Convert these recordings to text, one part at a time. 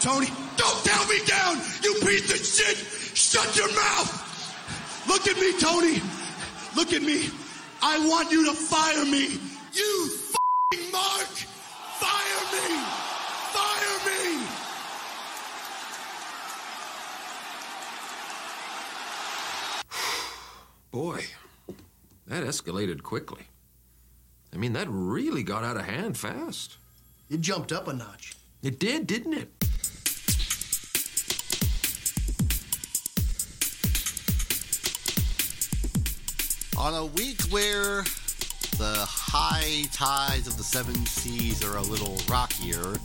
Tony, don't tell me down, you piece of shit! Shut your mouth! Look at me, Tony! Look at me! I want you to fire me! You f***ing Mark! Fire me! Fire me! Boy, that escalated quickly. I mean, that really got out of hand fast. It jumped up a notch. It did, didn't it? On a week where the high tides of the seven seas are a little rockier,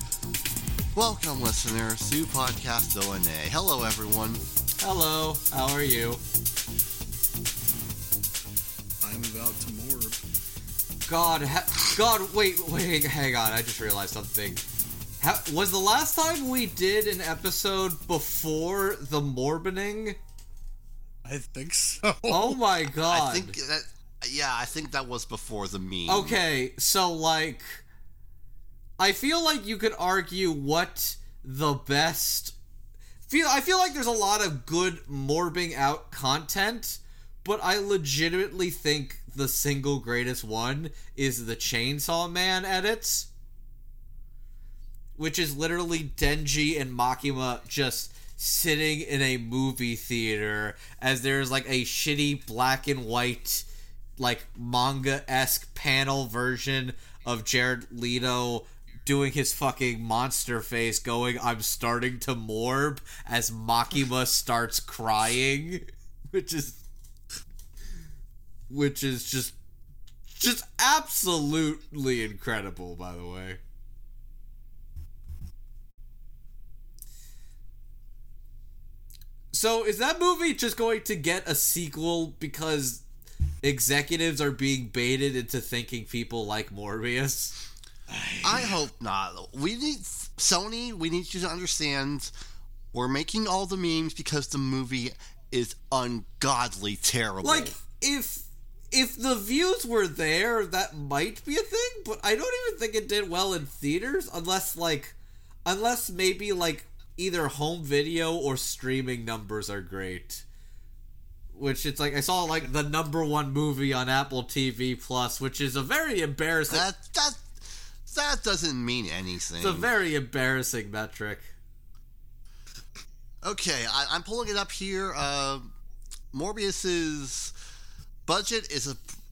welcome, listeners, to Podcast O&A. Hello, everyone. Hello, how are you? I'm about to morb. God, ha- God, wait, wait, hang on. I just realized something. Ha- was the last time we did an episode before the Morbining? I think so. Oh my god. I think that, yeah, I think that was before the meme. Okay, so like I feel like you could argue what the best feel I feel like there's a lot of good morbing out content, but I legitimately think the single greatest one is the Chainsaw Man edits. Which is literally Denji and Makima just sitting in a movie theater as there's like a shitty black and white like manga esque panel version of Jared Leto doing his fucking monster face, going, I'm starting to morb as Makima starts crying, which is. Which is just. Just absolutely incredible, by the way. So, is that movie just going to get a sequel because executives are being baited into thinking people like Morbius. I hope not. We need Sony. We need you to understand. We're making all the memes because the movie is ungodly terrible. Like if if the views were there, that might be a thing. But I don't even think it did well in theaters, unless like unless maybe like either home video or streaming numbers are great which it's like I saw like the number one movie on Apple TV Plus, which is a very embarrassing. That that that doesn't mean anything. It's a very embarrassing metric. Okay, I, am pulling it up here. Uh, Morbius's budget is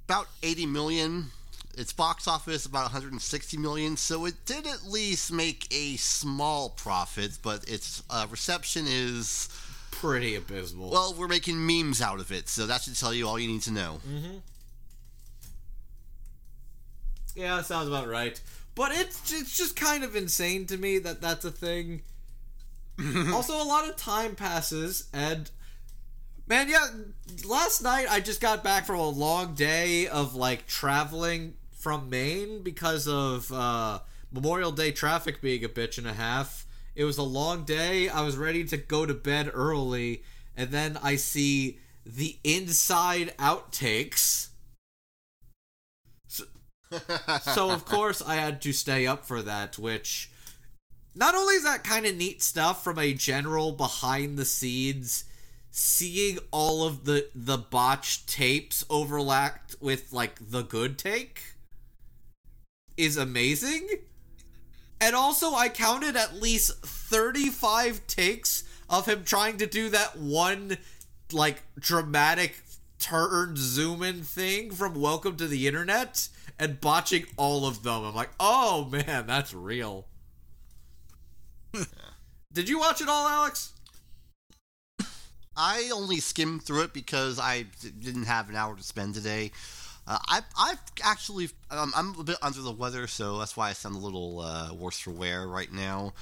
about 80 million. Its box office about 160 million, so it did at least make a small profit, but its uh, reception is pretty abysmal. Well, we're making memes out of it, so that should tell you all you need to know. Mm-hmm. Yeah, that sounds about right. But it's it's just kind of insane to me that that's a thing. also, a lot of time passes, and man, yeah, last night I just got back from a long day of like traveling from Maine because of uh, Memorial Day traffic being a bitch and a half. It was a long day. I was ready to go to bed early, and then I see the inside outtakes. So, so of course I had to stay up for that, which not only is that kind of neat stuff from a general behind the scenes seeing all of the the botched tapes overlapped with like the good take is amazing and also, I counted at least 35 takes of him trying to do that one, like, dramatic turn zoom in thing from Welcome to the Internet and botching all of them. I'm like, oh man, that's real. Did you watch it all, Alex? I only skimmed through it because I didn't have an hour to spend today. Uh, I, I've actually, um, I'm a bit under the weather, so that's why I sound a little uh, worse for wear right now.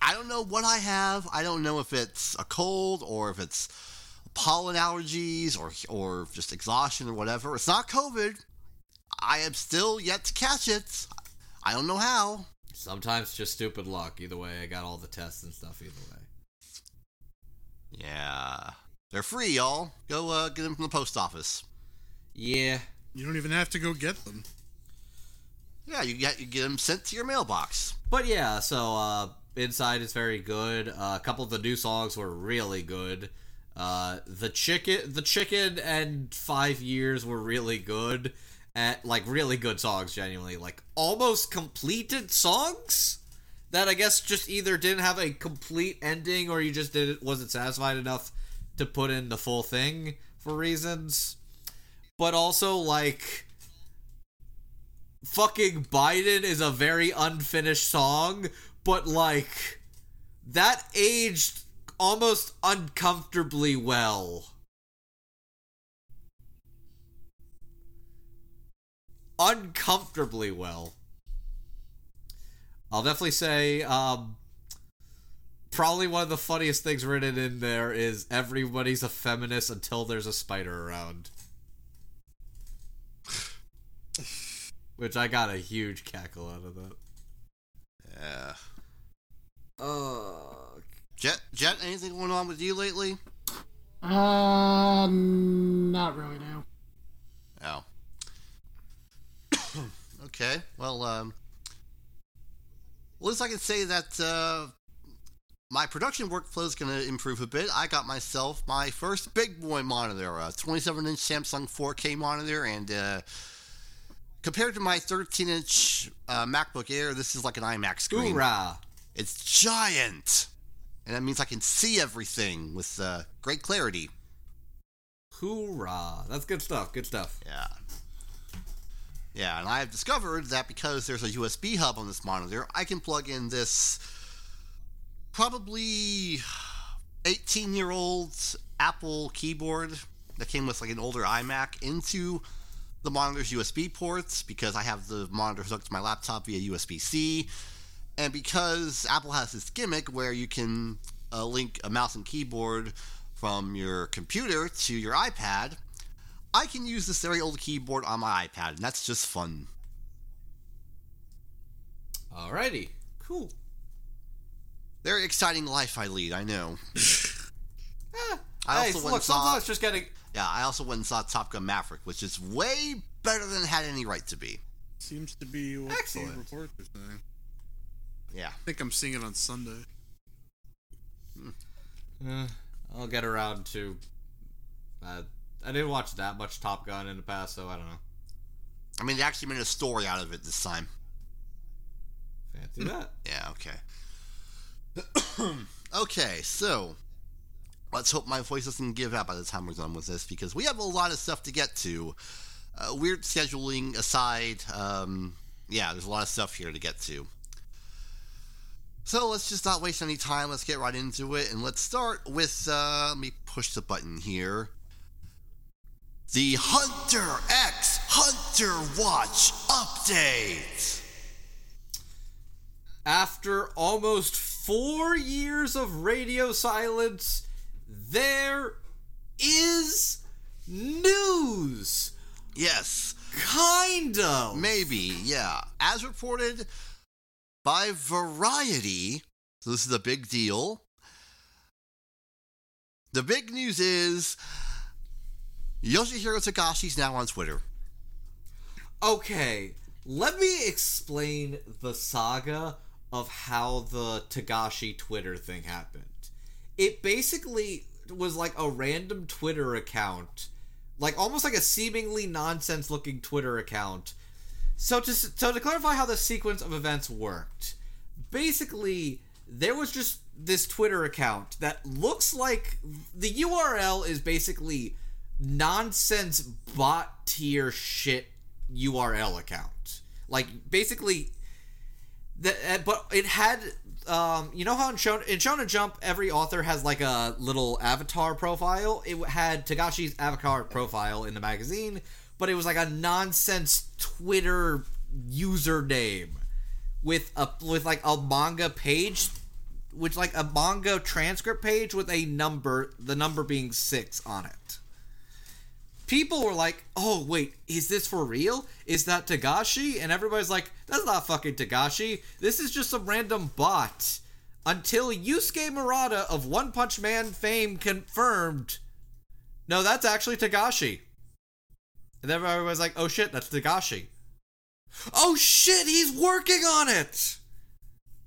I don't know what I have. I don't know if it's a cold or if it's pollen allergies or or just exhaustion or whatever. It's not COVID. I am still yet to catch it. I don't know how. Sometimes just stupid luck. Either way, I got all the tests and stuff. Either way. Yeah, they're free, y'all. Go uh, get them from the post office. Yeah, you don't even have to go get them. Yeah, you get you get them sent to your mailbox. But yeah, so uh, Inside is very good. Uh, a couple of the new songs were really good. Uh, the chicken, the chicken, and five years were really good. At like really good songs, genuinely like almost completed songs that I guess just either didn't have a complete ending or you just didn't wasn't satisfied enough to put in the full thing for reasons. But also like fucking Biden is a very unfinished song, but like that aged almost uncomfortably well. Uncomfortably well. I'll definitely say um probably one of the funniest things written in there is everybody's a feminist until there's a spider around. Which I got a huge cackle out of that. Yeah. Uh, Jet, Jet, anything going on with you lately? Uh, not really, no. Oh. okay. Well, um, at least I can say that uh, my production workflow is going to improve a bit. I got myself my first big boy monitor, a 27 inch Samsung 4K monitor, and uh, compared to my 13 inch uh, MacBook Air, this is like an iMac screen. hoorah! It's giant, and that means I can see everything with uh, great clarity. Hoorah! That's good stuff. Good stuff. Yeah. Yeah, and I have discovered that because there's a USB hub on this monitor, I can plug in this probably 18 year old Apple keyboard that came with like an older iMac into the monitor's USB ports because I have the monitor hooked to my laptop via USB C. And because Apple has this gimmick where you can uh, link a mouse and keyboard from your computer to your iPad, I can use this very old keyboard on my iPad, and that's just fun. Alrighty. Cool. Very exciting life I lead, I know. Ah, I hey, also went look, and saw- sometimes just getting. Yeah, I also went and saw Top Gun Maverick, which is way better than it had any right to be. Seems to be what Excellent. the reports are saying. Yeah. I think I'm seeing it on Sunday. Uh, I'll get around to. Uh, I didn't watch that much Top Gun in the past, so I don't know. I mean, they actually made a story out of it this time. Fancy that. Yeah, okay. okay, so let's hope my voice doesn't give out by the time we're done with this because we have a lot of stuff to get to. Uh, weird scheduling aside, um, yeah, there's a lot of stuff here to get to. So let's just not waste any time. Let's get right into it, and let's start with. Uh, let me push the button here. The Hunter X Hunter Watch update. After almost four years of radio silence, there is news. Yes, Kind of. Maybe, yeah. As reported by Variety, so this is a big deal. The big news is Yoshihiro Togashi's now on Twitter. Okay, let me explain the saga of how the Togashi Twitter thing happened. It basically was like a random Twitter account, like almost like a seemingly nonsense looking Twitter account. So to so to clarify how the sequence of events worked, basically there was just this Twitter account that looks like the URL is basically nonsense bot tier shit URL account. Like basically that uh, but it had um you know how in Shonen, in Shonen Jump every author has like a little avatar profile? It had Togashi's avatar profile in the magazine, but it was like a nonsense Twitter username with a with like a manga page which like a manga transcript page with a number the number being 6 on it people were like, "Oh wait, is this for real? Is that Togashi?" And everybody's like, "That's not fucking Togashi. This is just some random bot." Until Yusuke Murata of One Punch Man fame confirmed, "No, that's actually Togashi." And then everybody was like, "Oh shit, that's Togashi." Oh shit, he's working on it.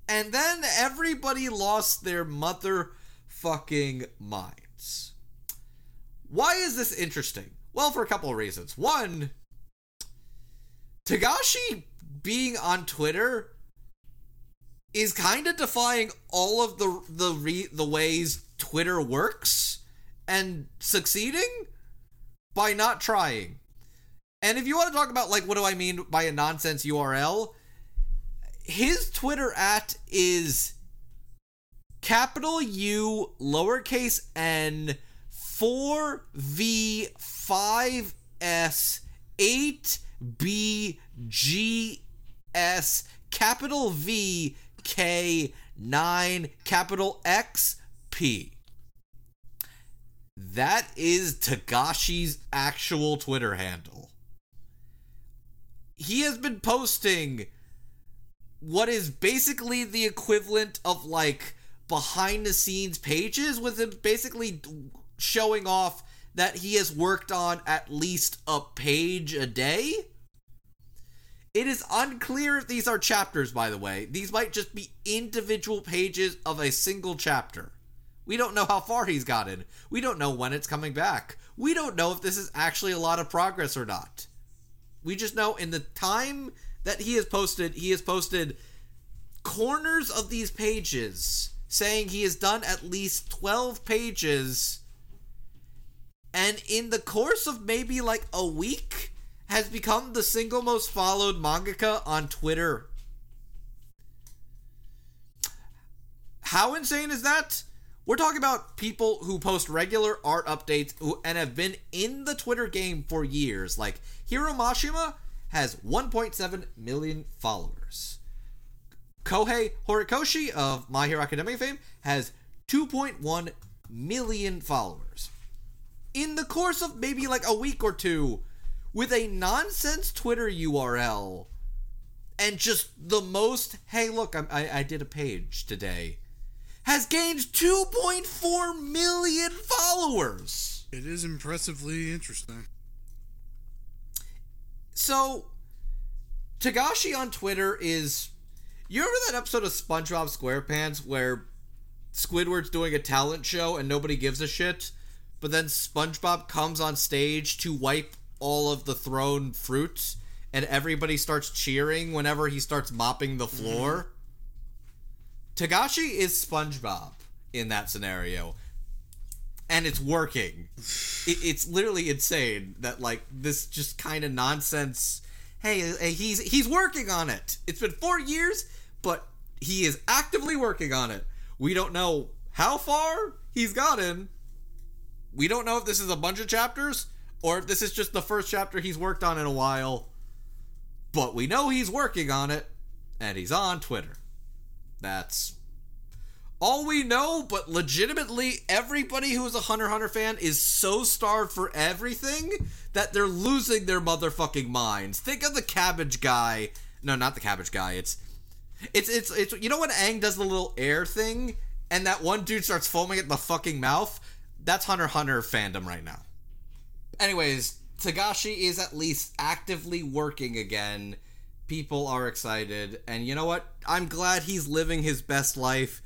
And then everybody lost their motherfucking minds. Why is this interesting? Well, for a couple of reasons. One, Togashi being on Twitter is kind of defying all of the the re, the ways Twitter works and succeeding by not trying. And if you want to talk about like what do I mean by a nonsense URL, his Twitter at is capital U lowercase n 4v 5s 8bgs capital V K 9 capital X P. That is Togashi's actual Twitter handle. He has been posting what is basically the equivalent of like behind the scenes pages with him basically showing off that he has worked on at least a page a day. It is unclear if these are chapters, by the way. These might just be individual pages of a single chapter. We don't know how far he's gotten. We don't know when it's coming back. We don't know if this is actually a lot of progress or not. We just know in the time that he has posted, he has posted corners of these pages saying he has done at least 12 pages. And in the course of maybe like a week, has become the single most followed mangaka on Twitter. How insane is that? We're talking about people who post regular art updates and have been in the Twitter game for years. Like Hiro Mashima has 1.7 million followers. Kohei Horikoshi of My Hero Academia fame has 2.1 million followers. In the course of maybe like a week or two, with a nonsense Twitter URL and just the most, hey, look, I, I, I did a page today, has gained 2.4 million followers. It is impressively interesting. So, Togashi on Twitter is. You remember that episode of SpongeBob SquarePants where Squidward's doing a talent show and nobody gives a shit, but then SpongeBob comes on stage to wipe all of the thrown fruits and everybody starts cheering whenever he starts mopping the mm-hmm. floor. Togashi is SpongeBob in that scenario. And it's working. It, it's literally insane that like this just kind of nonsense. Hey, hey, he's he's working on it. It's been 4 years, but he is actively working on it. We don't know how far he's gotten. We don't know if this is a bunch of chapters or if this is just the first chapter he's worked on in a while. But we know he's working on it, and he's on Twitter. That's all we know, but legitimately, everybody who is a Hunter Hunter fan is so starved for everything that they're losing their motherfucking minds. Think of the cabbage guy. No, not the cabbage guy. It's it's it's it's you know when Aang does the little air thing and that one dude starts foaming at the fucking mouth? That's Hunter Hunter fandom right now. Anyways, Togashi is at least actively working again. People are excited. And you know what? I'm glad he's living his best life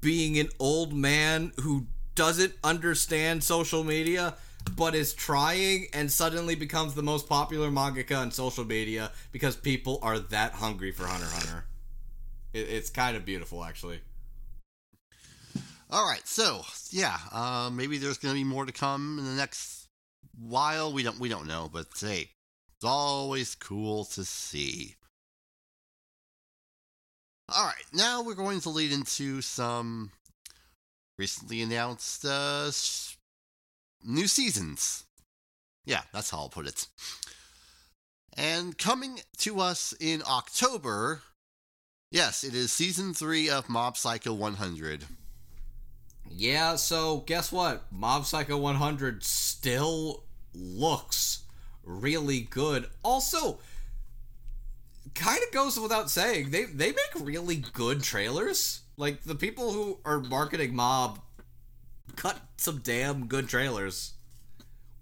being an old man who doesn't understand social media but is trying and suddenly becomes the most popular mangaka on social media because people are that hungry for Hunter Hunter. It, it's kind of beautiful, actually. All right, so yeah, uh, maybe there's going to be more to come in the next while. We don't we don't know, but hey, it's always cool to see. All right, now we're going to lead into some recently announced uh, new seasons. Yeah, that's how I'll put it. And coming to us in October, yes, it is season three of Mob Psycho 100. Yeah, so guess what? Mob Psycho 100 still looks really good. Also, kind of goes without saying, they they make really good trailers. Like the people who are marketing Mob cut some damn good trailers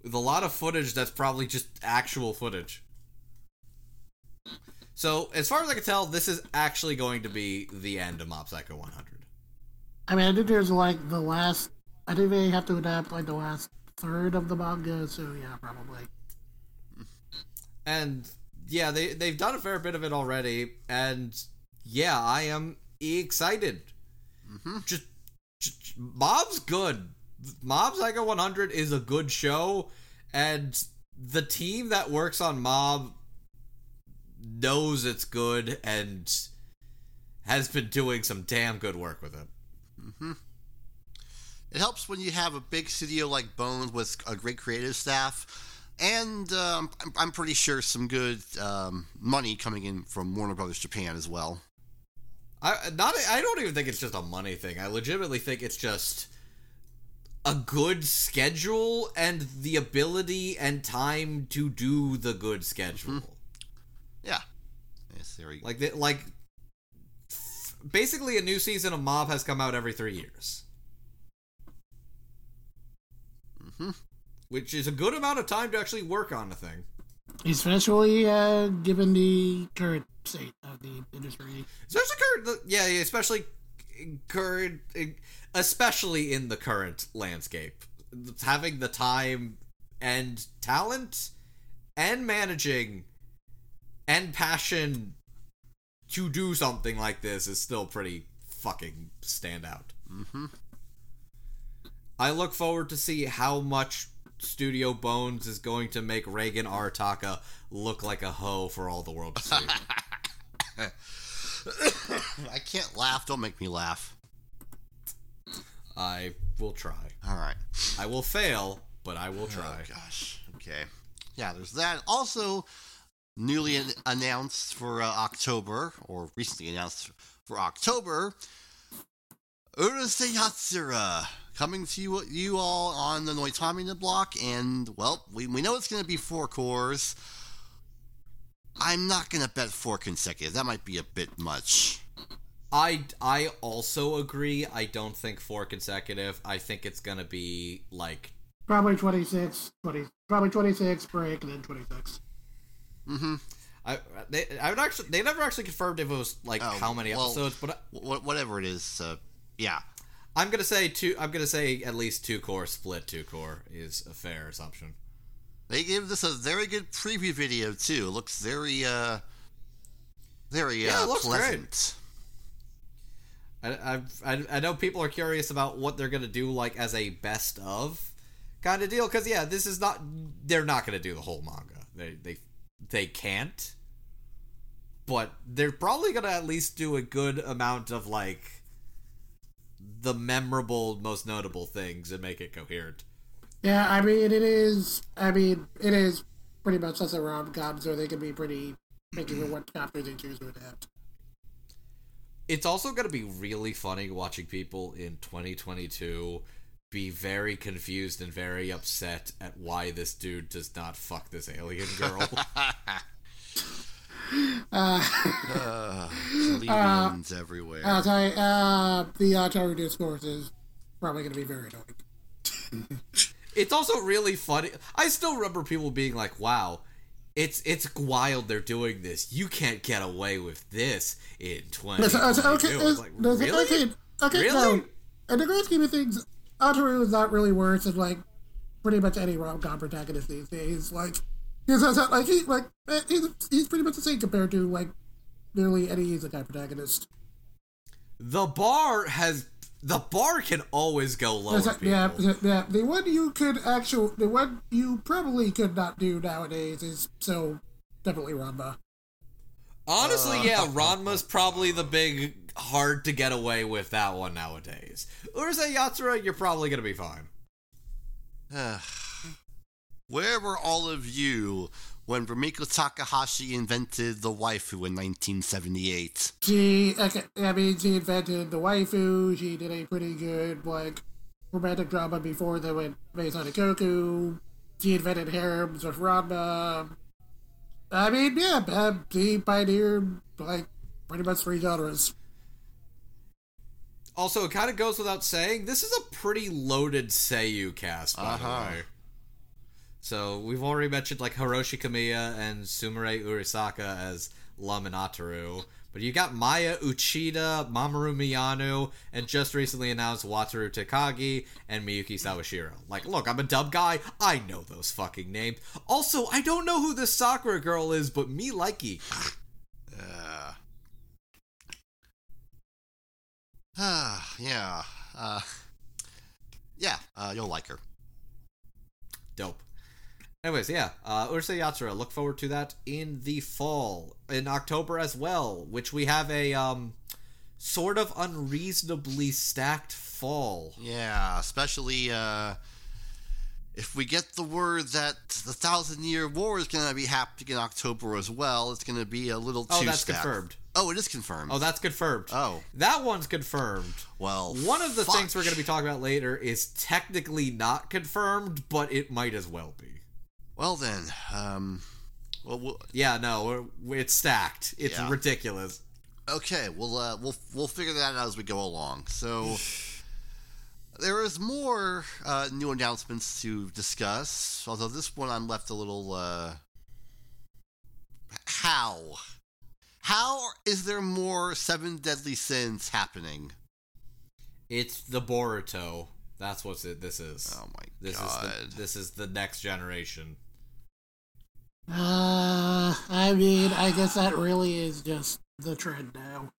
with a lot of footage that's probably just actual footage. So, as far as I can tell, this is actually going to be the end of Mob Psycho 100. I mean, I think there's like the last. I think they have to adapt like the last third of the manga, so yeah, probably. And yeah, they they've done a fair bit of it already, and yeah, I am excited. Mm-hmm. Just, just Mob's good. Mob Psycho 100 is a good show, and the team that works on Mob knows it's good and has been doing some damn good work with it. It helps when you have a big studio like Bones with a great creative staff, and um, I'm, I'm pretty sure some good um, money coming in from Warner Brothers Japan as well. I not I don't even think it's just a money thing. I legitimately think it's just a good schedule and the ability and time to do the good schedule. Yeah. Yes, there we go. Like the, like basically a new season of Mob has come out every 3 years. Mhm. Which is a good amount of time to actually work on a thing. Especially uh, given the current state of the industry. Especially current, yeah, yeah, especially current, especially in the current landscape, having the time and talent and managing and passion to do something like this is still pretty fucking standout. Mm-hmm. I look forward to see how much Studio Bones is going to make Reigen Arataka look like a hoe for all the world to see. I can't laugh. Don't make me laugh. I will try. All right. I will fail, but I will try. Oh gosh. Okay. Yeah, there's that. Also, newly an- announced for uh, October, or recently announced for October, Urusei Yatsura coming to you, you all on the Noitamina block, and well, we, we know it's going to be four cours. I'm not going to bet four consecutive. That might be a bit much. I I also agree. I don't think four consecutive. I think it's gonna be like Probably 26, 20, probably 26 break and then 26. Mm-hmm. I they I would actually they never actually confirmed if it was like Oh, how many well, episodes, but I, whatever it is, uh, yeah. I'm gonna say two. I'm gonna say at least two cour split two cour is a fair assumption. They gave this a very good preview video too. It looks very, uh, very Yeah, uh, great. pleasant. I, I I I know people are curious about what they're gonna do like as a best of kind of deal because yeah, this is not they're not gonna do the whole manga. They they they can't, but they're probably gonna at least do a good amount of like the memorable, most notable things and make it coherent. Yeah, I mean, it is, I mean, it is pretty much as a rom-com, so they can be pretty picky with what chapters they choose to adapt. It's also to be really funny watching people in 2022 be very confused and very upset at why this dude does not fuck this alien girl. Uh, aliens everywhere. I'll tell you, uh, the Ataru discourse is probably going to be very annoying. it's also really funny. I still remember people being like, "Wow, it's it's wild they're doing this. You can't get away with this in 2022." Uh, okay, I was uh, like, really? okay, okay, Really? so, in the grand scheme of things, Ataru is not really worse than, like, pretty much any rom-com protagonist these days. Like, he's, he's- like, he, like, eh, he's, he's pretty much the same compared to, like, nearly any isekai protagonist. The bar has the bar can always go lower. There's a- people. yeah, the- yeah. The one you could actually, the one you probably could not do nowadays is so definitely Ranma. Honestly, yeah, Ranma's probably the big hard to get away with that one nowadays. Urusei Yatsura, you're probably gonna be fine. Where were all of you when Rumiko Takahashi invented the waifu in 1978? She, I mean, she invented the waifu. She did a pretty good like romantic drama before they went based on a Ikkoku. She invented harems with Ranma. I mean, yeah, she pioneered like pretty much three genres. Also, it kind of goes without saying, this is a pretty loaded Seiyu cast, by Uh-huh. the way. So we've already mentioned like Hiroshi Kamiya and Sumire Uesaka as Lum and Ataru. But you got Maya Uchida, Mamoru Miyano, and just recently announced Wataru Takagi and Miyuki Sawashiro. Like, look, I'm a dub guy. I know those fucking names. Also, I don't know who this Sakura girl is, but me likey. Uh, ah, yeah. Uh, yeah, uh, you'll like her. Dope. Anyways, yeah, uh, Urusei Yatsura. Look forward to that in the fall, in October as well, which we have a um, sort of unreasonably stacked fall. Yeah, especially uh, if we get the word that the Thousand Year War is going to be happening in October as well. It's going to be a little too Oh, that's stacked. confirmed. Oh, it is confirmed. Oh, that's confirmed. Oh. that one's confirmed. well. One of the fuck. things we're going to be talking about later is technically not confirmed, but it might as well be. Well then, um, well, we'll Yeah, no, it's stacked. It's Yeah. ridiculous. okay, we'll uh, we'll we'll figure that out as we go along. So. There is more uh, new announcements to discuss, although this one I'm left a little. Uh, how? How is there more Seven Deadly Sins happening? It's the Boruto. That's what it, this is. Oh my this god. is the, this is the next generation. Uh, I mean, I guess that really is just the trend now.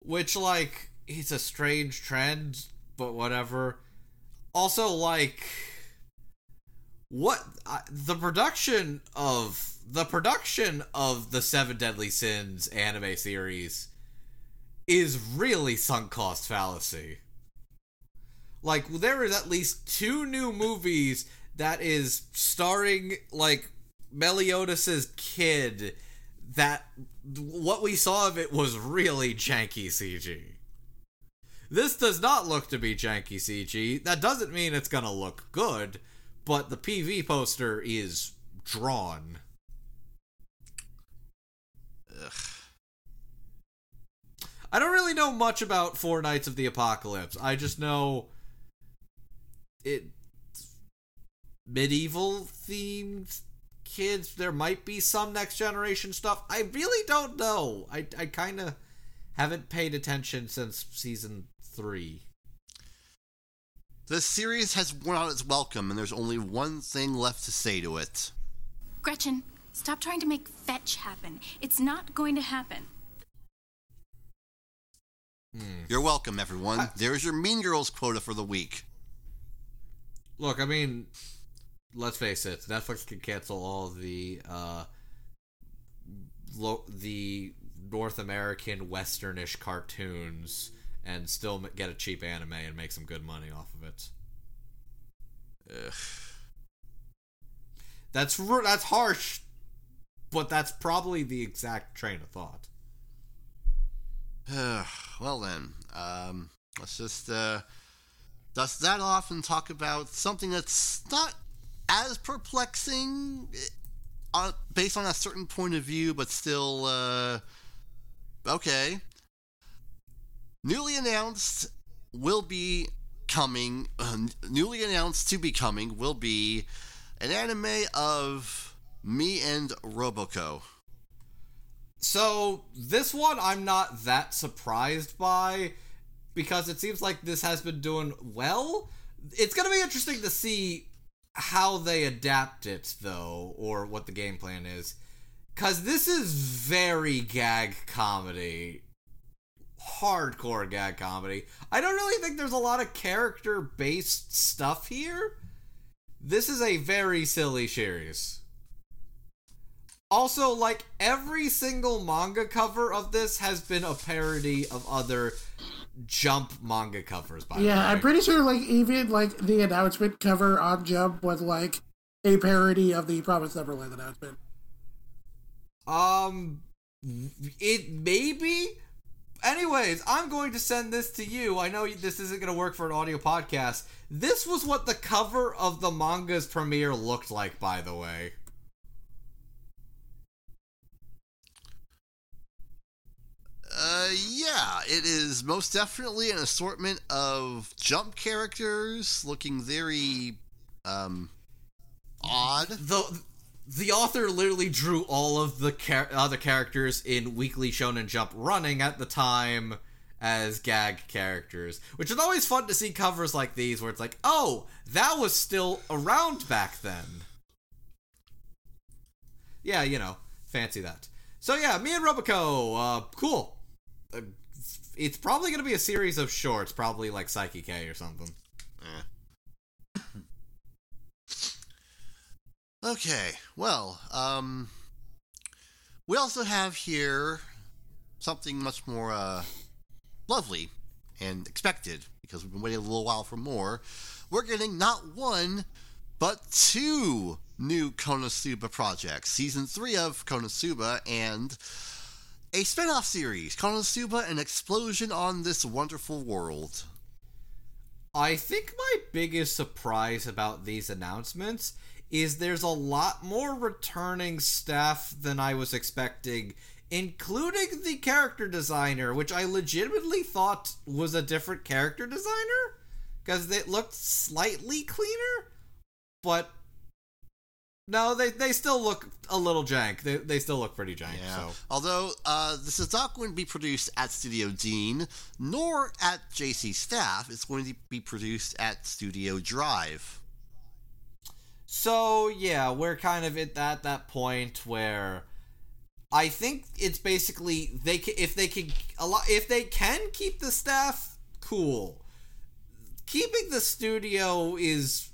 Which, like, it's a strange trend, but whatever. Also, like, what I, the production of the production of the Seven Deadly Sins anime series is really sunk cost fallacy. Like, there is at least two new movies that is starring like Meliodas' kid that what we saw of it was really janky CG. This does not look to be janky CG. That doesn't mean it's gonna look good, but the PV poster is drawn. I don't really know much about Four Knights of the Apocalypse. I just know it medieval themed kids. There might be some next generation stuff. I really don't know. I I kind of haven't paid attention since season three. The series has worn out its welcome, and there's only one thing left to say to it. Gretchen, stop trying to make fetch happen. It's not going to happen. You're welcome, everyone. There's your Mean Girls quota for the week. Look, I mean, let's face it. Netflix can cancel all the uh, lo- the North American Westernish cartoons and still m- get a cheap anime and make some good money off of it. Ugh. That's r- that's harsh, but that's probably the exact train of thought. well then, um, let's just uh, dust that off and talk about something that's not as perplexing, on, based on a certain point of view, but still uh, okay. Newly announced will be coming. Uh, newly announced to be coming will be an anime of me and Roboco. So this one I'm not that surprised by because it seems like this has been doing well. It's gonna be interesting to see how they adapt it though, or what the game plan is. Cause this is very gag comedy. Hardcore gag comedy. I don't really think there's a lot of character based stuff here. This is a very silly series. Also, like every single manga cover of this has been a parody of other Jump manga covers. By the Yeah, I'm pretty sure like even like the announcement cover on Jump was like a parody of the Promise Neverland announcement. Um, it maybe. Anyways, I'm going to send this to you. I know this isn't going to work for an audio podcast. This was what the cover of the manga's premiere looked like, by the way. Uh, yeah, it is most definitely an assortment of jump characters looking very, um, odd. the the author literally drew all of the char- other characters in Weekly Shonen Jump running at the time as gag characters, which is always fun to see covers like these where it's like, oh, that was still around back then. Yeah, you know, fancy that. So yeah, me and Roboco, uh, cool. It's probably going to be a series of shorts, probably like Saiki K or something. Okay, well, um, we also have here something much more uh, lovely and expected because we've been waiting a little while for more. We're getting not one, but two new Konosuba projects. Season 3 of Konosuba and a spin off series, Konosuba An Explosion on This Wonderful World. I think my biggest surprise about these announcements is there's a lot more returning staff than I was expecting, including the character designer, which I legitimately thought was a different character designer because it looked slightly cleaner, but no, they, they still look a little jank. They, they still look pretty jank. Yeah. So Although uh, this is not going to be produced at Studio Dean nor at JC Staff, it's going to be produced at Studio Drive. So yeah, we're kind of at that that point where I think it's basically they can, if they can a lot if they can keep the staff cool. Keeping the studio is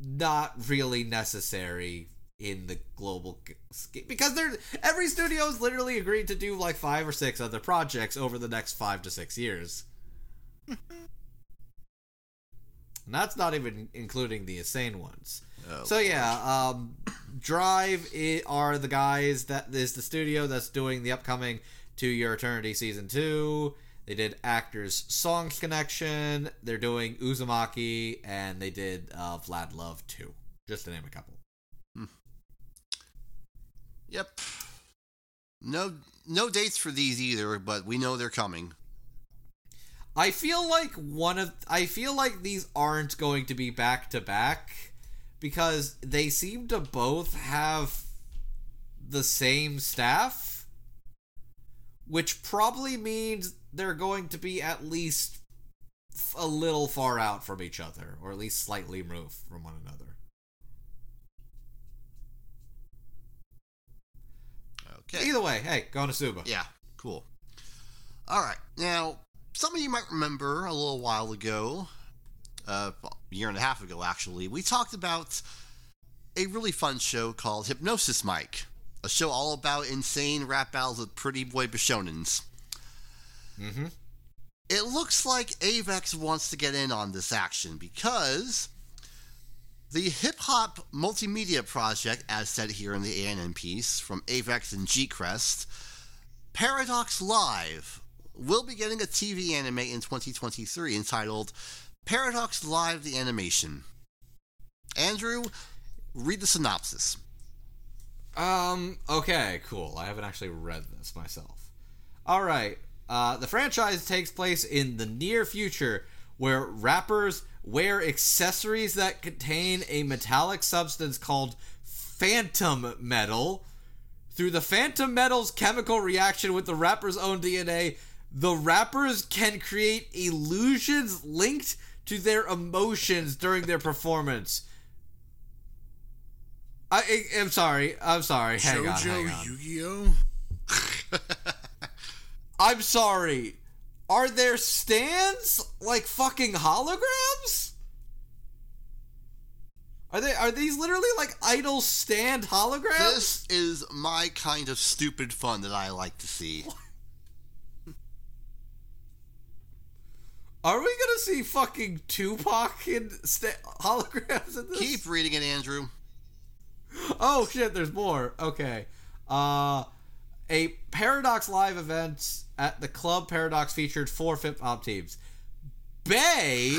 not really necessary in the global because they're every studio is literally agreed to do like five or six other projects over the next five to six years. And that's not even including the insane ones. Oh, so yeah, um, Drive i are the guys that is the studio that's doing the upcoming To Your Eternity season two. They did Actors Songs Connection. They're doing Uzumaki, and they did uh, Vlad Love two, just to name a couple. Yep. No no dates for these either, but we know they're coming. I feel like one of I feel like these aren't going to be back to back because they seem to both have the same staff, which probably means they're going to be at least a little far out from each other, or at least slightly removed from one another. Okay. Either way, hey, going to Suba. Yeah, cool. All right. Now, some of you might remember a little while ago, uh, a year and a half ago actually, we talked about a really fun show called Hypnosis Mic, a show all about insane rap battles with pretty boy Bishonens. Mm-hmm. It looks like Avex wants to get in on this action because the hip hop multimedia project, as said here in the ANN piece from Avex and Gcrest, Paradox Live, will be getting a TV anime in 2023 entitled Paradox Live the Animation. Andrew, read the synopsis. Um, okay, cool. I haven't actually read this myself. All right. Uh, the franchise takes place in the near future where rappers wear accessories that contain a metallic substance called phantom metal. Through the phantom metal's chemical reaction with the rapper's own DNA, the rappers can create illusions linked to their emotions during their performance. I, am sorry. I'm sorry. Hang on. Hang on. JoJo Yu-Gi-Oh. I'm sorry. Are there stands like fucking holograms? Are they are these literally like idol stand holograms? This is my kind of stupid fun that I like to see. Are we gonna see fucking Tupac in sta- holograms in this? Keep reading it, Andrew. Oh shit, there's more. Okay. Uh a Paradox Live event at the Club Paradox featured four hip hop teams. Bay,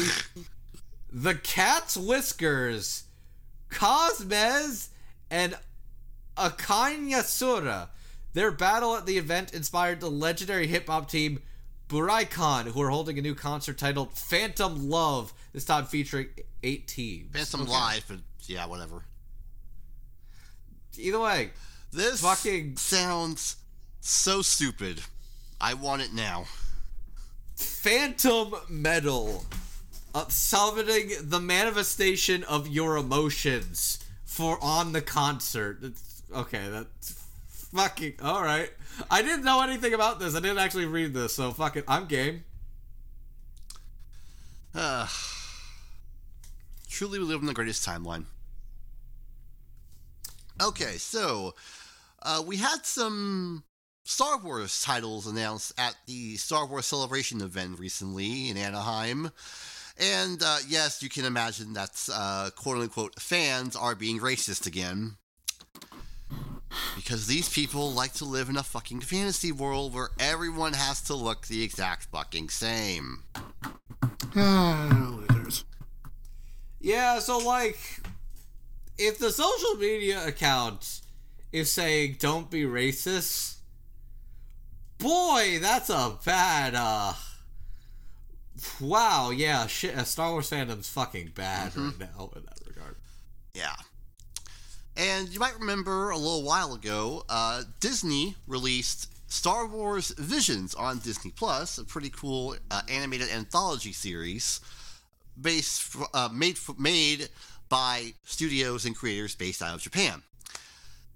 the Cat's Whiskers, Cosmez, and Akanya Sura. Their battle at the event inspired the legendary hip hop team Buraikon, who are holding a new concert titled Phantom Love, this time featuring eight teams. Phantom Okay. Live, but yeah, whatever. Either way, This Fucking- sounds so stupid. I want it now. Phantom Metal. Uh, summoning the manifestation of your emotions for on the concert. It's, okay, that's fucking all right. I didn't know anything about this. I didn't actually read this, so fuck it. I'm game. Uh, truly, we live in the greatest timeline. Okay, so uh, we had some Star Wars titles announced at the Star Wars Celebration event recently in Anaheim. And uh, yes, you can imagine that uh, quote unquote fans are being racist again. Because these people like to live in a fucking fantasy world where everyone has to look the exact fucking same. Ah. Yeah, so like, if the social media account is saying "Don't be racist," boy, that's a bad. uh Wow, yeah, shit. uh, Star Wars fandom's fucking bad right now in that regard. Yeah. And you might remember a little while ago, uh, Disney released Star Wars Visions on Disney Plus, a pretty cool uh, animated anthology series based uh, made made by studios and creators based out of Japan.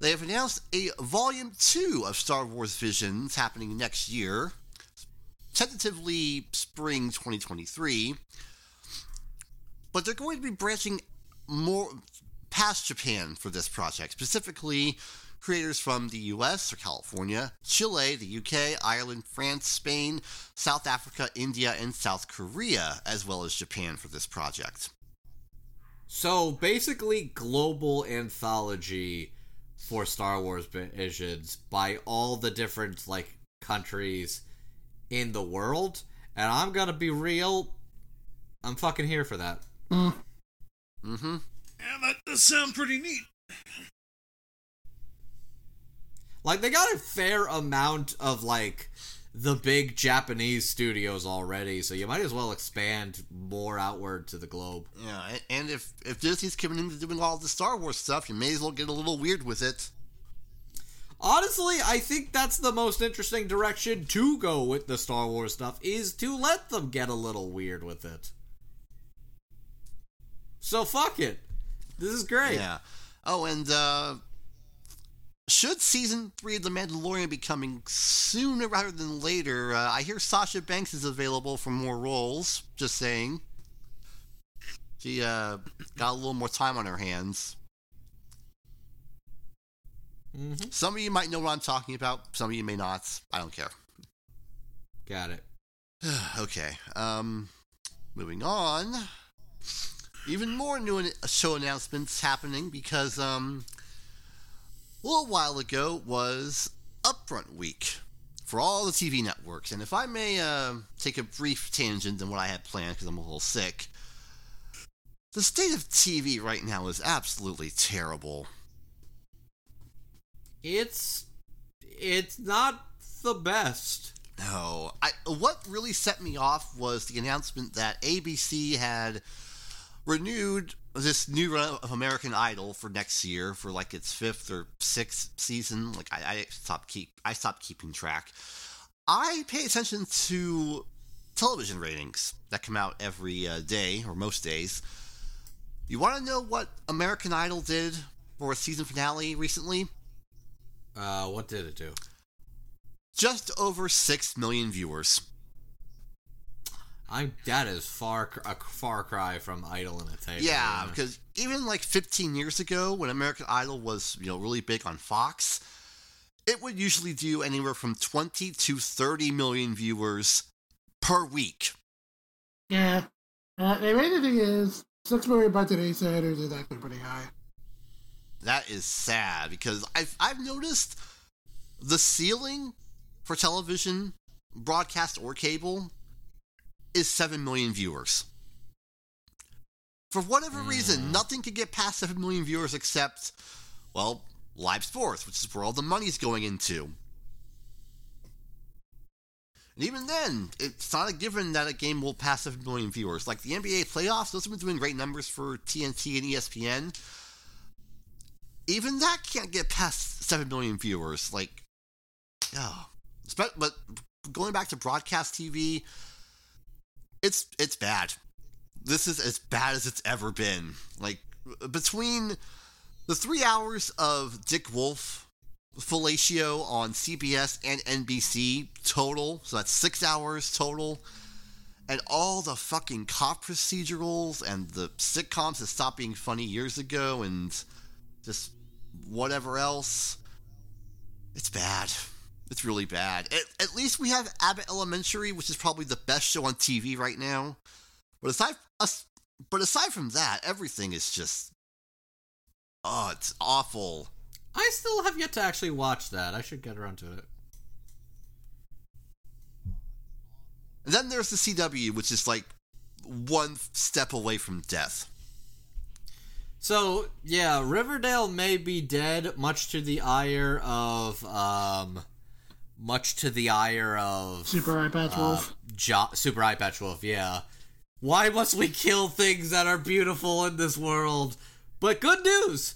They have announced a volume two of Star Wars Visions happening next year, tentatively spring 2023. But they're going to be branching more past Japan for this project, specifically creators from the US or California, Chile, the UK, Ireland, France, Spain, South Africa, India, and South Korea, as well as Japan for this project. So basically, global anthology for Star Wars Visions by all the different like countries in the world, and I'm gonna be real. I'm fucking here for that. Mm-hmm. Yeah, that does sound pretty neat. Like they got a fair amount of like the big Japanese studios already, so you might as well expand more outward to the globe. Yeah, and if if Disney's coming into doing all the Star Wars stuff, you may as well get a little weird with it. Honestly, I think that's the most interesting direction to go with the Star Wars stuff is to let them get a little weird with it. So fuck it. This is great. Yeah. Oh, and uh should season three of The Mandalorian be coming sooner rather than later? Uh, I hear Sasha Banks is available for more roles. Just saying. She uh, got a little more time on her hands. Mhm. Some of you might know what I'm talking about. Some of you may not. I don't care. Got it. okay. Um, moving on. Even more new show announcements happening because um, a little while ago was Upfront Week for all the TV networks, and if I may uh, take a brief tangent than what I had planned because I'm a little sick, the state of TV right now is absolutely terrible. It's it's not the best. No, I what really set me off was the announcement that ABC had renewed this new run of American Idol for next year for like its fifth or sixth season. Like I, I stopped keep I stopped keeping track. I pay attention to television ratings that come out every uh, day or most days. You want to know what American Idol did for a season finale recently? Uh, what did it do? Just over six million viewers. I'm that is far a far cry from Idol in a tape. Yeah, because even like 15 years ago, when American Idol was you know really big on Fox, it would usually do anywhere from 20 to 30 million viewers per week. Yeah. Uh, the main thing is, six million by today's standards is actually pretty high. That is sad because I've I've noticed the ceiling for television, broadcast or cable, is 7 million viewers. For whatever reason, mm. nothing could get past 7 million viewers except, well, live sports, which is where all the money's going into. And even then, it's not a given that a game will pass 7 million viewers. Like the NBA playoffs, those have been doing great numbers for TNT and ESPN. even that can't get past seven million viewers. Like, oh, but going back to broadcast TV, it's it's bad. This is as bad as it's ever been. Like between the three hours of Dick Wolf fellatio on CBS and NBC total, so that's six hours total, and all the fucking cop procedurals and the sitcoms that stopped being funny years ago and just whatever else. It's bad. It's really bad. At, at least we have Abbott Elementary, which is probably the best show on TV right now. But aside, as- but aside from that, everything is just, oh, it's awful. I still have yet to actually watch that. I should get around to it. And then there's the CW, which is like one step away from death. So yeah, Riverdale may be dead, much to the ire of um, much to the ire of Super Eye Patch uh, Wolf. Jo- Super Eye Patch Wolf. Yeah. Why must we kill things that are beautiful in this world? But good news,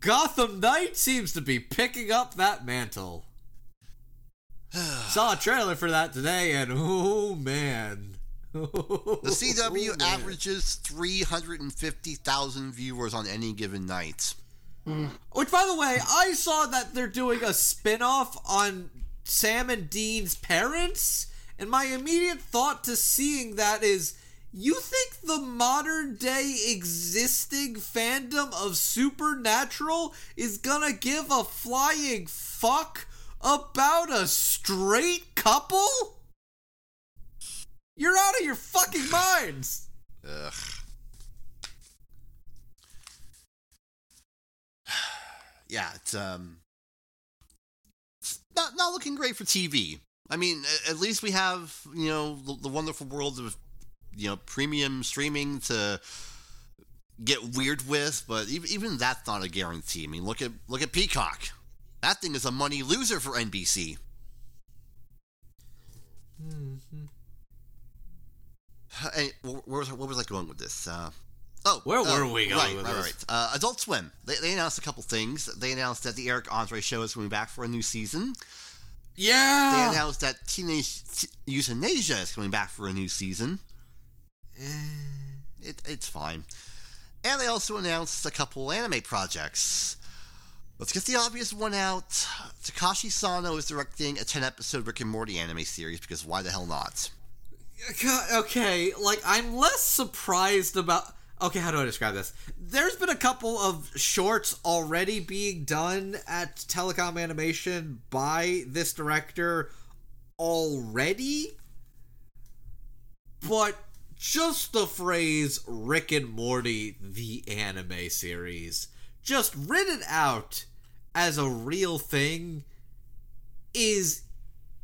Gotham Knight seems to be picking up that mantle. Saw a trailer for that today, and oh man. The Oh, CW man. averages 350,000 viewers on any given night. Which, by the way, I saw that they're doing a spin off on Sam and Dean's parents, and my immediate thought to seeing that is you think the modern day existing fandom of Supernatural is gonna give a flying fuck about a straight couple? You're out of your fucking minds! Ugh. yeah, it's um, not not looking great for TV. I mean, at least we have you know the, the wonderful world of you know premium streaming to get weird with, but even even that's not a guarantee. I mean, look at look at Peacock. That thing is a money loser for NBC. Hey, wh- where was where was I going with this? Uh, oh, Where uh, were we going right, with right, this? Right, uh, Adult Swim. They, they announced a couple things. They announced that the Eric Andre show is coming back for a new season. Yeah. They announced that Teenage T- Euthanasia is coming back for a new season. Eh. It, it's fine. And they also announced a couple anime projects. Let's get the obvious one out. Takashi Sano is directing a 10 episode Rick and Morty anime series because why the hell not? Okay, like I'm less surprised about. Okay, how do I describe this? There's been a couple of shorts already being done at Telecom Animation by this director already, but just the phrase Rick and Morty, the anime series, just written out as a real thing is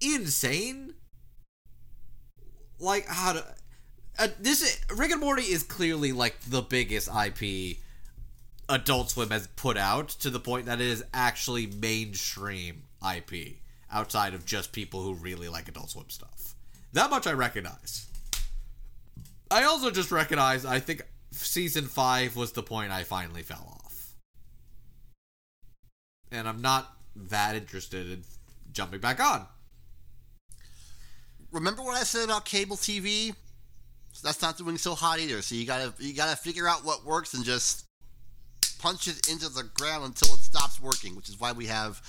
insane like how to uh, this is, Rick and Morty is clearly like the biggest IP Adult Swim has put out to the point that it is actually mainstream IP outside of just people who really like Adult Swim stuff. That much I recognize. I also just recognize I think season 5 was the point I finally fell off. And I'm not that interested in jumping back on. remember what I said about cable TV? That's not doing so hot either. So you gotta you gotta figure out what works and just punch it into the ground until it stops working. Which is why we have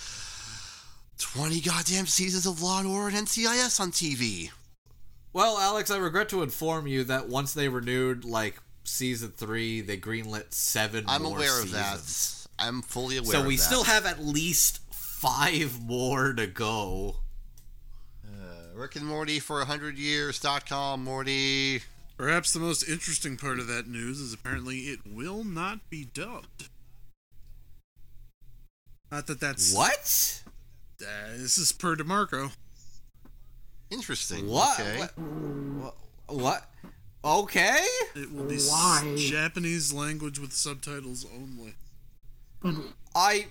twenty goddamn seasons of Law and Order and NCIS on TV. Well, Alex, I regret to inform you that once they renewed like season three, they greenlit seven. I'm aware of that. I'm fully aware. Of that. So we still have at least five more to go. uh, Rick and Morty for hundred years.com. Morty. Perhaps the most interesting part of that news is apparently it will not be dubbed. Not that that's What? Uh, this is per DeMarco. Interesting. What? Okay. What? What? Okay. It will be Why? Japanese language with subtitles only. But I.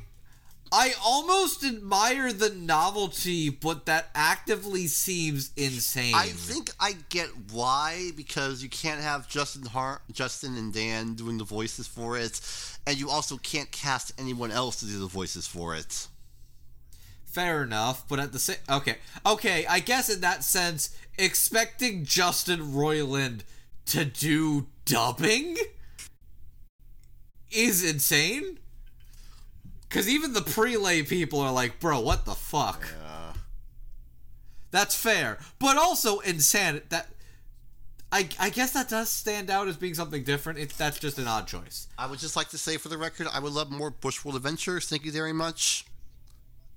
I almost admire the novelty, but that actively seems insane. I think I get why because you can't have Justin Hart, Justin and Dan doing the voices for it, and you also can't cast anyone else to do the voices for it. Fair enough, but at the same okay, okay, I guess in that sense, expecting Justin Roiland to do dubbing is insane. Cause even the prelay people are like, bro, what the fuck? Yeah. That's fair, but also insane. That I I guess that does stand out as being something different. It's that's just an odd choice. I would just like to say for the record, I would love more Bushworld Adventures. Thank you very much.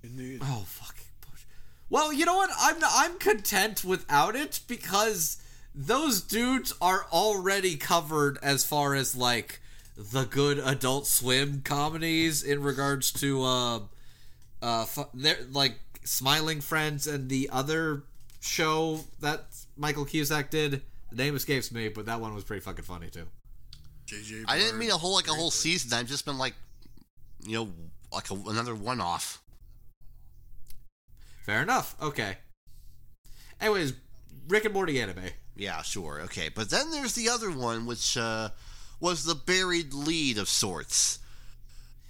Indeed. Oh fucking Bush. Well, you know what? I'm I'm content without it because those dudes are already covered as far as like the good Adult Swim comedies in regards to uh uh fu- they're like Smiling Friends and the other show that Michael Cusack did. The name escapes me, but that one was pretty fucking funny too. JJ. I didn't mean a whole like a whole season. I've just been like, you know, like a, another one-off. Fair enough. Okay. Anyways, Rick and Morty anime. Yeah, sure, okay. But then there's the other one, which uh, was the buried lead of sorts.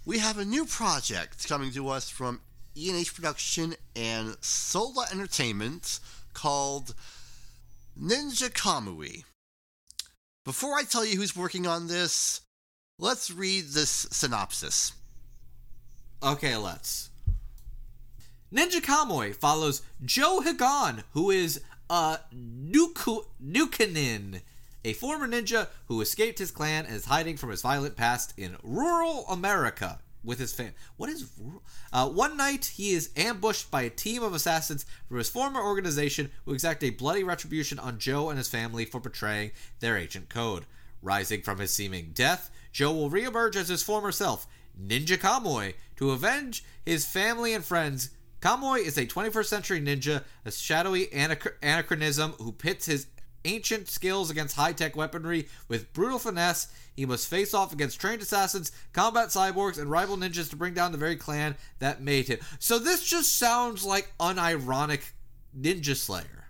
We have a new project coming to us from E&H Production and Sola Entertainment called Ninja Kamui. Before I tell you who's working on this, let's read this synopsis. Okay, let's. Ninja Kamui follows Joe Higan, who is a Nuku- Nukanin, a former ninja who escaped his clan and is hiding from his violent past in rural America with his family. What is? Uh, one night, he is ambushed by a team of assassins from his former organization who exact a bloody retribution on Joe and his family for betraying their ancient code. Rising from his seeming death, Joe will reemerge as his former self, Ninja Kamui, to avenge his family and friends. Kamui is a 21st century ninja, a shadowy anach- anachronism who pits his ancient skills against high tech weaponry with brutal finesse. He must face off against trained assassins, combat cyborgs, and rival ninjas to bring down the very clan that made him. So this just sounds like unironic Ninja Slayer.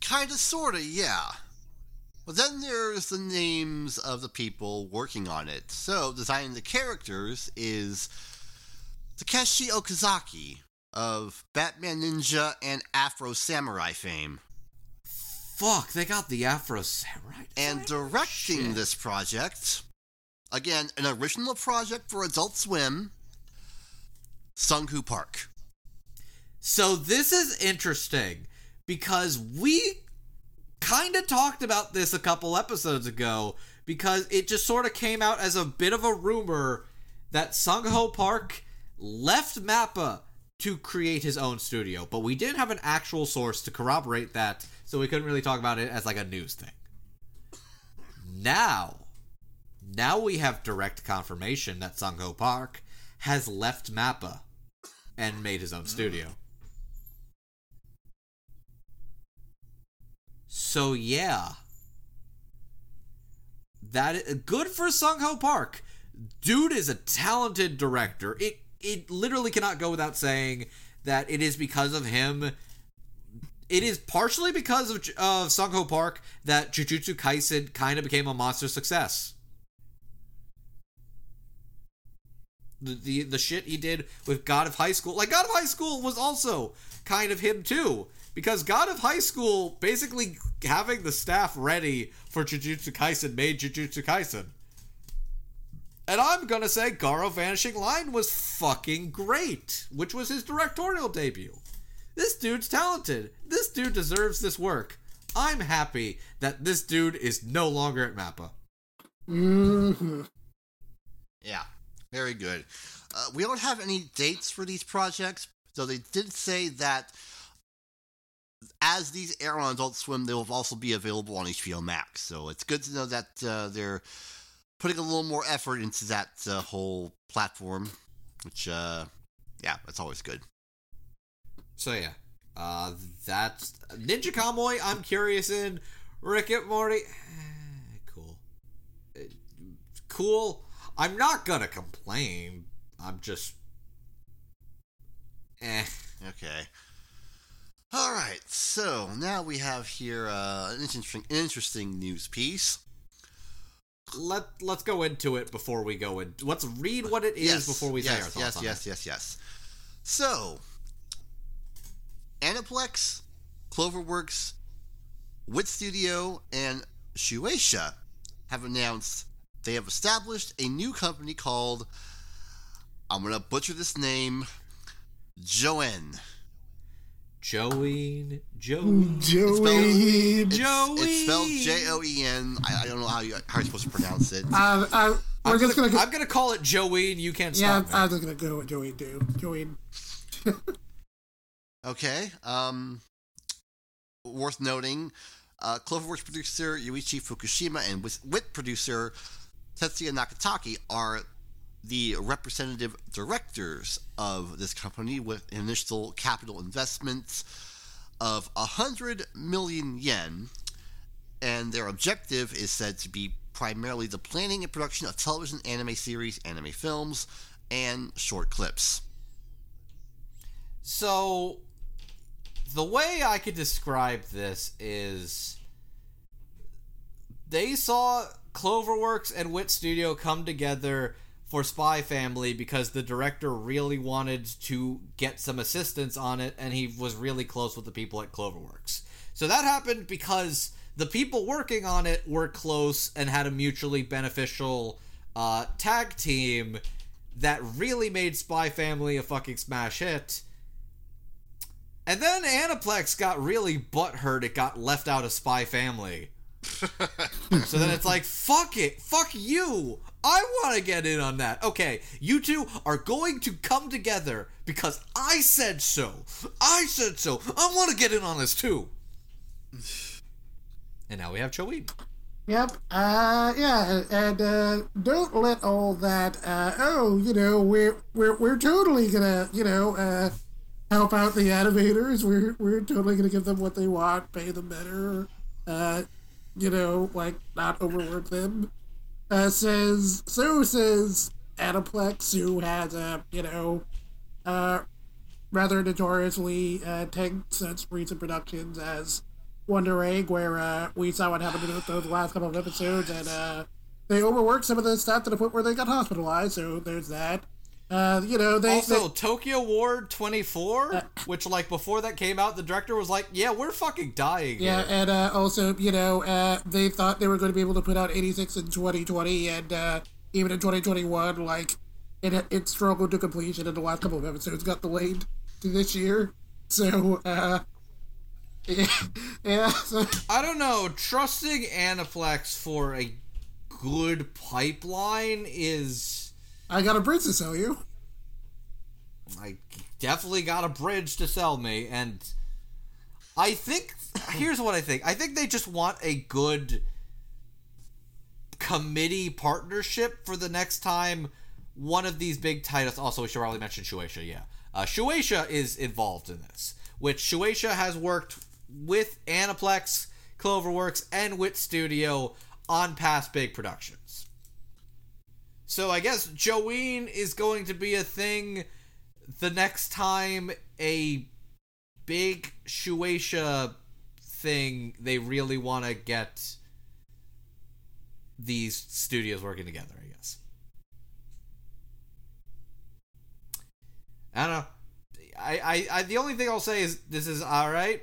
Kinda, sorta, yeah. But then there's the names of the people working on it. So, designing the characters is Takeshi Okazaki of Batman Ninja and Afro Samurai fame. Fuck, they got the Afro Samurai. And directing Shit. this project, again, an original project for Adult Swim, Sung-Hoo Park. So this is interesting because we kind of talked about this a couple episodes ago because it just sort of came out as a bit of a rumor that Sung-Hoo Park left Mappa to create his own studio, but we didn't have an actual source to corroborate that, so we couldn't really talk about it as like a news thing. Now, now we have direct confirmation that Sung-Hoo Park has left Mappa and made his own studio. So yeah, that is, good for Sung-Hoo Park. Dude is a talented director. It it literally cannot go without saying that it is because of him. It is partially because of of Sung-Hoo Park that Jujutsu Kaisen kind of became a monster success. The, the the shit he did with God of High School, like God of High School, was also kind of him too because God of High School basically having the staff ready for Jujutsu Kaisen made Jujutsu Kaisen. And I'm gonna say Garo Vanishing Line was fucking great, which was his directorial debut. This dude's talented. This dude deserves this work. I'm happy that this dude is no longer at Mappa. hmm Yeah, very good. Uh, we don't have any dates for these projects, though they did say that as these air on Adult Swim, they will also be available on HBO Max. So it's good to know that uh, they're putting a little more effort into that uh, whole platform, which, uh, yeah, that's always good. So yeah, uh, that's Ninja Cowboy. I'm curious in Rick and Morty. cool, Uh, cool. I'm not gonna complain. I'm just. Eh. Okay. All right. So now we have here uh, an interesting, interesting news piece. Let Let's go into it before we go in. Let's read what it is yes, before we yes, say our thoughts yes, yes, it. yes, yes. So, Aniplex, Cloverworks, Wit Studio, and Shueisha have announced they have established a new company called, I'm going to butcher this name, Joen. Joeen, Joeen, Joey. It's, Joey. it's spelled J O E N. I I don't know how, you, how you're supposed to pronounce it. Uh, we're I'm just gonna, gonna. I'm gonna call it Joeen. You can't yeah, stop me. I'm just gonna go with Joey. Do Joey. Okay. Um, worth noting, uh, Cloverworks producer Yuichi Fukushima and Wit Wit producer Tetsuya Nakatake are the representative directors of this company with initial capital investments of 100 million yen, and their objective is said to be primarily the planning and production of television anime series, anime films, and short clips. So, the way I could describe this is they saw Cloverworks and Wit Studio come together for Spy Family because the director really wanted to get some assistance on it and he was really close with the people at Cloverworks. So that happened because the people working on it were close and had a mutually beneficial uh, tag team that really made Spy Family a fucking smash hit. And then Aniplex got really butthurt it got left out of Spy Family. so then it's like, fuck it, fuck you. I want to get in on that. Okay, you two are going to come together because I said so. I said so. I want to get in on this too. And now we have Joeen. Yep. Uh, yeah, and uh, don't let all that. Uh, oh, you know, we're we're we're totally gonna, you know, uh, help out the animators. We're we're totally gonna give them what they want, pay them better. Uh, you know, like not overwork them. Uh, says so says Aniplex, who has a you know, uh, rather notoriously uh, tanked since recent productions as Wonder Egg, where uh, we saw what happened with those last couple of episodes, and uh, they overworked some of the staff to the point where they got hospitalized. So there's that. Uh, you know, they Also, they- Tokyo Ward 24, which, like, before that came out, the director was like, yeah, we're fucking dying. yeah, here." and uh, also, you know, uh, they thought they were going to be able to put out 86 in 2020, and uh, even in 2021, like it it struggled to completion, and the last couple of episodes got delayed to this year. So, uh, yeah, yeah so, I don't know. Trusting Aniplex for a good pipeline is. I got a bridge to sell you. I definitely got a bridge to sell me, and I think here's what I think. I think they just want a good committee partnership for the next time one of these big titles. Also, we should probably mention Shueisha. Yeah, uh, Shueisha is involved in this, which Shueisha has worked with Aniplex, Cloverworks, and Wit Studio on past big productions. So I guess Joeen is going to be a thing the next time a big Shueisha thing they really want to get these studios working together, I guess. I don't know. I, I, I the only thing I'll say is this is all right.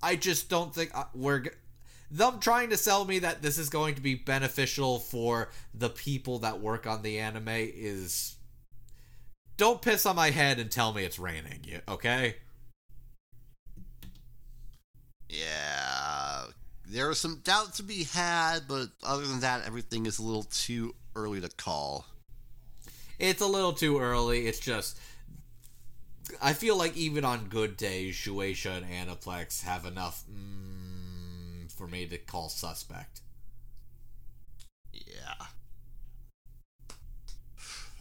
I just don't think uh, we're them trying to sell me that this is going to be beneficial for the people that work on the anime is don't piss on my head and tell me it's raining, you- okay? Yeah, there are some doubts to be had, but other than that, everything is a little too early to call. It's a little too early. It's just I feel like even on good days, Shueisha and Aniplex have enough mm, for me to call suspect. Yeah.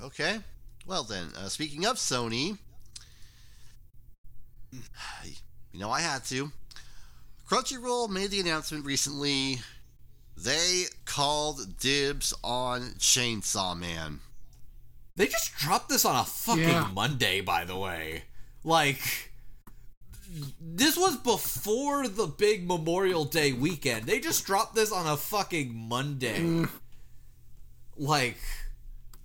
Okay. Well then, uh, speaking of Sony, you know I had to. Crunchyroll made the announcement recently. They called dibs on Chainsaw Man. They just dropped this on a fucking Yeah. Monday, by the way. Like, this was before the big Memorial Day weekend. They just dropped this on a fucking Monday. Like,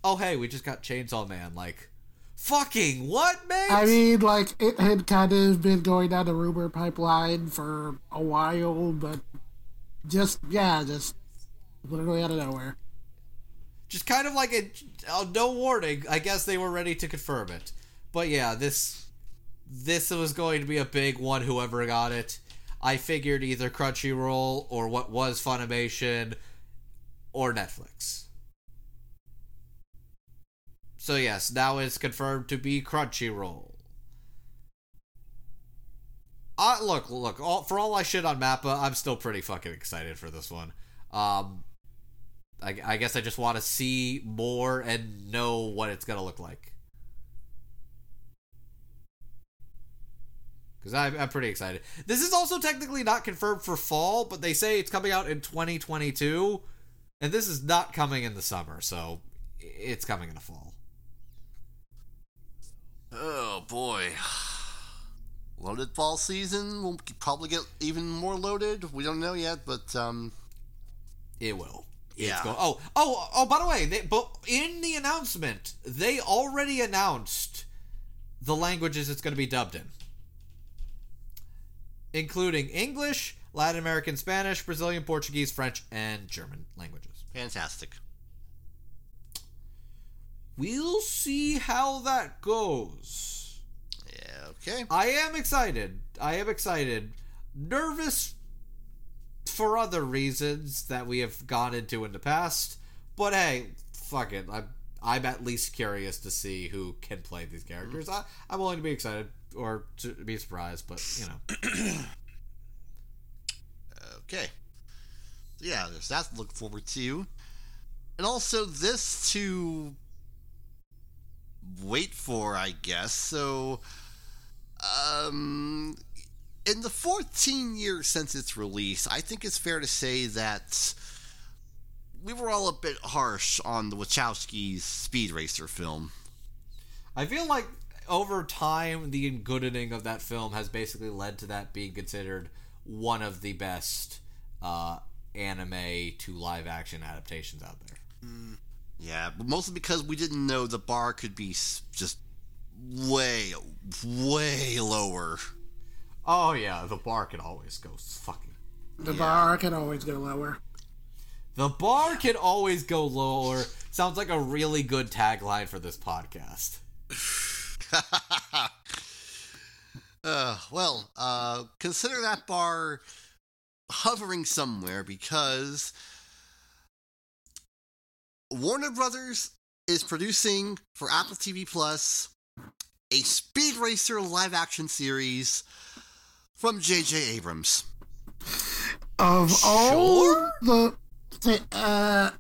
oh hey, we just got Chainsaw Man. Like, fucking what, man? I mean, like, it had kind of been going down the rumor pipeline for a while, but just, yeah, just literally out of nowhere. just kind of like a uh, no warning. I guess they were ready to confirm it. But yeah, this this was going to be a big one. Whoever got it, I figured either Crunchyroll or what was Funimation or Netflix. So yes, now it's confirmed to be Crunchyroll. Uh, look, look. All, for all I shit on Mappa, I'm still pretty fucking excited for this one. Um, I, I guess I just want to see more and know what it's gonna look like. Because I'm, I'm pretty excited. This is also technically not confirmed for fall, but they say it's coming out in 2022, and this is not coming in the summer, so it's coming in the fall. Oh boy. Loaded fall season. We'll probably get even more loaded. We don't know yet, but um, It will. Yeah. go- oh, oh, oh. By the way, they, but in the announcement, they already announced the languages it's going to be dubbed in, including English, Latin American Spanish, Brazilian Portuguese, French, and German languages. fantastic. We'll see how that goes. Yeah. Okay. I am excited. I am excited. Nervous for other reasons that we have gone into in the past. But hey, fuck it. I'm I'm at least curious to see who can play these characters. Mm-hmm. I, I'm willing to be excited or to be surprised, but you know. Okay. So yeah, there's that to look forward to. And also this to wait for, I guess. So um in the 14 years since its release, I think it's fair to say that we were all a bit harsh on the Wachowskis Speed Racer film. I feel like over time the goodening of that film has basically led to that being considered one of the best uh, anime to live action adaptations out there. Yeah, but mostly because we didn't know the bar could be just way, way lower. Oh yeah, the bar can always go fucking. The bar can always go lower. The bar can always go lower. Sounds like a really good tagline for this podcast. Uh, well, uh, consider that bar hovering somewhere because Warner Brothers is producing for Apple TV Plus a Speed Racer live action series from J.J. Abrams. Of all the, uh,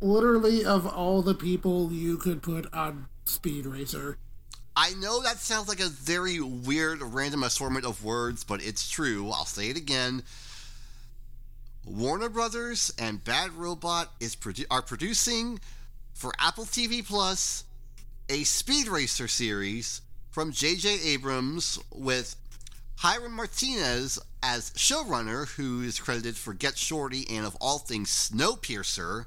literally of all the people you could put on Speed Racer, I know that sounds like a very weird, random assortment of words, but it's true. I'll say it again. Warner Brothers and Bad Robot is produ- are producing for Apple TV Plus a Speed Racer series from J.J. Abrams with Hiram Martinez as showrunner, who is credited for Get Shorty and of all things Snowpiercer,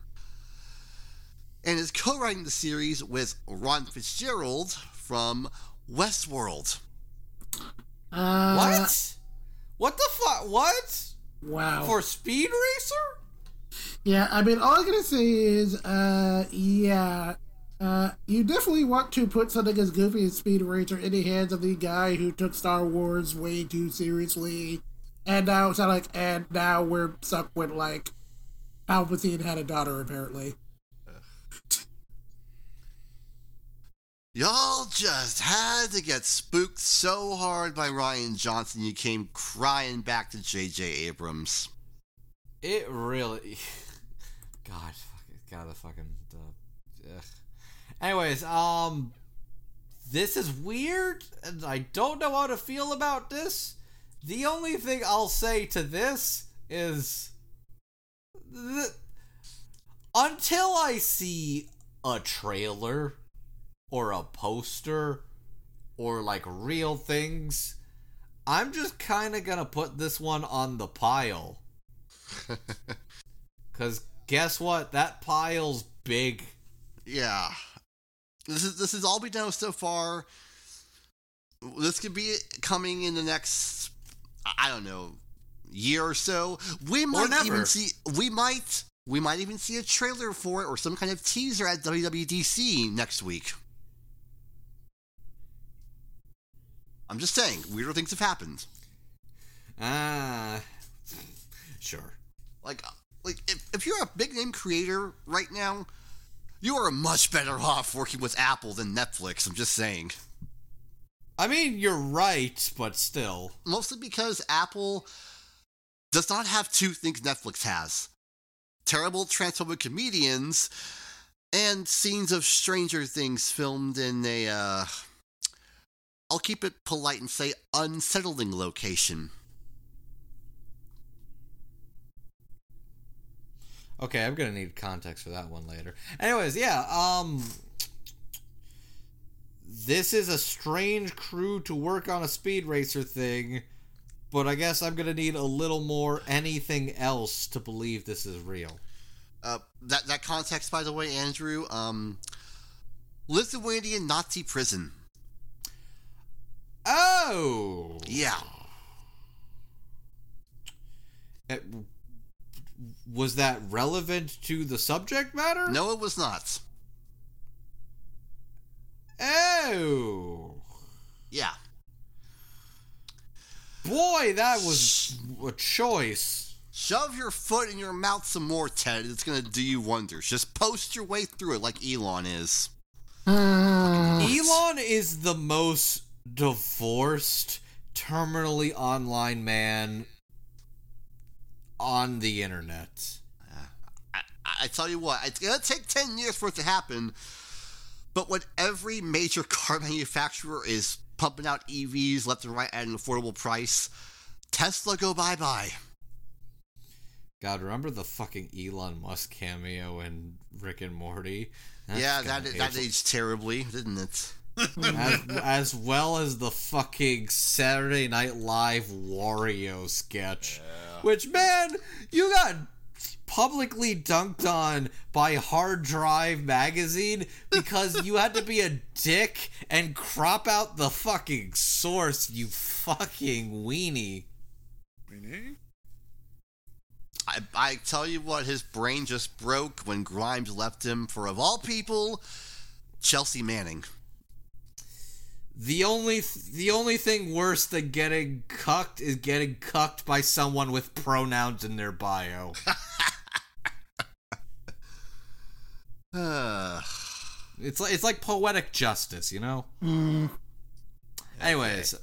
and is co-writing the series with Ron Fitzgerald from Westworld. uh, What? What the fuck? What? Wow. For Speed Racer? Yeah, I mean, all I'm gonna say is, uh, yeah, uh, you definitely want to put something as goofy as Speed Racer in the hands of the guy who took Star Wars way too seriously, and now it's not like, and now we're stuck with like, Palpatine had a daughter apparently. Y'all just had to get spooked so hard by Rian Johnson you came crying back to J.J. Abrams. It really. God, fucking, gotta fucking. Uh. Anyways, um, this is weird, and I don't know how to feel about this. The only thing I'll say to this is, th- until I see a trailer, or a poster or like real things, I'm just kind of gonna put this one on the pile. Cause guess what? That pile's big. Yeah. This is this is all we know so far. This could be coming in the next I don't know year or so. We might even see we might we might even see a trailer for it or some kind of teaser at WWDC next week. I'm just saying, weirder things have happened. Ah, sure. Like, like if, if you're a big name creator right now, you are much better off working with Apple than Netflix. I'm just saying. I mean, you're right, but still. Mostly because Apple does not have two things Netflix has terrible transphobic comedians and scenes of Stranger Things filmed in a, uh, I'll keep it polite and say unsettling location. Okay, I'm gonna need context for that one later. Anyways, yeah, um this is a strange crew to work on a speed racer thing, but I guess I'm gonna need a little more anything else to believe this is real. Uh, that that context, by the way, Andrew. Um, Lithuanian Nazi prison. Oh, Yeah, It- was that relevant to the subject matter? no, it was not. Oh, Yeah, boy, that was a choice. shove your foot in your mouth some more, Ted. It's gonna do you wonders. Just post your way through it like Elon is. Elon is the most divorced, terminally online man on the internet. I, I tell you what, it's gonna take ten years for it to happen. But when every major car manufacturer is pumping out EVs left and right at an affordable price, Tesla go bye bye. God, remember the fucking Elon Musk cameo in Rick and Morty? That's yeah, that that aged terribly, didn't it? As, as well as the fucking Saturday Night Live Wario sketch. Which, man, you got publicly dunked on by Hard Drive magazine because you had to be a dick and crop out the fucking source, you fucking weenie. Really? I, I tell you what, his brain just broke when Grimes left him for, of all people, Chelsea Manning. The only the only thing worse than getting cucked is getting cucked by someone with pronouns in their bio. Uh, It's like it's like poetic justice, you know. Anyways,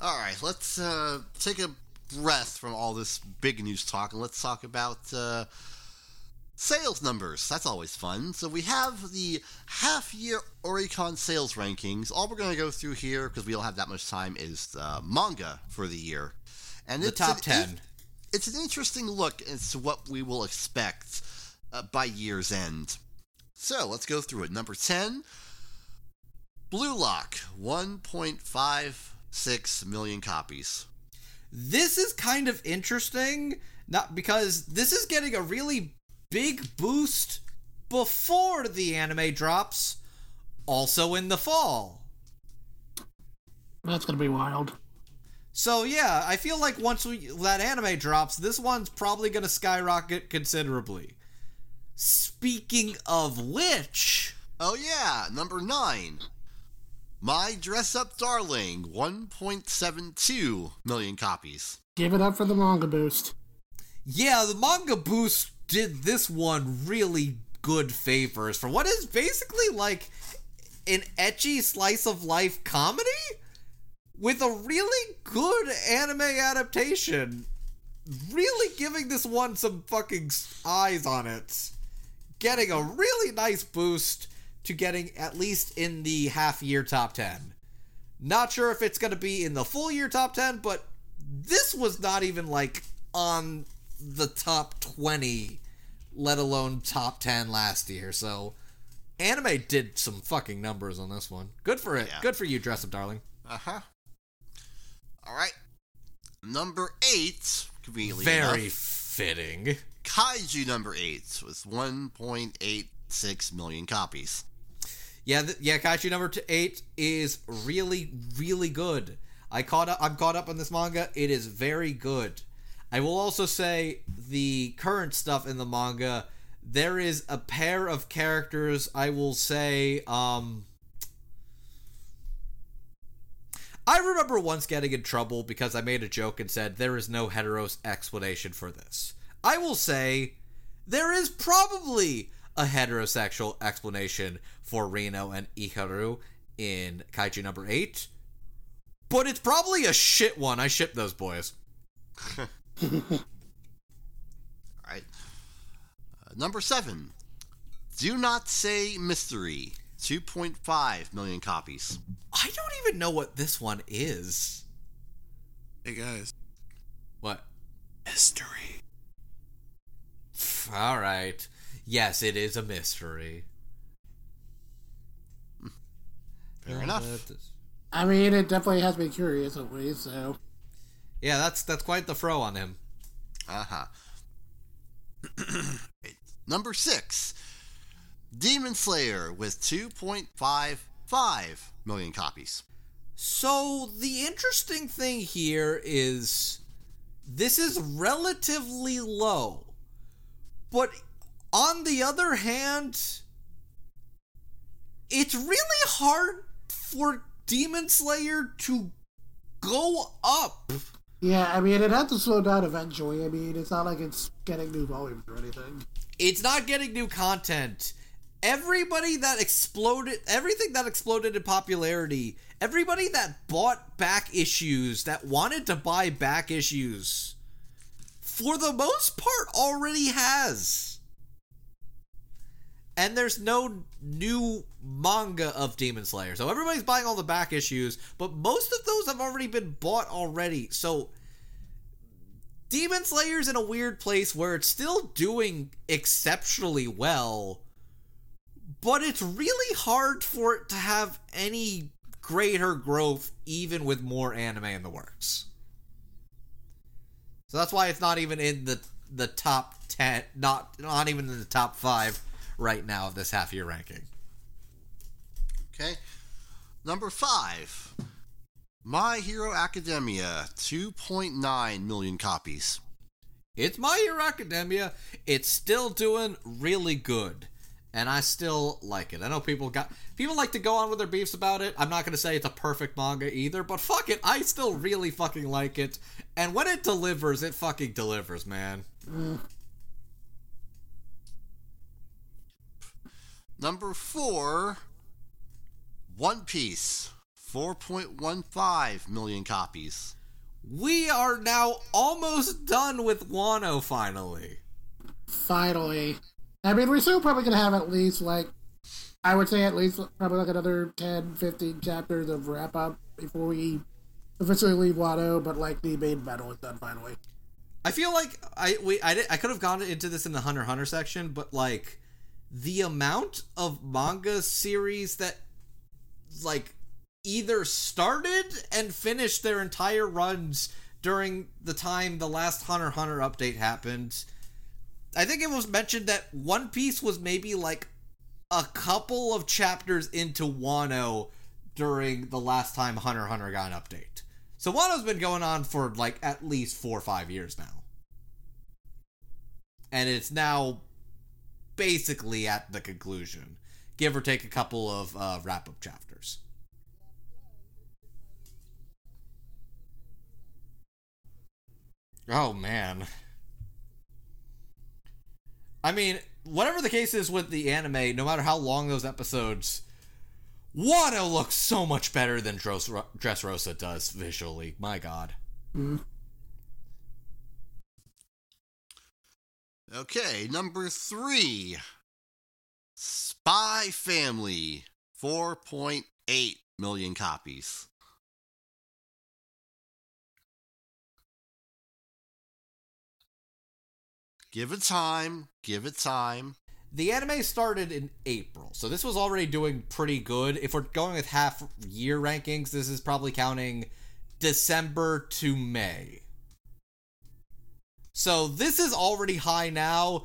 all right, let's uh, take a breath from all this big news talk and let's talk about uh, sales numbers. That's always fun. So we have the half-year Oricon sales rankings. All we're going to go through here because we don't have that much time is uh, manga for the year, and the it's top an ten. it's an interesting look as to what we will expect uh, by year's end. So let's go through it. Number 10, Blue Lock, 1.56 million copies. This is kind of interesting, not because this is getting a really big boost before the anime drops, also in the fall. That's gonna be wild. So yeah, I feel like once we, that anime drops, this one's probably going to skyrocket considerably. Speaking of which, Oh, yeah, number 9, My Dress Up Darling, 1.72 million copies. Give it up for the manga boost. yeah, the manga boost did this one really good favors for what is basically like an ecchi slice of life comedy with a really good anime adaptation. Really giving this one some fucking eyes on it. Getting a really nice boost to getting at least in the half year top 10. Not sure if it's going to be in the full year top 10, but this was not even like on the top 20, let alone top 10 last year. So, anime did some fucking numbers on this one. Good for it. Yeah. Good for you, dress up, darling. Uh huh. All right. Number eight, conveniently Very enough, fitting. Kaiju number eight with 1.86 million copies. Yeah, th- yeah. Kaiju number t- eight is really, really good. I caught up. I'm caught up on this manga. It is very good. I will also say the current stuff in the manga. There is a pair of characters. I will say. Um, I remember once getting in trouble because I made a joke and said there is no heteros explanation for this. I will say there is probably a heterosexual explanation for Reno and Iharu in Kaiju number 8, but it's probably a shit one. I ship those boys. All right. Uh, number seven, Do Not Say Mystery, 2.5 million copies. I don't even know what this one is. Hey guys, What? mystery. All right. Yes, it is a mystery. Fair enough. I mean, it definitely has me curious at least, so. Yeah, that's that's quite the fro on him. Uh huh. Number six, Demon Slayer with 2.55 million copies. So the interesting thing here is this is relatively low. But on the other hand, it's really hard for Demon Slayer to go up. Yeah, I mean, it had to slow down eventually. I mean, it's not like it's getting new volumes or anything. It's not getting new content. Everybody that exploded, everything that exploded in popularity, everybody that bought back issues, that wanted to buy back issues, for the most part already has. And there's no new manga of Demon Slayer. So everybody's buying all the back issues, but most of those have already been bought already. So Demon Slayer's in a weird place where it's still doing exceptionally well, but it's really hard for it to have any greater growth even with more anime in the works. So that's why it's not even in the the top 10, not not even in the top 5 right now of this half year ranking. Okay. Number five, My Hero Academia, 2.9 million copies. It's My Hero Academia. It's still doing really good. And I still like it. I know people got people like to go on with their beefs about it. I'm not gonna say it's a perfect manga either, but fuck it, I still really fucking like it. And when it delivers, it fucking delivers, man. Mm. Number four, One Piece, 4.15 million copies. We are now almost done with Wano finally. Finally. I mean, we're still probably going to have at least, like, I would say at least probably like another 10, 15 chapters of wrap up before we officially leave Wano, but, like, the main battle is done finally. I feel like I we I, did, I could have gone into this in the Hunter Hunter section, but like the amount of manga series that like either started and finished their entire runs during the time the last Hunter Hunter update happened. I think it was mentioned that One Piece was maybe like a couple of chapters into Wano during the last time Hunter Hunter got an update. So Wano's been going on for like at least four or five years now. And it's now basically at the conclusion, give or take a couple of uh, wrap up chapters. Oh man. I mean, whatever the case is with the anime, no matter how long those episodes, Wano looks so much better than Dress- Dressrosa does visually. My god. Okay, number three, Spy Family, 4.8 million copies. Give it time. Give it time. the anime started in April, so this was already doing pretty good. If we're going with half year rankings, this is probably counting December to May. So this is already high now.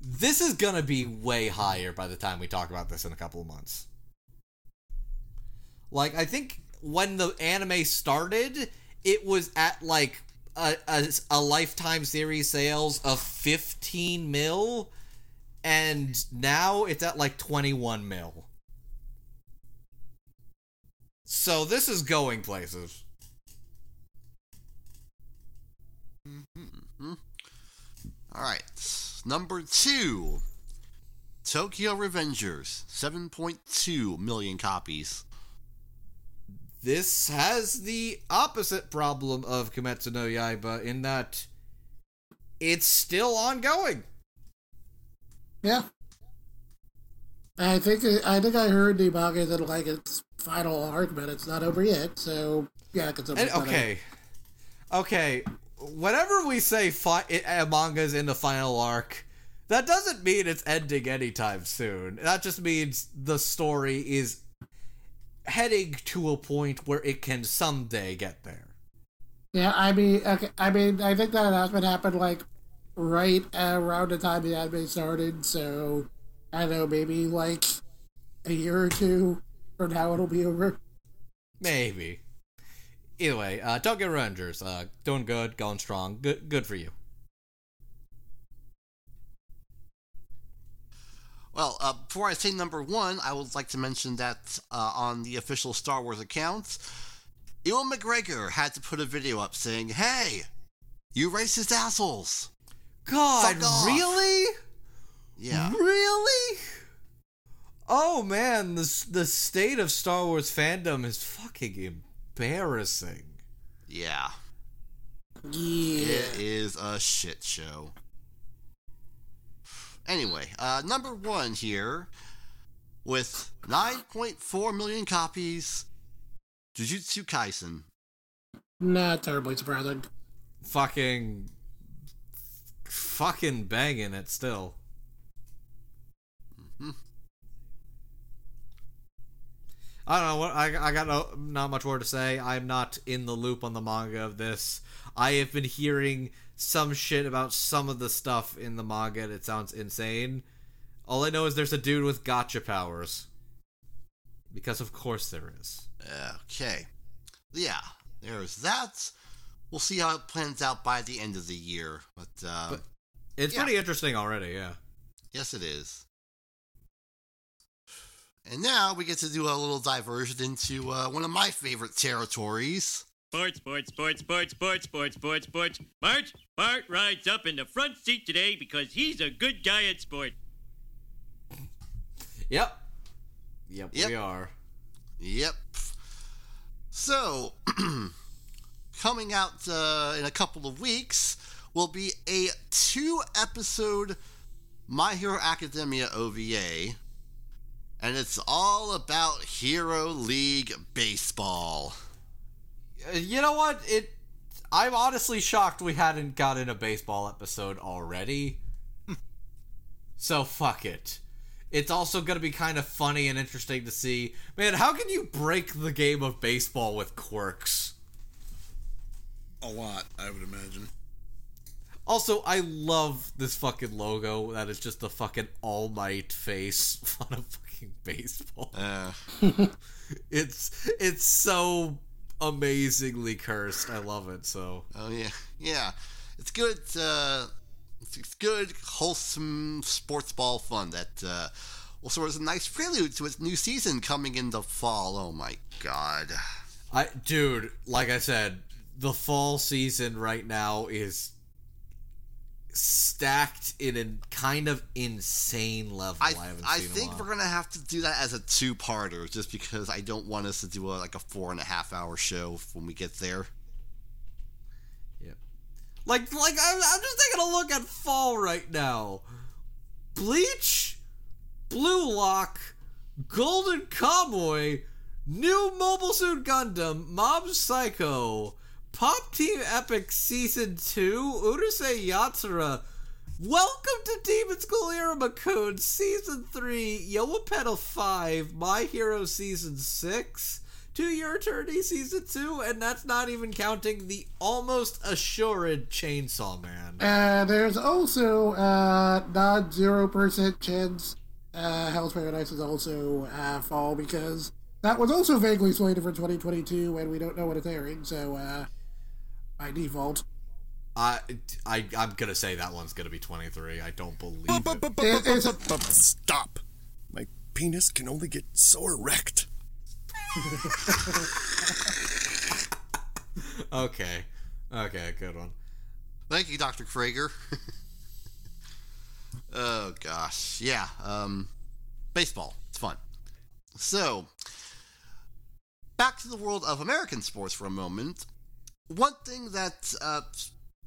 This is gonna be way higher by the time we talk about this in a couple of months. Like, I think when the anime started, it was at like a, a, a lifetime series sales of 15 mil, and now it's at like 21 mil. So this is going places. All right, number two, Tokyo Revengers, 7.2 million copies. This has the opposite problem of Kimetsu no Yaiba in that it's still ongoing. Yeah. I think I think I heard the manga that like its final arc, but it's not over yet. So yeah, it's And, okay, okay. Whenever we say fi- it, a manga's in the final arc, that doesn't mean it's ending anytime soon. That just means the story is heading to a point where it can someday get there. Yeah, I mean, okay, I mean, I think that announcement happened like right around the time the anime started. So I don't know, maybe like a year or two from now it'll be over. Maybe. Either way, uh, Tokyo Rangers, uh, doing good, going strong. Good, good for you. Well, uh, before I say number one, I would like to mention that uh, on the official Star Wars account, Ewan McGregor had to put a video up saying, "Hey, you racist assholes!" God, really? Yeah, Really? Oh man, the the state of Star Wars fandom is fucking embarrassing. yeah, Yeah. it is a shit show. Anyway, uh, number one here, with 9.4 million copies, Jujutsu Kaisen. Not terribly surprising. Fucking, fucking banging it still. I don't know I, I got no, not much more to say. I'm not in the loop on the manga of this. I have been hearing some shit about some of the stuff in the manga and it sounds insane. All I know is there's a dude with gacha powers. Because of course there is. Okay. Yeah, there's that. We'll see how it plans out by the end of the year. But, uh, But- It's Yeah. pretty interesting already, yeah. yes, it is. And now we get to do a little diversion into uh, one of my favorite territories. Sports, sports, sports, sports, sports, sports, sports, sports. Bart, Bart rides up in the front seat today because he's a good guy at sport. Yep. Yep, Yep. we are. Yep. So, coming out uh, in a couple of weeks will be a two episode My Hero Academia OVA. And it's all about Hero League Baseball. Uh, You know what? It. I'm honestly shocked we hadn't gotten a baseball episode already. so fuck it. It's also gonna be kind of funny and interesting to see. Man, how can you break the game of baseball with quirks? A lot, I would imagine. Also, I love this fucking logo that is just the fucking All Might face on a fucking baseball. Uh, It's it's so amazingly cursed. I love it so. oh, yeah. Yeah. It's good. Uh, it's it's good, wholesome sports ball fun that uh, will serve as a nice prelude to its new season coming in the fall. Oh, my God. I dude, like I said, the fall season right now is stacked in a kind of insane level. I, I, I seen in a think we're gonna have to do that as a two-parter, just because I don't want us to do a, like a four and a half hour show when we get there. Yeah. Like, like I'm, I'm just taking a look at fall right now. Bleach, Blue Lock, Golden Kamuy, new Mobile Suit Gundam, Mob Psycho, Pop Team Epic Season 2, Urusei Yatsura, Welcome to Demon School Iruma-kun Season 3, Yoa 5, My Hero Season 6, To Your Eternity Season 2, and that's not even counting the almost assured Chainsaw Man. Uh, there's also uh, non zero percent chance uh, Hell's Paradise is also uh, fall because that was also vaguely slated for 2022 and we don't know when it's airing. So uh, by default, I, I, I'm gonna say that one's gonna be 23. I don't believe it. It- Stop. My penis can only get so erect. Okay. Okay, good one. Thank you, Dr. Krieger. oh gosh, yeah. Um, baseball. It's fun. So, back to the world of American sports for a moment. One thing that uh,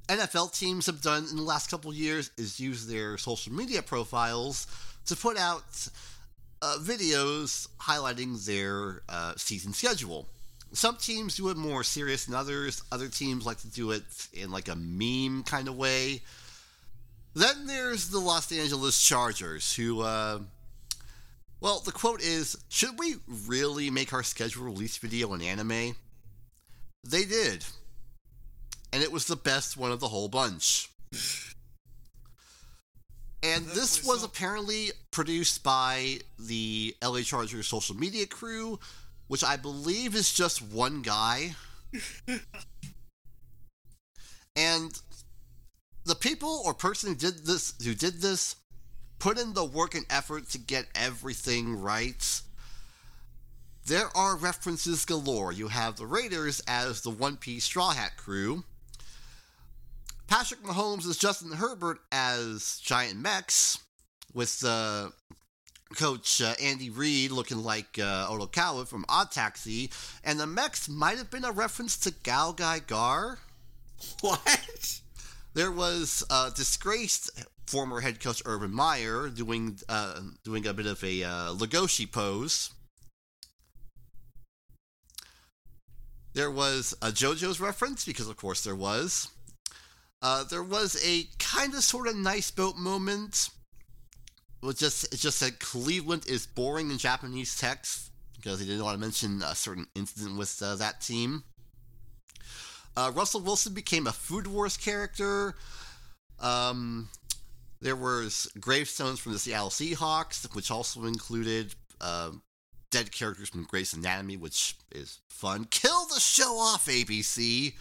NFL teams have done in the last couple years is use their social media profiles to put out uh, videos highlighting their uh, season schedule. Some teams do it more serious than others. Other teams like to do it in like a meme kind of way. Then there's the Los Angeles Chargers, who, uh, well, the quote is Should we really make our schedule release video an anime? They did. And it was the best one of the whole bunch. And this was apparently produced by the LA Chargers social media crew, which I believe is just one guy. and the people or person who did this who did this put in the work and effort to get everything right. There are references galore. You have the Raiders as the One Piece Straw Hat crew. Patrick Mahomes as Justin Herbert as Giant Mex, with uh, Coach uh, Andy Reid looking like uh, Odokawa from Odd Taxi, and the Mex might have been a reference to GaoGaiGar. What? There was uh, disgraced former head coach Urban Meyer doing uh, doing a bit of a uh, Legoshi pose. There was a JoJo's reference because, of course, there was. Uh, there was a kind of sort of nice boat moment. It just it just said Cleveland is boring in Japanese text because they didn't want to mention a certain incident with uh, that team. Uh, Russell Wilson became a Food Wars character. Um, there was gravestones from the Seattle Seahawks, which also included uh, dead characters from Grey's Anatomy, which is fun. Kill the show off, ABC.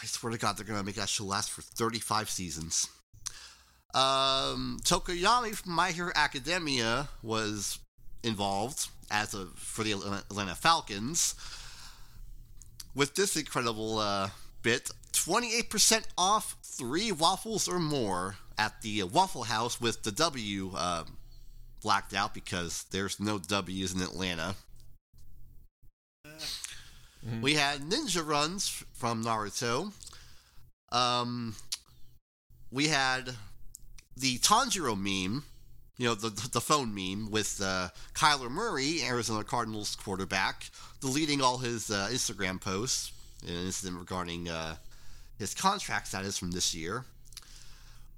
I swear to God, they're gonna make that show last for 35 seasons. Um, Tokoyami from My Hero Academia was involved as a for the Atlanta Falcons with this incredible uh, bit: 28% off three waffles or more at the Waffle House with the W uh, blacked out because there's no W's in Atlanta. We had ninja runs from Naruto. Um, we had the Tanjiro meme, you know, the the phone meme with uh, Kyler Murray, Arizona Cardinals quarterback, deleting all his uh, Instagram posts in an incident regarding uh, his contract status from this year.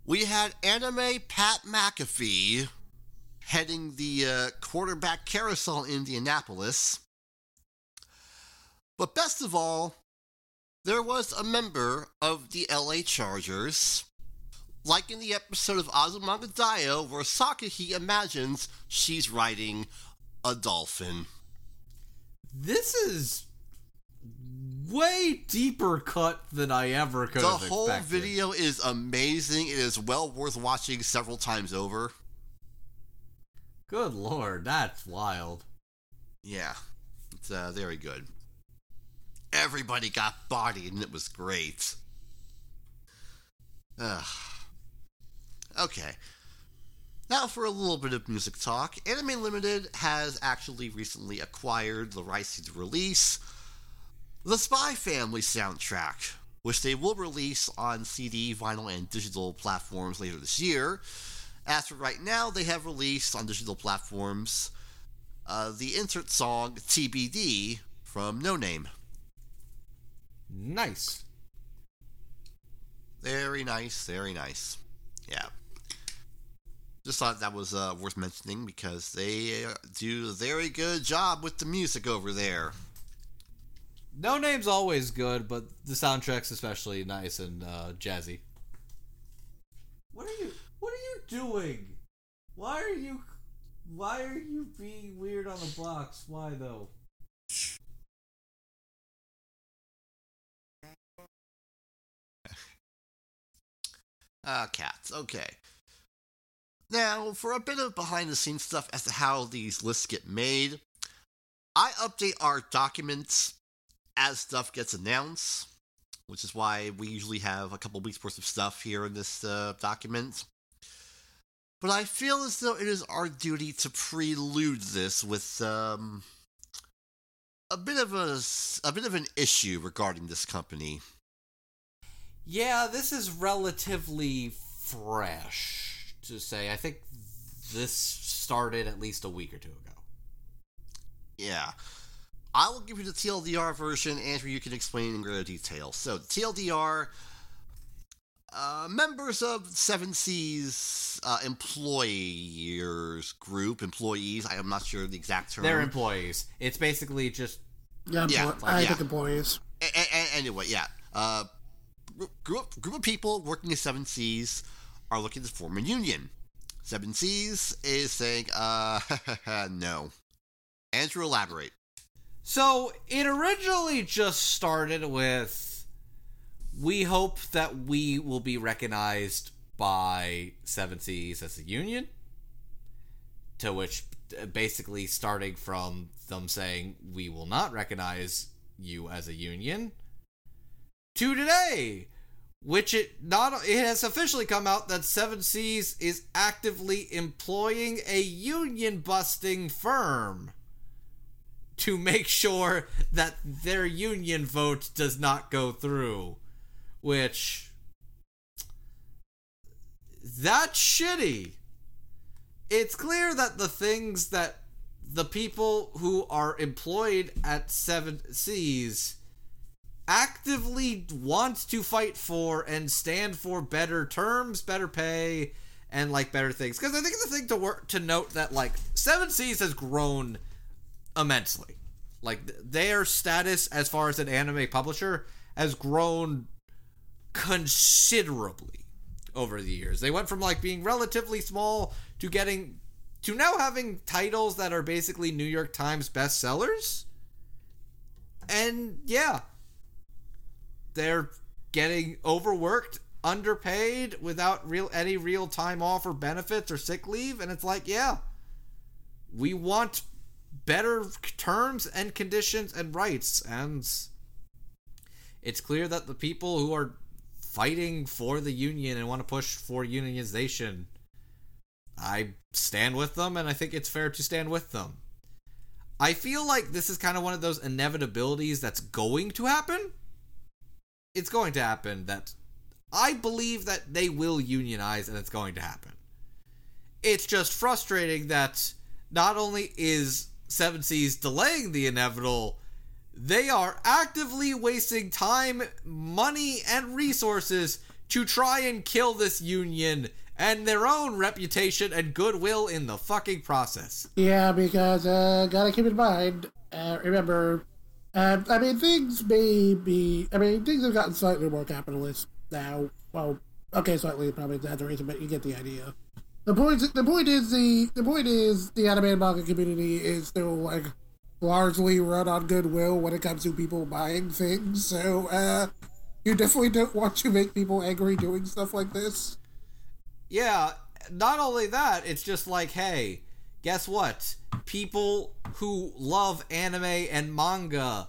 We had anime Pat McAfee heading the uh, quarterback carousel in Indianapolis. But best of all, there was a member of the LA Chargers, like in the episode of Azumanga Daioh, where Sakaki imagines she's riding a dolphin. This is way deeper cut than I ever could The whole expected. video is amazing. It is well worth watching several times over. Good lord, that's wild. Yeah, it's uh, very good. Everybody got bodied, and it was great. Ugh. Okay. Now for a little bit of music talk. Anime Limited has actually recently acquired the rights to release the Spy Family soundtrack, which they will release on CD, vinyl, and digital platforms later this year. As for right now, they have released on digital platforms uh, the insert song TBD from No Name. Nice. Very nice, very nice. Yeah. Just thought that was uh, worth mentioning because they uh, do a very good job with the music over there. No Name's always good, but the soundtrack's especially nice and uh, jazzy. What are you? What are you doing? Why are you? Why are you being weird on the box? Why though? Ah, cats. Okay. Now, for a bit of behind the scenes stuff as to how these lists get made, I update our documents as stuff gets announced, which is why we usually have a couple weeks worth of stuff here in this uh, document. But I feel as though it is our duty to prelude this with um, a bit of a, a bit of an issue regarding this company. Yeah, this is relatively fresh to say. I think this started at least a week or two ago. Yeah. I will give you the TLDR version. Andrew, you can explain in greater detail. So, TLDR, uh, members of Seven Seas uh, employers group, employees. I am not sure the exact term. They're employees. It's basically just Yeah, Yeah, employ- I yeah. think employees. A- a- a- anyway, yeah. Uh, gr- group, group of people working at Seven Seas are looking to form a union. Seven Seas is saying, uh, no. Andrew, elaborate. So it originally just started with we hope that we will be recognized by Seven Seas as a union. To which basically starting from them saying we will not recognize you as a union to today which it not it has officially come out that Seven Seas is actively employing a union busting firm to make sure that their union vote does not go through. Which. That's shitty. It's clear that the things that the people who are employed at Seven Seas actively wants to fight for and stand for better terms, better pay, and like better things. Because I think the thing to work to note that like Seven Seas has grown immensely. Like th- their status as far as an anime publisher has grown considerably over the years. They went from like being relatively small to getting to now having titles that are basically New York Times bestsellers. And yeah, they're getting overworked, underpaid without real any real time off or benefits or sick leave and it's like, yeah, we want better terms and conditions and rights and it's clear that the people who are fighting for the union and want to push for unionization I stand with them and I think it's fair to stand with them. I feel like this is kind of one of those inevitabilities that's going to happen. It's going to happen that I believe that they will unionize and it's going to happen. It's just frustrating that not only is Seven Seas delaying the inevitable, they are actively wasting time, money, and resources to try and kill this union and their own reputation and goodwill in the fucking process. Yeah, because uh, gotta keep in mind. Uh, remember, uh, I mean, things may be. I mean, things have gotten slightly more capitalist now. Well, okay, slightly probably exaggeration, but you get the idea. The point. The point is the. The point is the anime and manga community is still like largely run on goodwill when it comes to people buying things. So, uh, you definitely don't want to make people angry doing stuff like this. Yeah, not only that, it's just like, hey, guess what? People who love anime and manga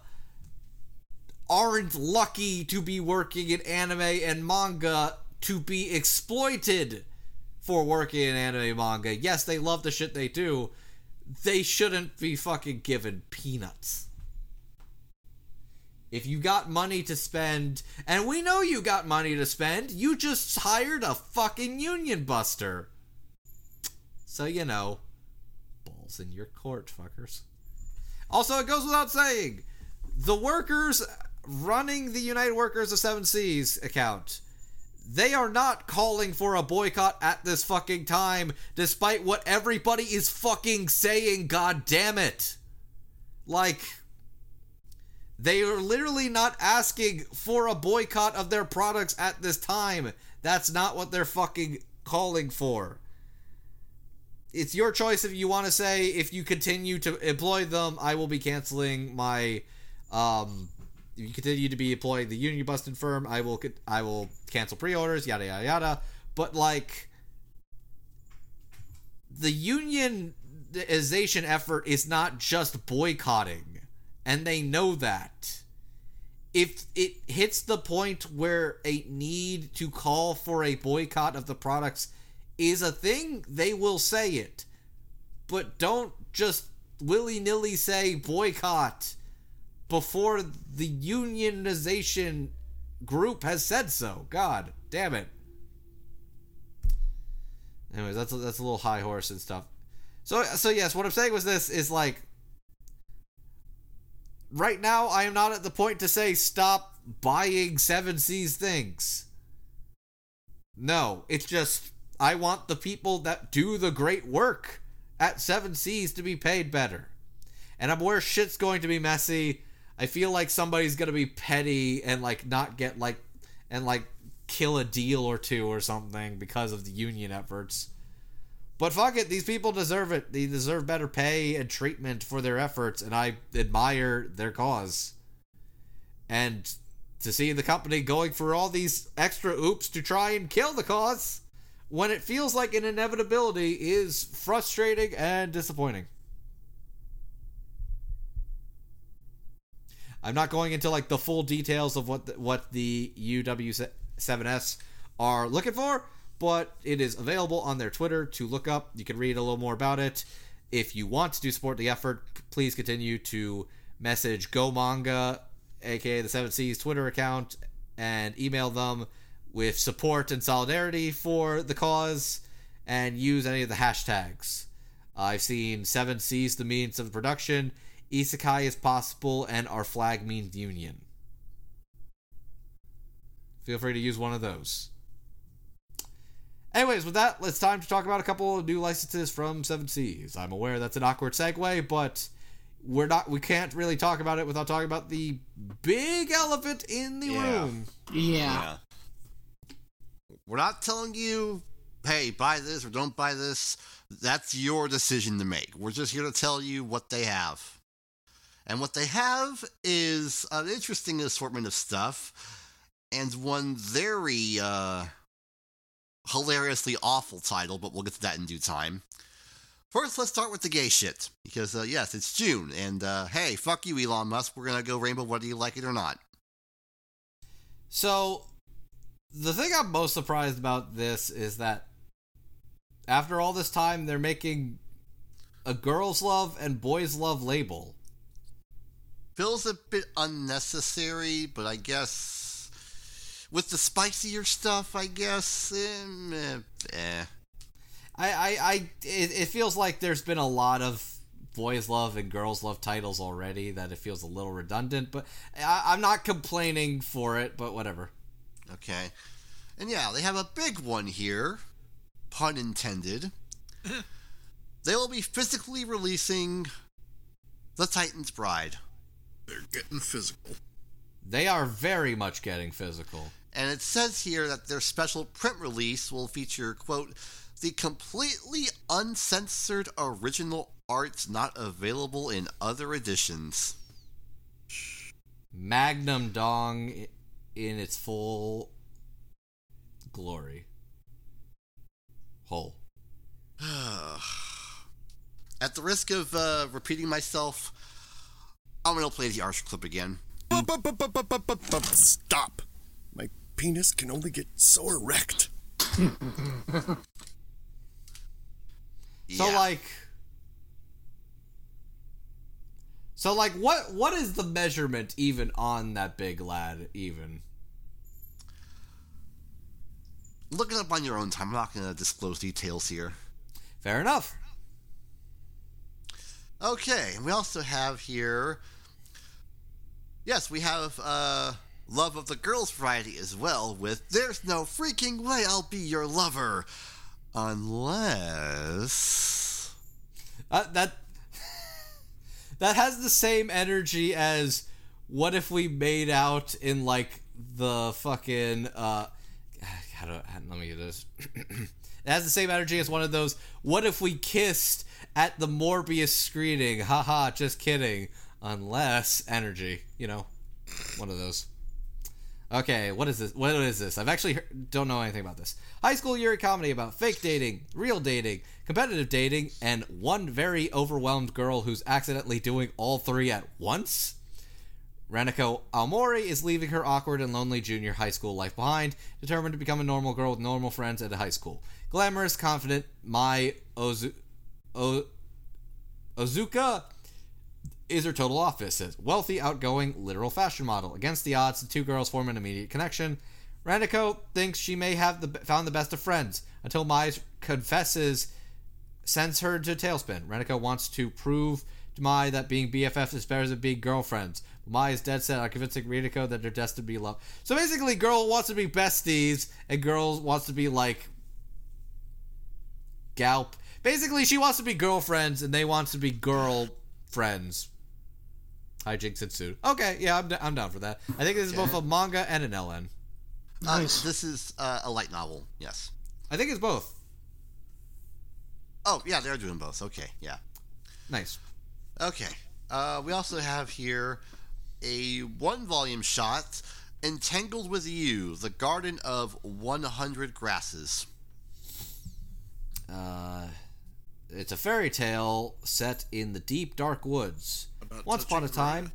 aren't lucky to be working in anime and manga to be exploited for working in anime and manga. Yes, they love the shit they do. They shouldn't be fucking given peanuts. If you got money to spend, and we know you got money to spend, you just hired a fucking union buster. So, you know, balls in your court, fuckers. Also, it goes without saying, the workers running the United Workers of Seven Seas account, they are not calling for a boycott at this fucking time, despite what everybody is fucking saying, god damn it. Like, they are literally not asking for a boycott of their products at this time. That's not what they're fucking calling for. It's your choice if you want to say if you continue to employ them, I will be canceling my um if you continue to be employing the union busted firm, I will I will cancel pre-orders, yada yada yada. But like the unionization effort is not just boycotting, and they know that. If it hits the point where a need to call for a boycott of the products is a thing, they will say it. But don't just willy nilly say boycott before the unionization group has said so. God damn it. Anyways, that's a, that's a little high horse and stuff. So so yes, what I'm saying was this is like right now I am not at the point to say stop buying 7 Seas things. No, it's just I want the people that do the great work at 7 Seas to be paid better. And I'm aware shit's going to be messy. I feel like somebody's going to be petty and like not get like and like kill a deal or two or something because of the union efforts. But fuck it, these people deserve it. They deserve better pay and treatment for their efforts, and I admire their cause. And to see the company going for all these extra oops to try and kill the cause when it feels like an inevitability is frustrating and disappointing. I'm not going into like the full details of what the, what the UW7S are looking for, but it is available on their Twitter to look up. You can read a little more about it. If you want to support the effort, please continue to message Go Manga, aka the Seven Seas Twitter account, and email them with support and solidarity for the cause, and use any of the hashtags. I've seen Seven Seas, the means of production, Isekai is possible, and our flag means union. Feel free to use one of those. Anyways, with that, it's time to talk about a couple of new licenses from Seven Seas. I'm aware that's an awkward segue, but we're not we can't really talk about it without talking about the big elephant in the Yeah. room. Yeah. We're not telling you, hey, buy this or don't buy this. That's your decision to make. We're just here to tell you what they have. And what they have is an interesting assortment of stuff and one very uh, hilariously awful title, but we'll get to that in due time. First, let's start with the gay shit. Because, uh, yes, it's June, and uh, hey, fuck you, Elon Musk. We're gonna go rainbow whether you like it or not. So, the thing I'm most surprised about this is that after all this time, they're making a girls' love and boys' love label. Feels a bit unnecessary, but I guess with the spicier stuff, I guess, eh, eh. I, I, I it, it feels like there's been a lot of boys love and girls love titles already that it feels a little redundant, but I, I'm not complaining for it, but whatever. Okay. And yeah, they have a big one here. Pun intended. they will be physically releasing The Titan's Bride. They're getting physical. They are very much getting physical. And it says here that their special print release will feature, quote, the completely uncensored original art not available in other editions. Magnum Dong i- in its full glory. Whole. At the risk of uh, repeating myself, I'm going to play the Archer clip again. Stop. My penis can only get so erect. So like So like what what is the measurement even on that big lad even? Look it up on your own time. I'm not going to disclose details here. Fair enough. Okay, and we also have here. Yes, we have uh, love of the girls' variety as well with There's No Freaking Way I'll Be Your Lover. Unless. Uh, that that has the same energy as what if we made out in like the fucking uh how do how, let me get this. It has the same energy as one of those what if we kissed at the morbius screening? Haha just kidding. Unless energy you know one of those Okay, what is this? What is this? I've actually don't know anything about this. High school Yuri comedy about fake dating, real dating, competitive dating, and one very overwhelmed girl who's accidentally doing all three at once. Renako Amaori is leaving her awkward and lonely junior high school life behind, determined to become a normal girl with normal friends at a high school. Glamorous, confident, Mai Ozu- o- Ozuka is her total opposite. Wealthy, outgoing, literal fashion model. Against the odds, the two girls form an immediate connection. Renako thinks she may have the, found the best of friends until Mai confesses, sends her to Tailspin. Renako wants to prove to Mai that being BFFs is better than being girlfriends. Mai is dead set on convincing Renako that they're destined to be loved. So basically, girl wants to be besties, and girl wants to be like galp. Basically, she wants to be girlfriends, and they wants to be girl friends. Hijinks ensued. Okay, yeah, I'm, d- I'm down for that. I think this is both a manga and an LN. Uh, this is uh, a light novel, yes. I think it's both. Oh, yeah, they're doing both. Okay, yeah. Nice. Okay. Uh, we also have here a one volume shot Entangled with You, The Garden of 100 Grasses. Uh, it's a fairy tale set in the deep, dark woods. Uh, Once upon a time,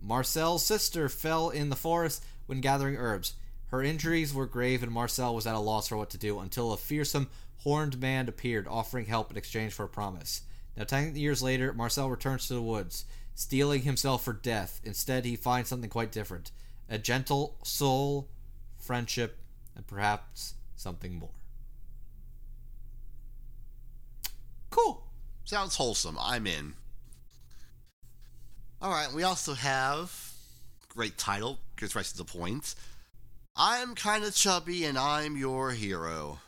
Marcel's sister fell in the forest when gathering herbs. Her injuries were grave, and Marcel was at a loss for what to do until a fearsome, horned man appeared, offering help in exchange for a promise. Now, ten years later, Marcel returns to the woods, steeling himself for death. Instead, he finds something quite different a gentle soul, friendship, and perhaps something more. Cool. Sounds wholesome. I'm in. All right. We also have great title. Gets right to the point. I'm kind of chubby and I'm your hero.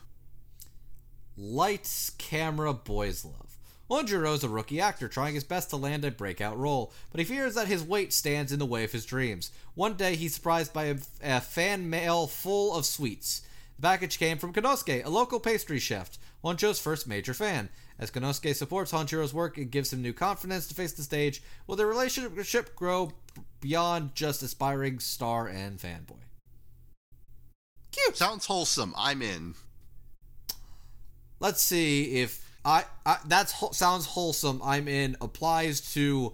Lights, camera, boys love. Honjiro is a rookie actor trying his best to land a breakout role, but he fears that his weight stands in the way of his dreams. One day, he's surprised by a, a fan mail full of sweets. The package came from Konosuke, a local pastry chef, Honjo's first major fan. As Konosuke supports Honjiro's work, it gives him new confidence to face the stage, will their relationship grow beyond just aspiring star and fanboy. Cute. Sounds wholesome. I'm in. Let's see if I, I that's sounds wholesome. I'm in applies to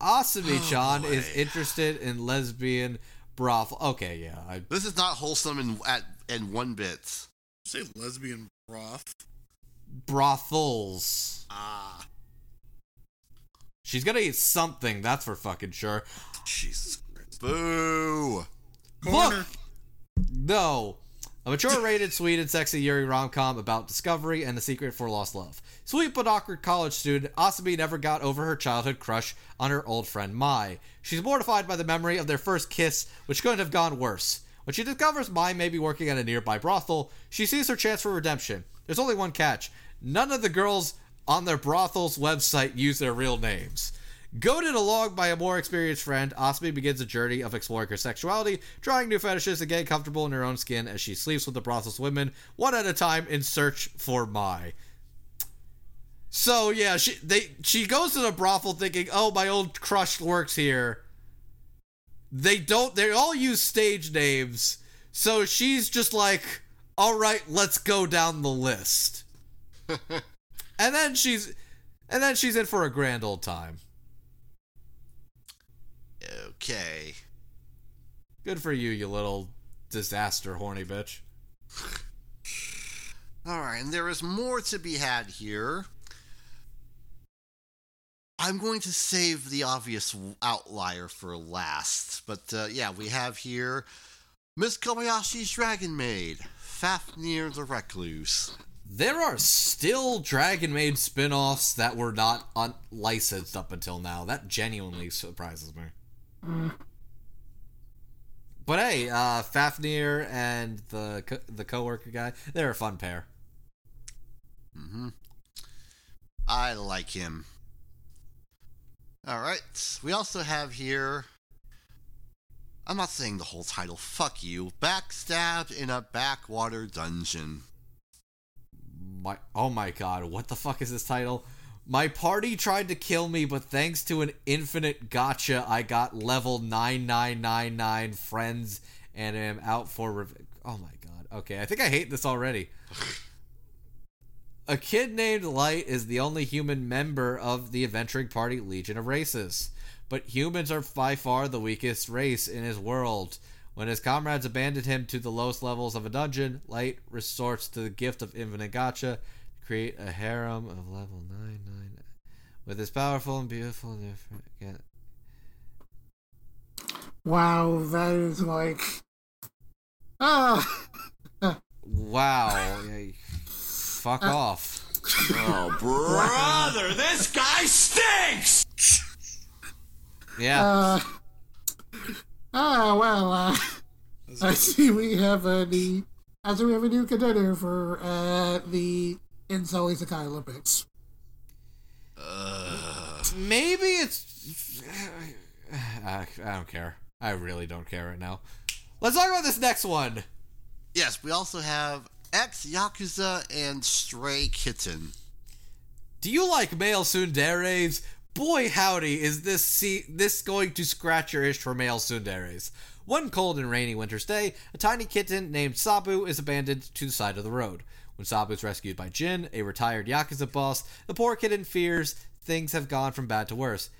Asumi-chan Oh, is interested in lesbian brothel. Okay, yeah. I, This is not wholesome in at in one bit. Say lesbian broth. Brothels. Ah. She's gonna eat something. That's for fucking sure. Jesus Christ. Boo. Look, no. A mature rated, sweet, and sexy Yuri rom com about discovery and the secret for lost love. Sweet but awkward college student, Asumi never got over her childhood crush on her old friend Mai. She's mortified by the memory of their first kiss, which couldn't have gone worse. When she discovers Mai may be working at a nearby brothel, she sees her chance for redemption. There's only one catch none of the girls on their brothel's website use their real names. Goaded along by a more experienced friend, Asumi begins a journey of exploring her sexuality, trying new fetishes, and getting comfortable in her own skin as she sleeps with the brothel's women one at a time in search for Mai. So yeah, she they she goes to the brothel thinking, "Oh, my old crush works here." They don't. They all use stage names, so she's just like, "All right, let's go down the list." and then she's, and then she's in for a grand old time. Okay. Good for you, you little disaster horny bitch. All right, and there is more to be had here. I'm going to save the obvious outlier for last, but uh, yeah, we have here Miss Kobayashi's Dragon Maid, Fafnir the Recluse. There are still Dragon Maid spin offs that were not unlicensed up until now. That genuinely surprises me. But hey, uh, Fafnir and the co- the coworker guy, they're a fun pair. hmm I like him. All right. We also have here. I'm not saying the whole title. Fuck you. Backstabbed in a backwater dungeon. My oh my god, what the fuck is this title? My party tried to kill me, but thanks to an infinite gacha, I got level 9999 friends and am out for rev- Oh my god. Okay, I think I hate this already. A kid named Light is the only human member of the adventuring party Legion of Races. But humans are by far the weakest race in his world. When his comrades abandoned him to the lowest levels of a dungeon, Light resorts to the gift of infinite gacha to create a harem of level 99. With his powerful and beautiful and different. Wow, that is like. Ah! Wow. Yeah, fuck off. Oh, brother, this guy stinks! Yeah. Uh, ah, well, uh, I see we have a new, I see we have a new contender for uh, the Incel Isekai Olympics. Maybe it's. I, I don't care. I really don't care right now. Let's talk about this next one. Yes, we also have ex Yakuza and Stray Kitten. Do you like male tsunderes? Boy, howdy, is this see this going to scratch your itch for male tsunderes? One cold and rainy winter's day, a tiny kitten named Sabu is abandoned to the side of the road. When Sabu is rescued by Jin, a retired Yakuza boss, the poor kitten fears things have gone from bad to worse,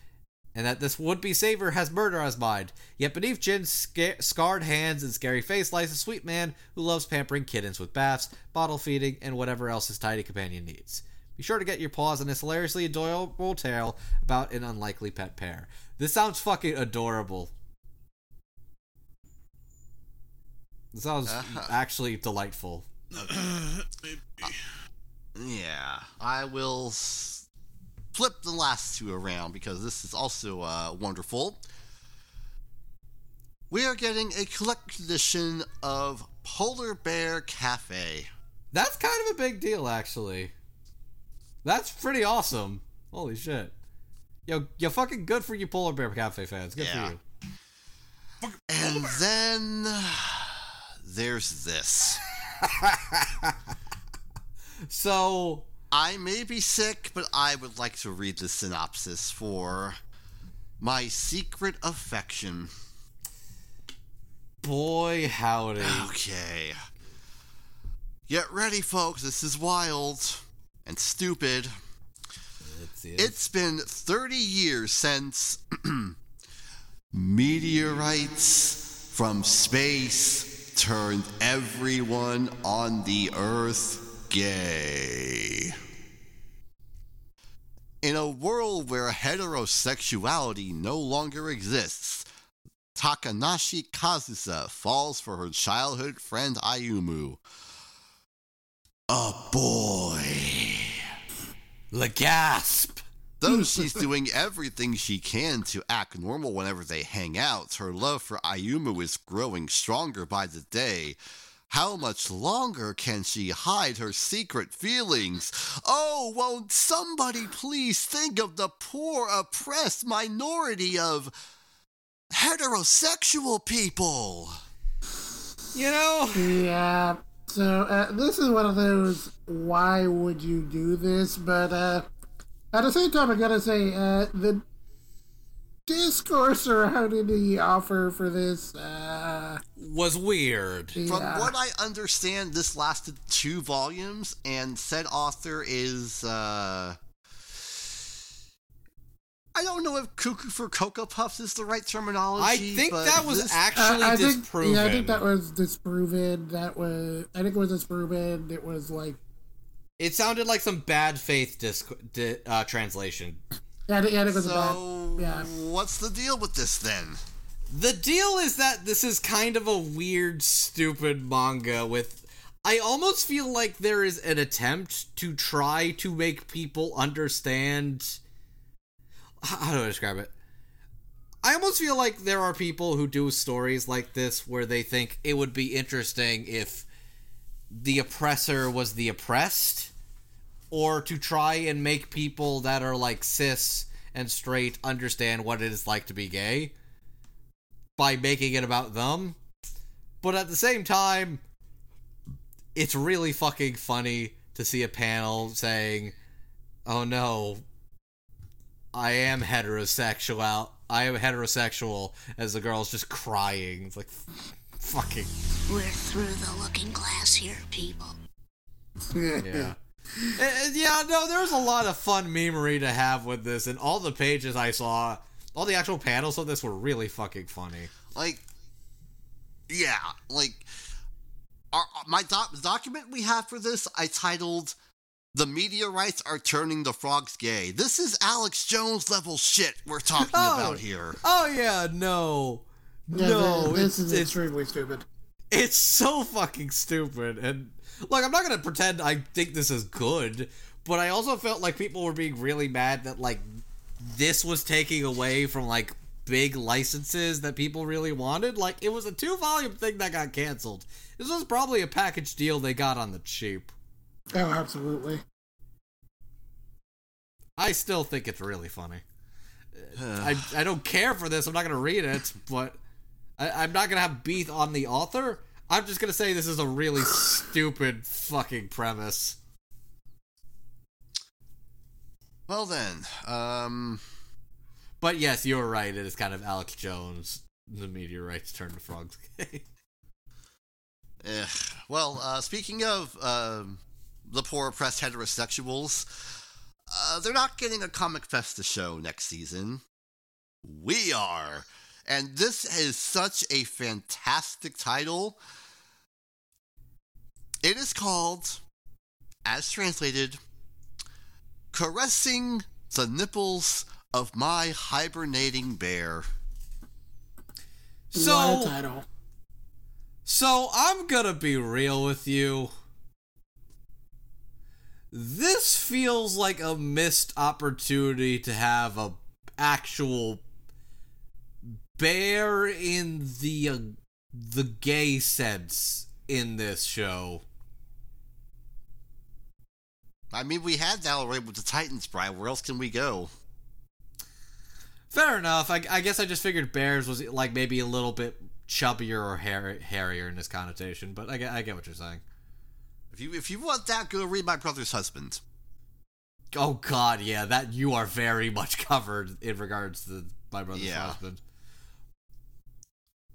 and that this would-be savior has murder on his mind. Yet beneath Jin's sca- scarred hands and scary face lies a sweet man who loves pampering kittens with baths, bottle feeding, and whatever else his tiny companion needs. Be sure to get your paws on this hilariously adorable tale about an unlikely pet pair. This sounds fucking adorable. This sounds uh-huh. actually delightful. Yeah, I will s- flip the last two around because this is also uh, wonderful. We are getting a collector's edition of Polar Bear Cafe. That's kind of a big deal, actually. That's pretty awesome. Holy shit. Yo, you're fucking good for you Polar Bear Cafe fans. Good Yeah. for you. And then there's this. So I may be sick, but I would like to read the synopsis for My Secret Affection. Boy, howdy. Okay. Get ready, folks. This is wild and stupid. It's, It's been 30 years since meteorites from space turned everyone on the earth gay. In a world where heterosexuality no longer exists, Takanashi Kazusa falls for her childhood friend Ayumu. A boy. The gasp. Though she's doing everything she can to act normal whenever they hang out, her love for Ayumu is growing stronger by the day. How much longer can she hide her secret feelings? Oh, won't somebody please think of the poor, oppressed minority of heterosexual people? You know, Yeah. So uh, this is one of those why would you do this? But uh, at the same time, I gotta say uh, the discourse surrounding the offer for this. Uh, was weird. From what I understand, this lasted two volumes, and said author is, uh. I don't know if cuckoo for Cocoa Puffs is the right terminology. I think but that was this- actually I think, disproven. Yeah, I think that was disproven. That was. I think it was disproven. It was like. It sounded like some bad faith disc- di- uh, translation. Yeah, I yeah, I think it was So, bad. Yeah. what's the deal with this then? The deal is that this is kind of a weird, stupid manga with. I almost feel like there is an attempt to try to make people understand. h- How do I describe it? I almost feel like there are people who do stories like this where they think it would be interesting if the oppressor was the oppressed, or to try and make people that are like cis and straight understand what it is like to be gay by making it about them. But at the same time, it's really fucking funny to see a panel saying, "Oh no, I am heterosexual. I am heterosexual." As the girl's just crying. It's like, fucking We're through the looking glass here, people. yeah. Yeah, no, there was a lot of fun memery to have with this, and all the pages I saw, all the actual panels of this were really fucking funny. Like, yeah, like our my doc, document we have for this, I titled "The Meteorites Are Turning the Frogs Gay." This is Alex Jones level shit we're talking Oh. about here. Oh yeah, no, Yeah, no, this it's, is it's extremely stupid. it's so fucking stupid. And look, I'm not gonna pretend I think this is good, but I also felt like people were being really mad that like this was taking away from like big licenses that people really wanted. Like it was a two volume thing that got canceled. This was probably a package deal they got on the cheap. Oh, absolutely. I still think it's really funny. I, I don't care for this. I'm not gonna read it, but I, I'm not gonna have beef on the author. I'm just gonna say this is a really stupid fucking premise. Well then, um, But yes, you're right. It is kind of Alex Jones. The meteorites turn to frogs. eh, well, uh, speaking of um, the poor oppressed heterosexuals, uh, they're not getting a Comic Festa show next season. We are. And this is such a fantastic title. It is called, as translated, Caressing the Nipples of My Hibernating Bear. So, title. so I'm gonna be real with you. This feels like a missed opportunity to have a actual bear in the uh, the gay sense in this show. I mean, we had that already with the Titans, Brian. Where else can we go? Fair enough. I, I guess I just figured bears was like maybe a little bit chubbier or hair, hairier in this connotation, but I get, I get what you're saying. If you if you want that, go read My Brother's Husband. Oh God, yeah, that you are very much covered in regards to my brother's Yeah. husband.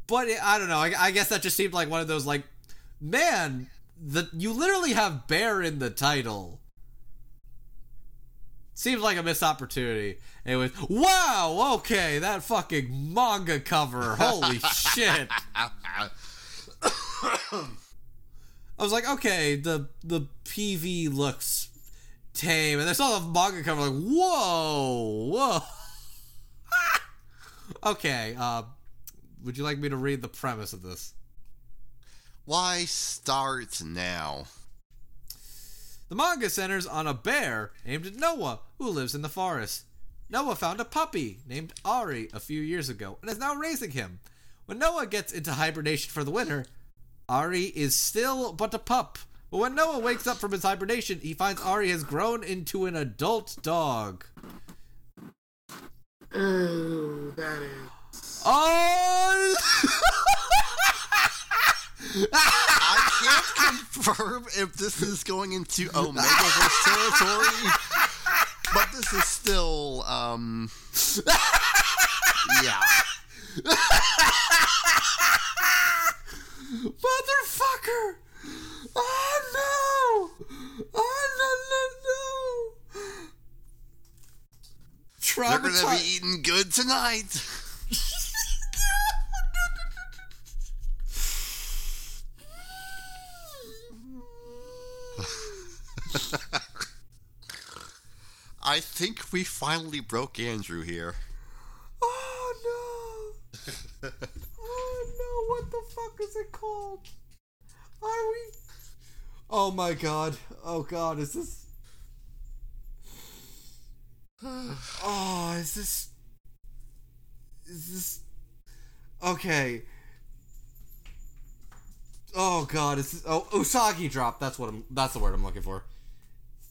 But it, I don't know. I, I guess that just seemed like one of those like, man, the you literally have bear in the title. Seems like a missed opportunity. It was wow. Okay, that fucking manga cover. Holy shit. I was like, okay, the the PV looks tame, and I saw the manga cover, like, whoa, whoa. okay, uh, would you like me to read the premise of this? Why start now? The manga centers on a bear named Noah who lives in the forest. Noah found a puppy named Ari a few years ago and is now raising him. When Noah gets into hibernation for the winter, Ari is still but a pup. But when Noah wakes up from his hibernation, he finds Ari has grown into an adult dog. Oh, that is. Oh! I can't confirm if this is going into Omegaverse territory, but this is still, um, yeah. Motherfucker! Oh no! Oh no no no! They're gonna be eating good tonight. I think we finally broke Andrew here. Oh no! oh no! What the fuck is it called? Are we? Oh my god! Oh god! Is this? Oh, is this? Is this okay? Oh god, is this, oh Usagi drop? That's what I'm. That's the word I'm looking for.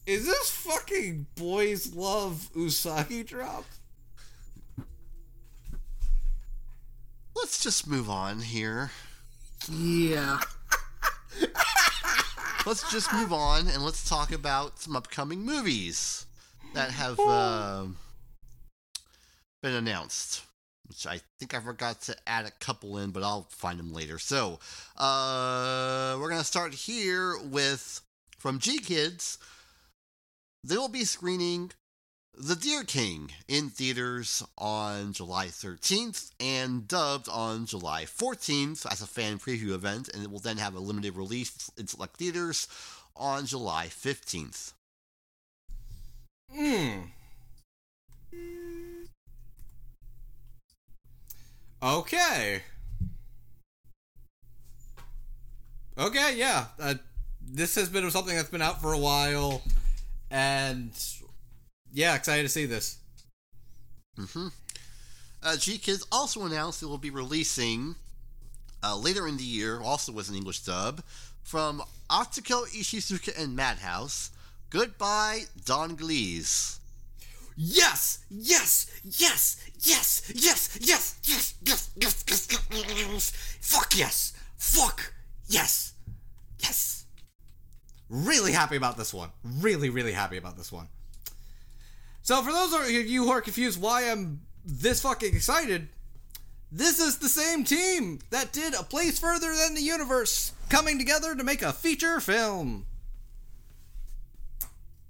Is this fucking boys love Usagi drop? Let's just move on here. Yeah. let's just move on and let's talk about some upcoming movies that have uh, been announced. Which I think I forgot to add a couple in, but I'll find them later. So, uh, we're gonna start here with from GKIDS. They will be screening The Deer King in theaters on July 13th and dubbed on July 14th as a fan preview event, and it will then have a limited release in select theaters on July 15th. Hmm. Okay. Okay, yeah. Uh, this has been something that's been out for a while, and yeah, excited to see this. Mm-hmm. Uh, GKIDS also announced it will be releasing uh, later in the year, also with an English dub, from Atsuko Ishizuka and Madhouse. Goodbye, Don Glees. Yes! Yes! Yes! Yes! Yes! Yes! Yes! Yes! Yes! Yes! Yes! Fuck yes! Fuck yes! Yes! Really happy about this one. Really, really happy about this one. So, for those of you who are confused why I'm this fucking excited, this is the same team that did A Place Further Than the Universe coming together to make a feature film.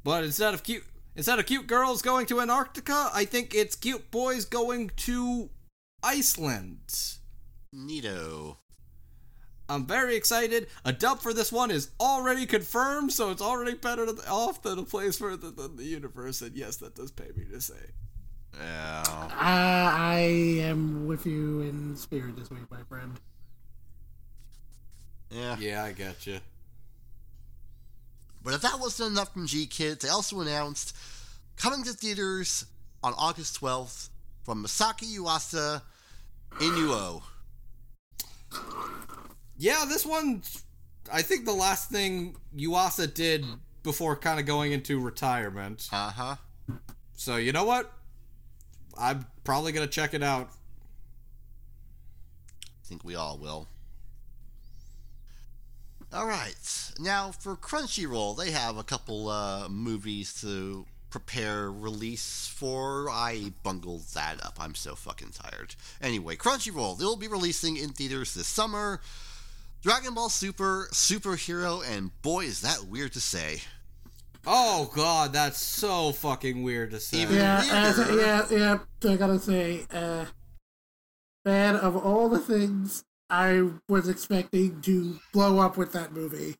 But instead of cute instead of cute girls going to Antarctica, I think it's cute boys going to Iceland. Neato. I'm very excited. A dub for this one is already confirmed, so it's already better off than a place further than the universe. And yes, that does pay me to say. Yeah. I, I am with you in spirit this week, my friend. Yeah. Yeah, I get you. But if that wasn't enough from GKIDS, they also announced coming to theaters on August 12th from Masaki Yuasa, Inu-Oh. Yeah, this one, I think the last thing Yuasa did before kind of going into retirement. Uh huh. So, you know what? I'm probably going to check it out. I think we all will. All right. Now for Crunchyroll, they have a couple uh, movies to prepare release for. I bungled that up. I'm so fucking tired. Anyway, Crunchyroll, they'll be releasing in theaters this summer. Dragon Ball Super, Superhero, and boy, is that weird to say. Oh god, that's so fucking weird to say. Even Yeah, uh, weirder. yeah, yeah. I gotta say, uh, man, of all the things I was expecting to blow up with that movie,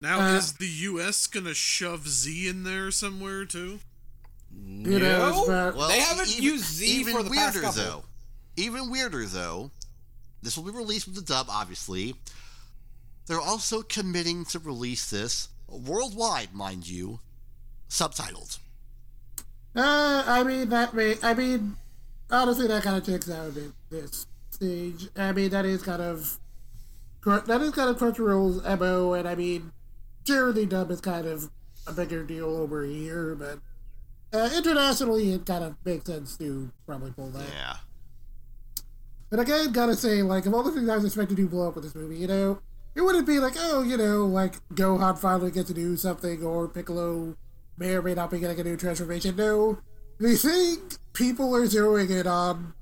Now, Uh, is the U.S. gonna shove Z in there somewhere too? who knows? But They haven't even- used Z even for the past weirder couple. though. Even weirder though. This will be released with the dub, obviously. They're also committing to release this worldwide, mind you, subtitled. Uh, I mean that may. I mean, honestly, that kind of takes out at this stage. I mean, that is kind of that is kind of Crunchyroll's mo, and I mean, sure, dub is kind of a bigger deal over here, but uh, internationally, it kind of makes sense to probably pull that. Yeah. But again, gotta say, like, of all the things I was expecting to blow up with this movie, you know, it wouldn't be like, oh, you know, like Gohan finally gets to do something, or Piccolo may or may not be getting a new transformation. No, the thing people are zeroing in on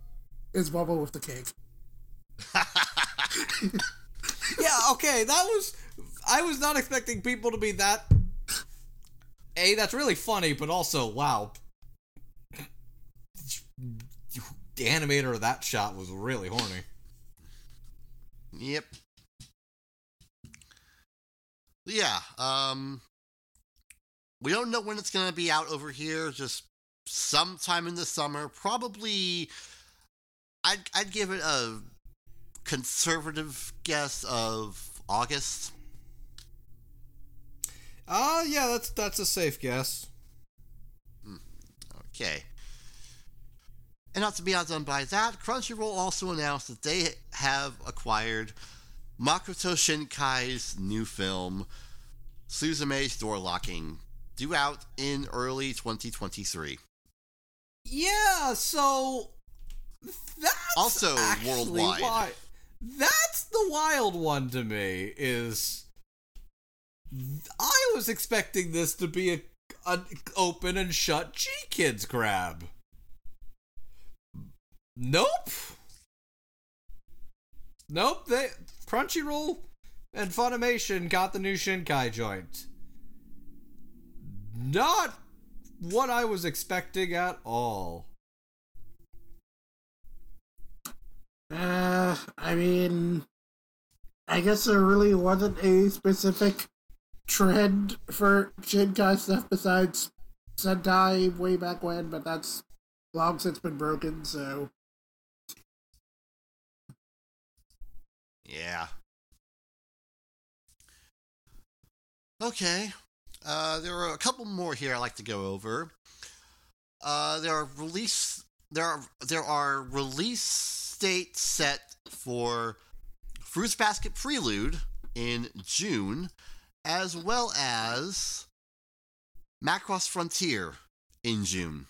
is Bubble with the cake. Yeah, okay, that was. I was not expecting people to be that. A, that's really funny, but also, wow. The animator of that shot was really horny. Yep. Yeah, um we don't know when it's going to be out over here, just sometime in the summer, probably I'd I'd give it a conservative guess of August. Uh, yeah, that's that's a safe guess. Okay. And not to be outdone by that, Crunchyroll also announced that they have acquired Makoto Shinkai's new film, Suzume's Door Locking, due out in early 2023. Yeah, so that's Also worldwide. why- that's the wild one to me. Is I was expecting this to be a an open and shut G Kids grab. Nope. Nope. They Crunchyroll and Funimation got the new Shinkai joint. Not what I was expecting at all. Uh, I mean, I guess there really wasn't a specific trend for Shinkai stuff besides Sentai way back when, but that's long since been broken, so. Yeah. Okay. Uh, there are a couple more here I'd like to go over. Uh, there are release there are there are release dates set for Fruits Basket Prelude in June, as well as Macross Frontier in June.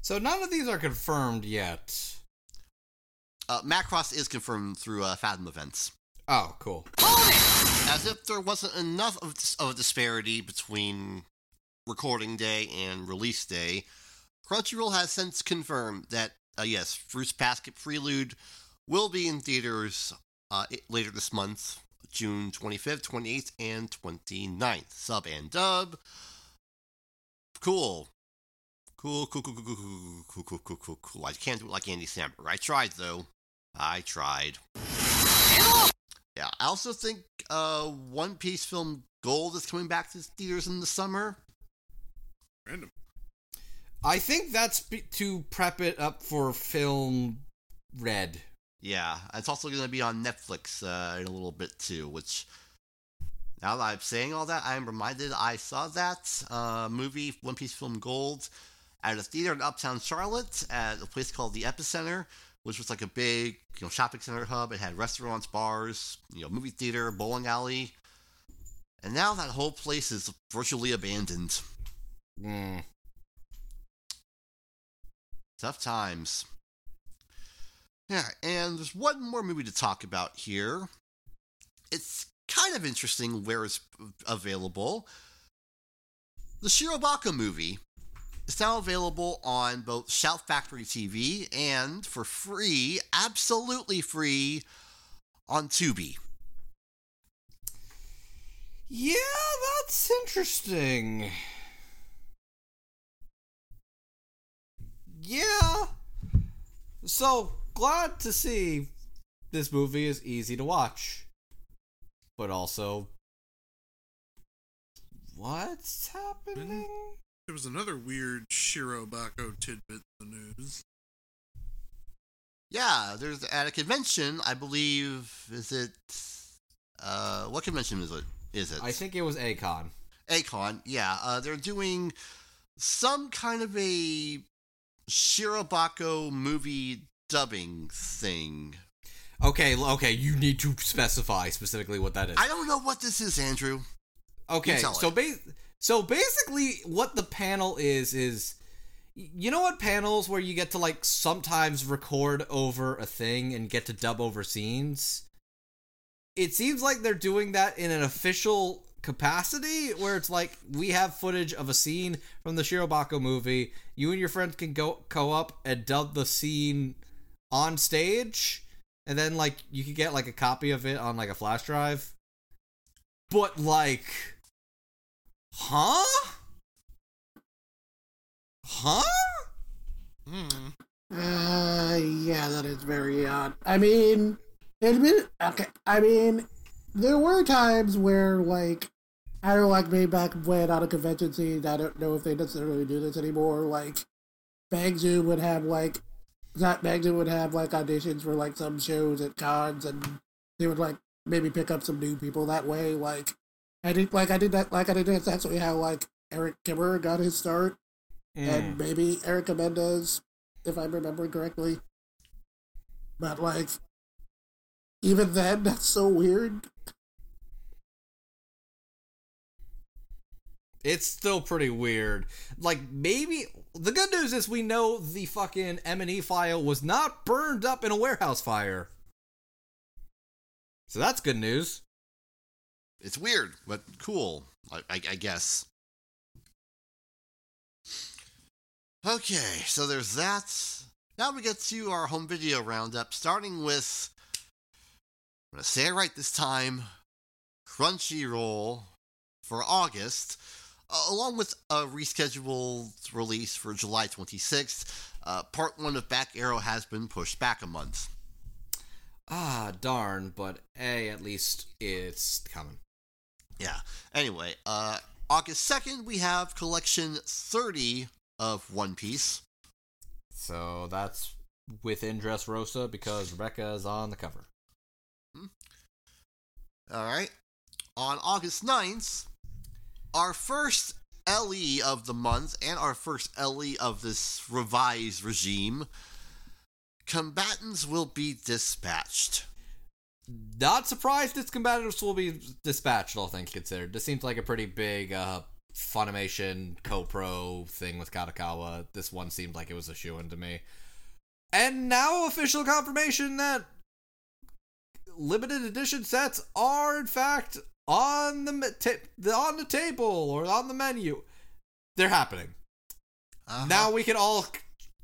So none of these are confirmed yet. Uh, Macross is confirmed through uh, Fathom events. Oh, cool. As if there wasn't enough of, of a disparity between recording day and release day, Crunchyroll has since confirmed that, uh, yes, Fruits Basket Prelude will be in theaters uh, later this month, June 25th, 28th, and 29th. Sub and dub. Cool. Cool, cool, cool, cool, cool, cool, cool, cool, cool, cool. I can't do it like Andy Samberg. I tried, though. I tried. Yeah, I also think uh, One Piece film Gold is coming back to theaters in the summer. Random. I think that's be- to prep it up for film Red. Yeah, it's also going to be on Netflix uh, in a little bit too. Which, now that I'm saying all that, I'm reminded I saw that uh, movie One Piece film Gold at a theater in Uptown Charlotte at a place called the Epicenter, which was like a big you know shopping center hub. It had restaurants, bars, you know, movie theater, bowling alley, and now that whole place is virtually abandoned. Mm. Tough times. Yeah, and there's one more movie to talk about here. It's kind of interesting where it's available. The Shirobako movie is now available on both Shout Factory TV and for free, absolutely free, on Tubi. Yeah, that's interesting. Yeah. So glad to see this movie is easy to watch. But also what's happening? There was another weird Shirobako tidbit in the news. Yeah, there's at a convention, I believe, is it, uh, what convention is it? Is it? I think it was A-Kon. A-Kon, yeah. Uh, they're doing some kind of a Shirobako movie dubbing thing. Okay, okay, you need to specify specifically what that is. I don't know what this is, Andrew. Okay, so ba- so basically, what the panel is is, you know what panels where you get to like sometimes record over a thing and get to dub over scenes. It seems like they're doing that in an official capacity where it's like we have footage of a scene from the Shirobako movie. You and your friends can go co up and dub the scene on stage, and then like you could get like a copy of it on like a flash drive. But like Huh? Huh? Uh, yeah, that is very odd. I mean, admit, okay, I mean, there were times where, like, I don't like, maybe back when on a convention scene, I don't know if they necessarily do this anymore, like, Bang Zoom would have, like, that Bang Zoom would have, like, auditions for, like, some shows at cons, and they would, like, maybe pick up some new people that way, like, I did, like, I did that, like, I did that's actually how, like, Erik Kimerer got his start. and mm. maybe Erica Mendez, if I'm remembering correctly. But like, even then, that's so weird. It's still pretty weird. Like maybe the good news is we know the fucking M and E file was not burned up in a warehouse fire. So that's good news. It's weird, but cool. I, I, I guess. Okay, so there's that. Now we get to our home video roundup, starting with. I'm gonna say it right this time. Crunchyroll for August, uh, along with a rescheduled release for July 26th. Uh, part one of Back Arrow has been pushed back a month. Ah, darn, but A, at least it's coming. Yeah. Anyway, uh, August 2nd, we have collection 30 of One Piece. So that's within Dressrosa because Rebecca is on the cover. All right. On August 9th, our first LE of the month and our first LE of this revised regime, combatants will be dispatched. Not surprised its combatants will be dispatched, all things considered. This seems like a pretty big uh, Funimation co-pro thing with Kadokawa. This one seemed like it was a shoe-in to me. And now official confirmation that limited edition sets are in fact on the ta- on the table or on the menu. They're happening. Uh-huh. Now we can all c-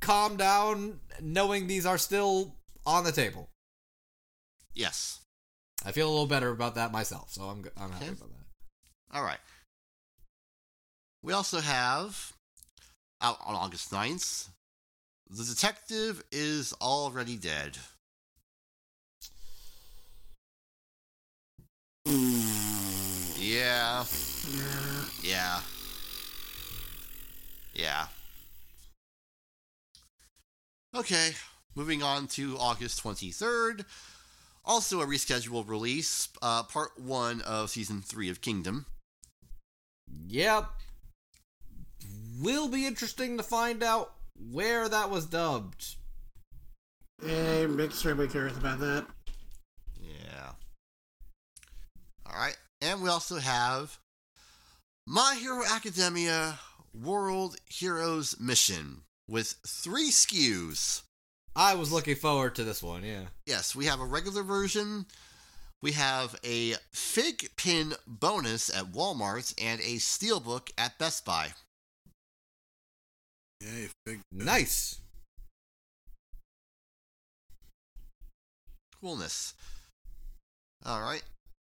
calm down knowing these are still on the table. Yes. I feel a little better about that myself, so I'm I'm happy about that. All right. We also have out on August 9th, The Detective is Already Dead. Yeah. Yeah. Yeah. Okay, moving on to August 23rd. Also a rescheduled release, uh, part one of season three of Kingdom. Yep. Will be interesting to find out where that was dubbed. I'm extremely curious about that. Yeah. All right, and we also have My Hero Academia World Heroes Mission with three SKUs. I was looking forward to this one, yeah. Yes, we have a regular version. We have a fig pin bonus at Walmart and a steelbook at Best Buy. Yay, big. Nice. Coolness. All right.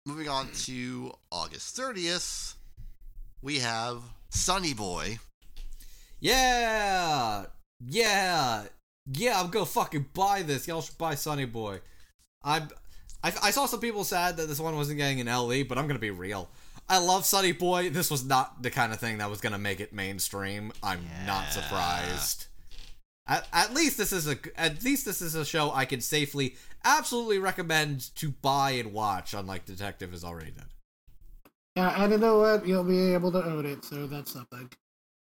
Moving on to August 30th, we have Sunny Boy. Yeah. Yeah. Yeah, I'm gonna fucking buy this. Y'all should buy Sunny Boy. I'm I, I saw some people sad that this one wasn't getting an LE, but I'm gonna be real. I love Sunny Boy. This was not the kind of thing that was gonna make it mainstream. I'm not surprised. At, at least this is a at least this is a show I can safely, absolutely recommend to buy and watch. Unlike Detective is already dead. Yeah, and you know what? You'll be able to own it, so that's something.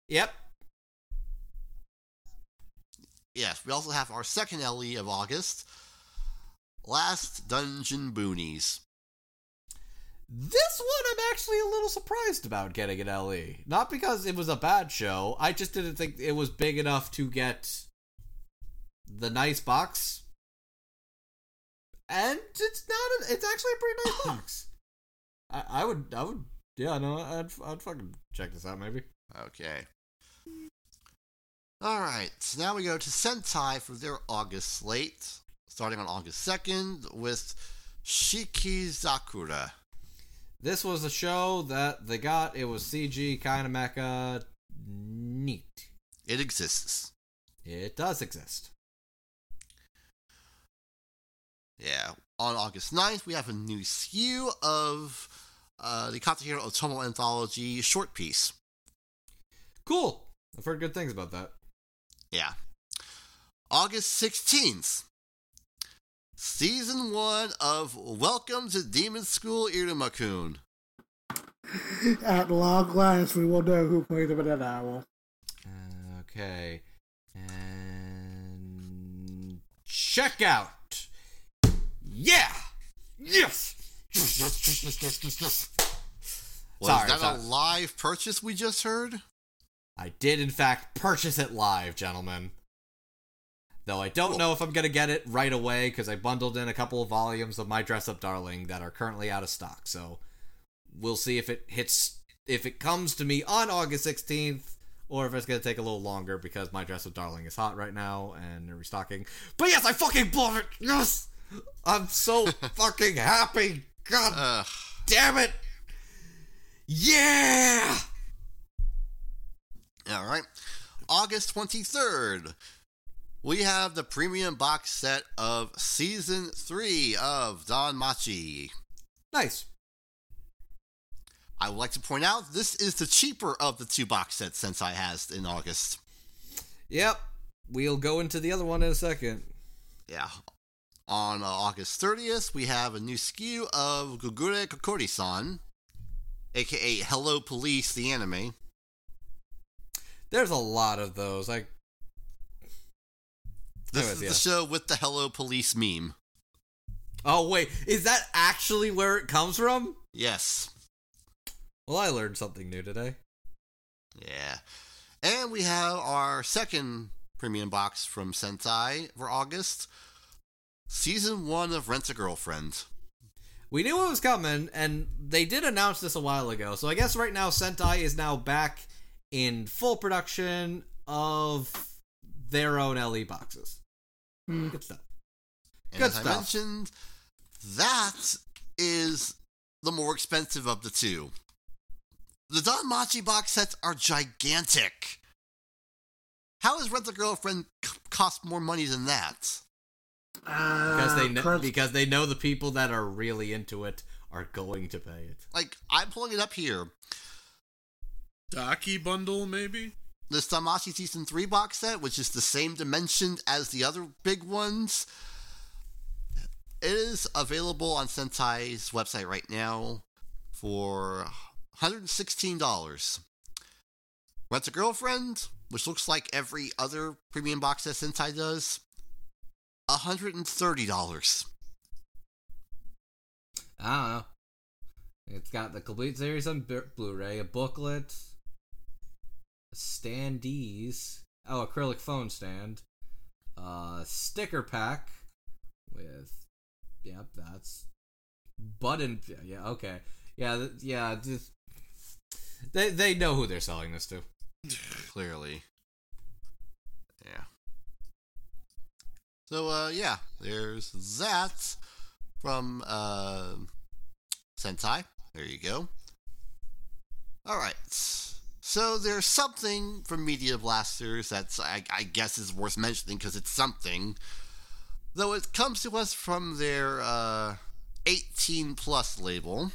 Yep. Yes, we also have our second LE of August. Last Dungeon Boonies. This one I'm actually a little surprised about getting an LE. Not because it was a bad show, I just didn't think it was big enough to get the nice box. And it's not a, it's actually a pretty nice box. I, I would I would yeah, no, I'd I'd fucking check this out maybe. Okay. Alright, so now we go to Sentai for their August slate, starting on August 2nd with Shiki Shikizakura. This was a show that they got. It was CG kind of mecha. Neat. It exists. It does exist. Yeah. On August 9th, we have a new SKU of uh, the Katsuhiro Otomo Anthology short piece. Cool. I've heard good things about that. Yeah. August 16th. Season 1 of Welcome to Demon School Irumakun. At long last, we will know who played him in an owl. Okay. And checkout. Yeah. Yes. Yes. Yes. Yes. Yes. Yes. Yes. yes. Was Sorry, that sorry. a live purchase we just heard? I did, in fact, purchase it live, gentlemen. Though I don't know if I'm going to get it right away because I bundled in a couple of volumes of My Dress Up Darling that are currently out of stock. So we'll see if it hits, if it comes to me on August 16th, or if it's going to take a little longer because My Dress Up Darling is hot right now and they're restocking. But yes, I fucking bought it! Yes! I'm so fucking happy! God Ugh. damn it! Yeah! All right. August 23rd, we have the premium box set of season 3 of DanMachi. Nice. I would like to point out this is the cheaper of the two box sets Sentai has in August. Yep. We'll go into the other one in a second. Yeah. On uh, August 30th, we have a new SKU of Gugure Kokkuri-san, aka Hello Police, the anime. There's a lot of those. Like, This Anyways, is yeah. the show with the Hello Police meme. oh wait, is that actually where it comes from? Yes. Well, I learned something new today. Yeah. And we have our second premium box from Sentai for August. Season 1 of Rent a Girlfriend. We knew it was coming, and they did announce this a while ago. So I guess right now Sentai is now back in full production of their own LE boxes. Hmm. Good stuff. And Good as I mentioned, that is the more expensive of the two. The DanMachi box sets are gigantic. How does Rent a Girlfriend c- cost more money than that? Because they uh, know, crunch- because they know the people that are really into it are going to pay it. Like, I'm pulling it up here. Daki bundle, maybe? This DanMachi Season 3 box set, which is the same dimension as the other big ones, it is available on Sentai's website right now for $116. Rent a Girlfriend, which looks like every other premium box set Sentai does, $130. I don't know. It's got the complete series on Blu- Blu-ray, a booklet, standees, oh, acrylic phone stand, uh, sticker pack with, yep, that's button. Yeah, okay, yeah, th- yeah. Just, they they know who they're selling this to. Clearly. Yeah. So, uh, yeah, there's that from, uh, Sentai. There you go. Alright. So there's something from Media Blasters that's, I, I guess, is worth mentioning because it's something. Though it comes to us from their, uh, 18 plus label.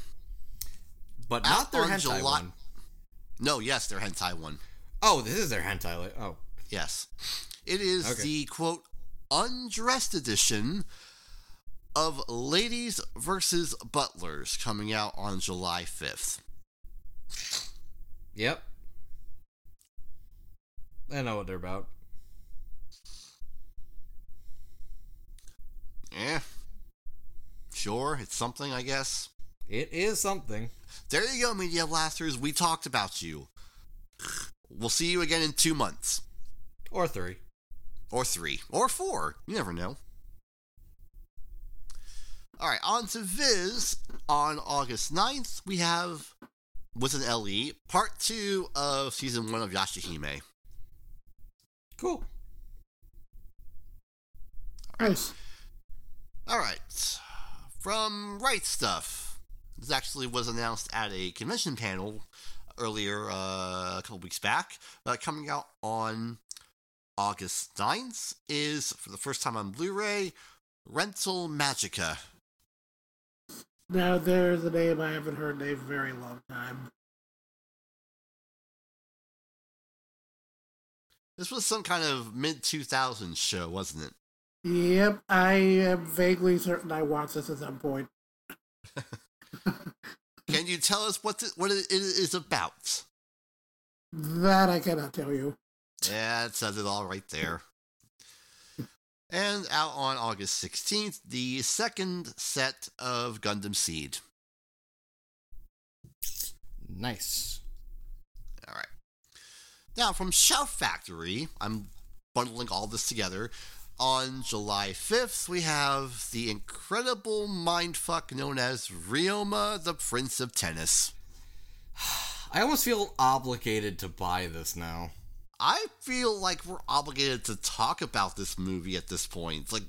But Out not their on hentai July- one. No, yes, their hentai one. Oh, this is their hentai. Li- oh, Yes. It is Okay. the quote undressed edition of Ladies versus Butlers coming out on July 5th. yep. I know what they're about. Yeah. Sure, it's something, I guess. It is something. There you go, Media Blasters. We talked about you. We'll see you again in two months. Or three. Or three. Or four. You never know. Alright, on to Viz. On August 9th, we have, with an LE, part two of season one of Yashahime. Cool. Nice. Alright. From Right Stuf. This actually was announced at a convention panel earlier, uh, a couple weeks back. Uh, coming out on August 9th is, for the first time on Blu ray, Rental Magica. Now there's a name I haven't heard in a very long time. This was some kind of mid 2000s show, wasn't it? Yep, I am vaguely certain I watched this at some point. Can you tell us what, the, what it is about? That I cannot tell you. Yeah, it says it all right there. And out on August 16th, the second set of Gundam Seed. Nice. All right. Now, from Shout Factory, I'm bundling all this together. On July 5th, we have the incredible mindfuck known as Ryoma, the Prince of Tennis. I almost feel obligated to buy this now. I feel like we're obligated to talk about this movie at this point. Like,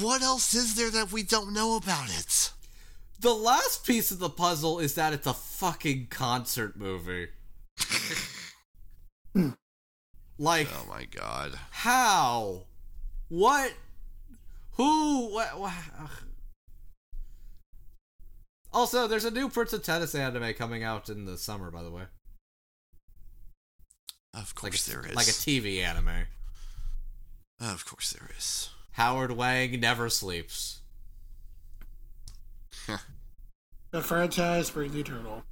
what else is there that we don't know about it? The last piece of the puzzle is that it's a fucking concert movie. like, oh my god. How? What? Who? What? what? Also, there's a new Prince of Tennis anime coming out in the summer, by the way. Of course like a, there is. Like a TV anime. Of course there is. Howard Wang never sleeps. The franchise brings eternal.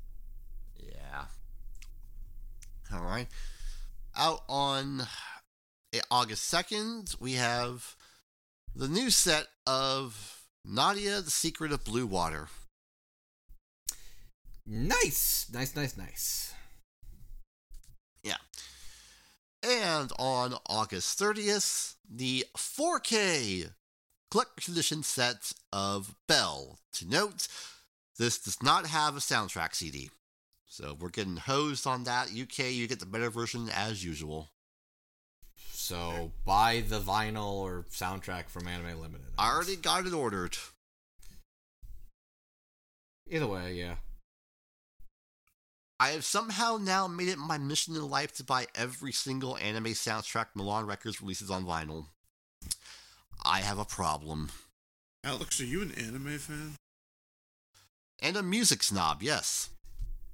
Yeah. All right. Out on eh, August 2nd, we have the new set of Nadia, The Secret of Blue Water. Nice. Nice, nice, nice. Yeah. And on August 30th, the 4K collector's edition set of Belle. To note, this does not have a soundtrack CD. So we're getting hosed on that. UK, you get the better version as usual. So buy the vinyl or soundtrack from Anime Limited. I already got it ordered. Either way, yeah. I have somehow now made it my mission in life to buy every single anime soundtrack Milan Records releases on vinyl. I have a problem. Alex, are you an anime fan? And a music snob, yes.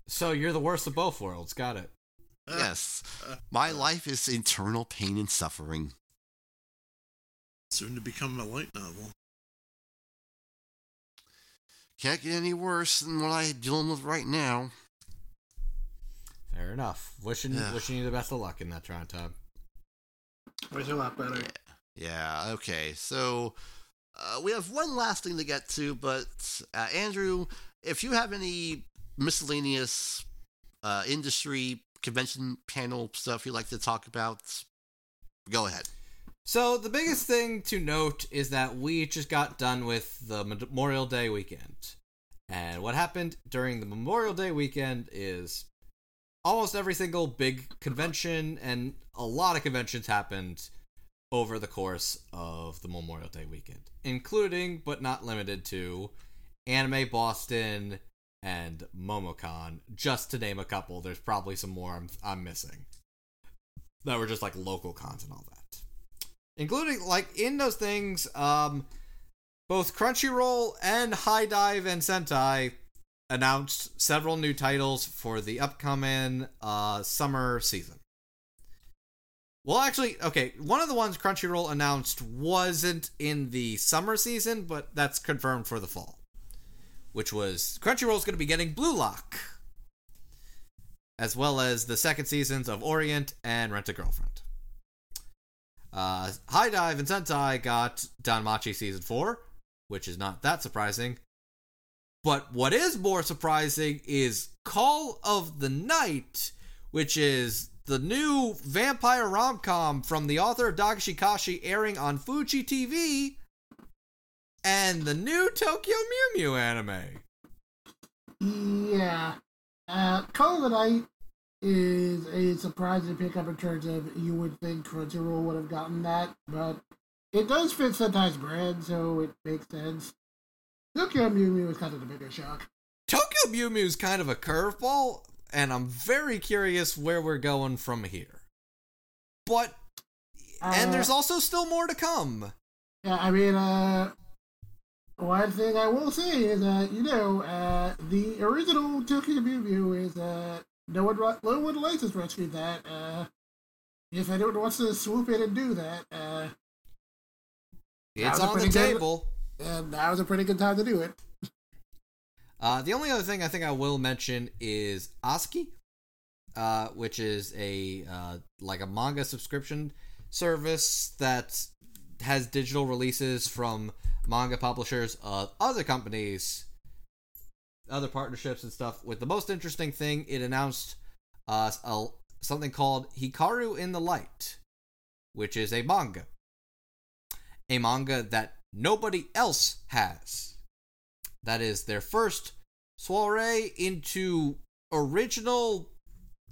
So you're the worst of both worlds. Got it. Ah. Yes. Ah. My life is eternal pain and suffering. Soon to become a light novel. Can't get any worse than what I'm dealing with right now. Fair enough. Wishing Yeah. wishing you the best of luck in that trying time. Which a lot better. Yeah, okay. So uh, we have one last thing to get to, but uh, Andrew, if you have any miscellaneous uh, industry convention panel stuff you'd like to talk about, go ahead. So the biggest thing to note is that we just got done with the Memorial Day weekend. And what happened during the Memorial Day weekend is almost every single big convention and a lot of conventions happened over the course of the Memorial Day weekend, including but not limited to Anime Boston and MomoCon, just to name a couple. There's probably some more I'm, I'm missing that were just like local cons and all that including like in those things um both crunchyroll and HIDIVE and sentai announced several new titles for the upcoming uh summer season well actually okay one of the ones crunchyroll announced wasn't in the summer season but that's confirmed for the fall which was crunchyroll's going to be getting blue lock as well as the second seasons of orient and rent a girlfriend uh, HIDIVE and Sentai got Danmachi Season 4, which is not that surprising. But what is more surprising is Call of the Night, which is the new vampire rom com from the author of Dagashi Kashi airing on Fuji TV, and the new Tokyo Mew Mew anime. Yeah. Uh, Call of the Night is a surprising pickup in terms of you would think Crunchyroll would have gotten that, but it does fit Sentai's brand, so it makes sense. Tokyo Mew Mew is kind of the bigger shock. Tokyo Mew Mew is kind of a curveball, and I'm very curious where we're going from here. But, and Uh, there's also still more to come. Yeah, I mean, uh, one thing I will say is that, you know, uh, the original Tokyo Mew Mew is, uh, no one, no one license rescued that. Uh, if anyone wants to swoop in and do that, uh, It's on the pretty good- table. And that was a pretty good time to do it. Uh, the only other thing I think I will mention is Azuki. uh, which is a uh, like a manga subscription service that has digital releases from manga publishers of other companies, other partnerships and stuff. With the most interesting thing, it announced uh, a, something called Hikaru in the Light, which is a manga, a manga that nobody else has. That is their first soiree into original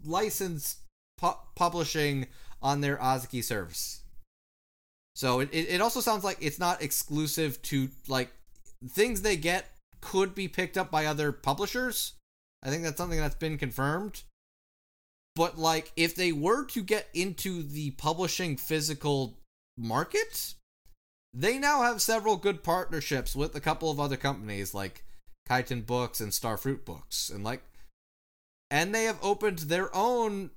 licensed pu- publishing on their Azuki service. So it, it also sounds like it's not exclusive to like things they get could be picked up by other publishers. I think that's something that's been confirmed. But like if they were to get into the publishing physical market, they now have several good partnerships with a couple of other companies like Kaiten Books and Starfruit Books and like and they have opened their own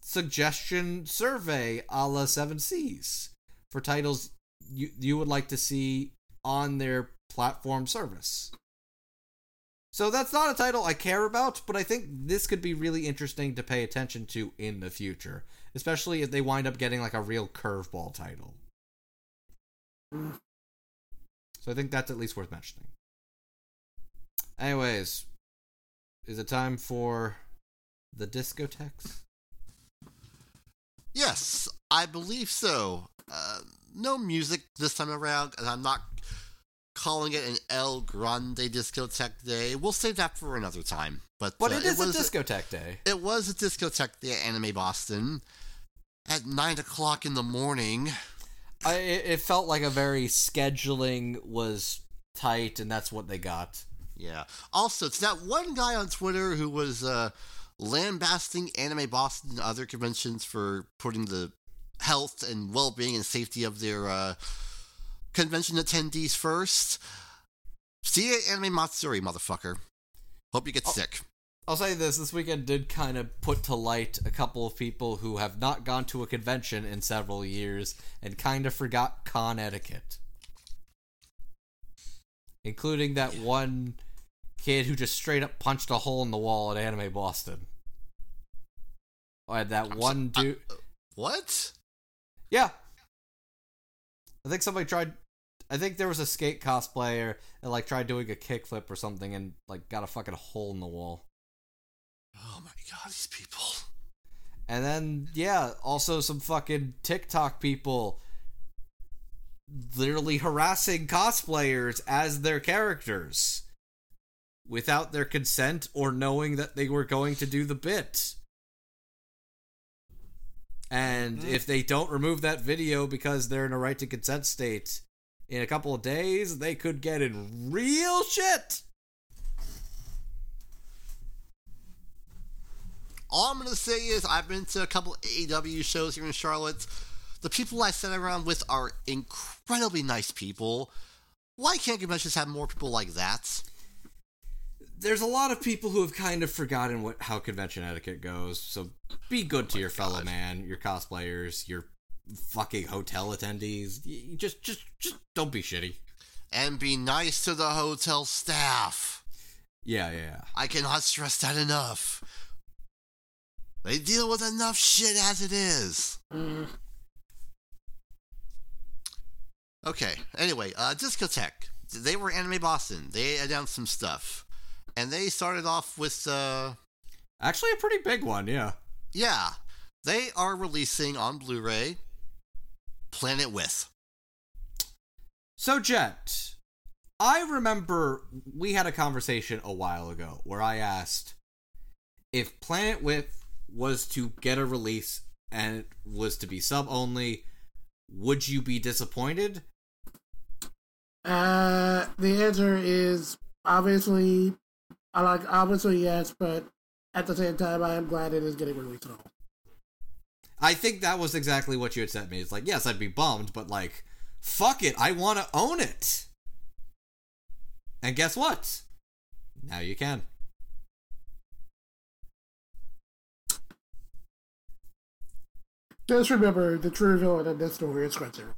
suggestion survey a la Seven Seas for titles you you would like to see on their platform service. So that's not a title I care about, but I think this could be really interesting to pay attention to in the future, especially if they wind up getting like a real curveball title. So I think that's at least worth mentioning. Anyways, is it time for the Discoteks? Yes, I believe so. Uh, no music this time around, and I'm not calling it an El Grande Discotek day. We'll save that for another time. But But uh, it is was a Discotek day. It was a Discotek day at Anime Boston at nine o'clock in the morning. I it felt like a very scheduling was tight, and that's what they got. Yeah. Also, it's that one guy on Twitter who was uh, lambasting Anime Boston and other conventions for putting the health and well-being and safety of their uh, convention attendees first. See you at Anime Matsuri, motherfucker. Hope you get sick. I'll say this: this weekend did kind of put to light a couple of people who have not gone to a convention in several years and kind of forgot con etiquette, including that one kid who just straight up punched a hole in the wall at Anime Boston. I had that one dude. Uh, what? Yeah. I think somebody tried. I think there was a skate cosplayer that like tried doing a kickflip or something and like got a fucking hole in the wall. Oh my god, these people. And then yeah, also some fucking TikTok people literally harassing cosplayers as their characters without their consent or knowing that they were going to do the bit. And mm-hmm. if they don't remove that video because they're in a right to consent state, in a couple of days, they could get in real shit. All I'm going to say is I've been to a couple AEW shows here in Charlotte. The people I sit around with are incredibly nice people. Why can't conventions have more people like that? There's a lot of people who have kind of forgotten what how convention etiquette goes. So be good to oh your fellow man, your cosplayers, your fucking hotel attendees. You just just just don't be shitty. And be nice to the hotel staff. Yeah, yeah, yeah. I cannot stress that enough. They deal with enough shit as it is. Okay, anyway, uh, Discotek. They were Anime Boston. They announced some stuff. And they started off with, uh, Actually, a pretty big one, yeah. yeah, they are releasing on Blu ray Planet With. So, Jet, I remember we had a conversation a while ago where I asked if Planet With was to get a release and it was to be sub only, would you be disappointed? Uh, the answer is obviously, I like obviously yes, but at the same time, I am glad it is getting released at all. I think that was exactly what you had sent me. It's like, yes, I'd be bummed, but like, fuck it, I want to own it. And guess what? Now you can. Just remember, the true villain in this story is Crunchyroll.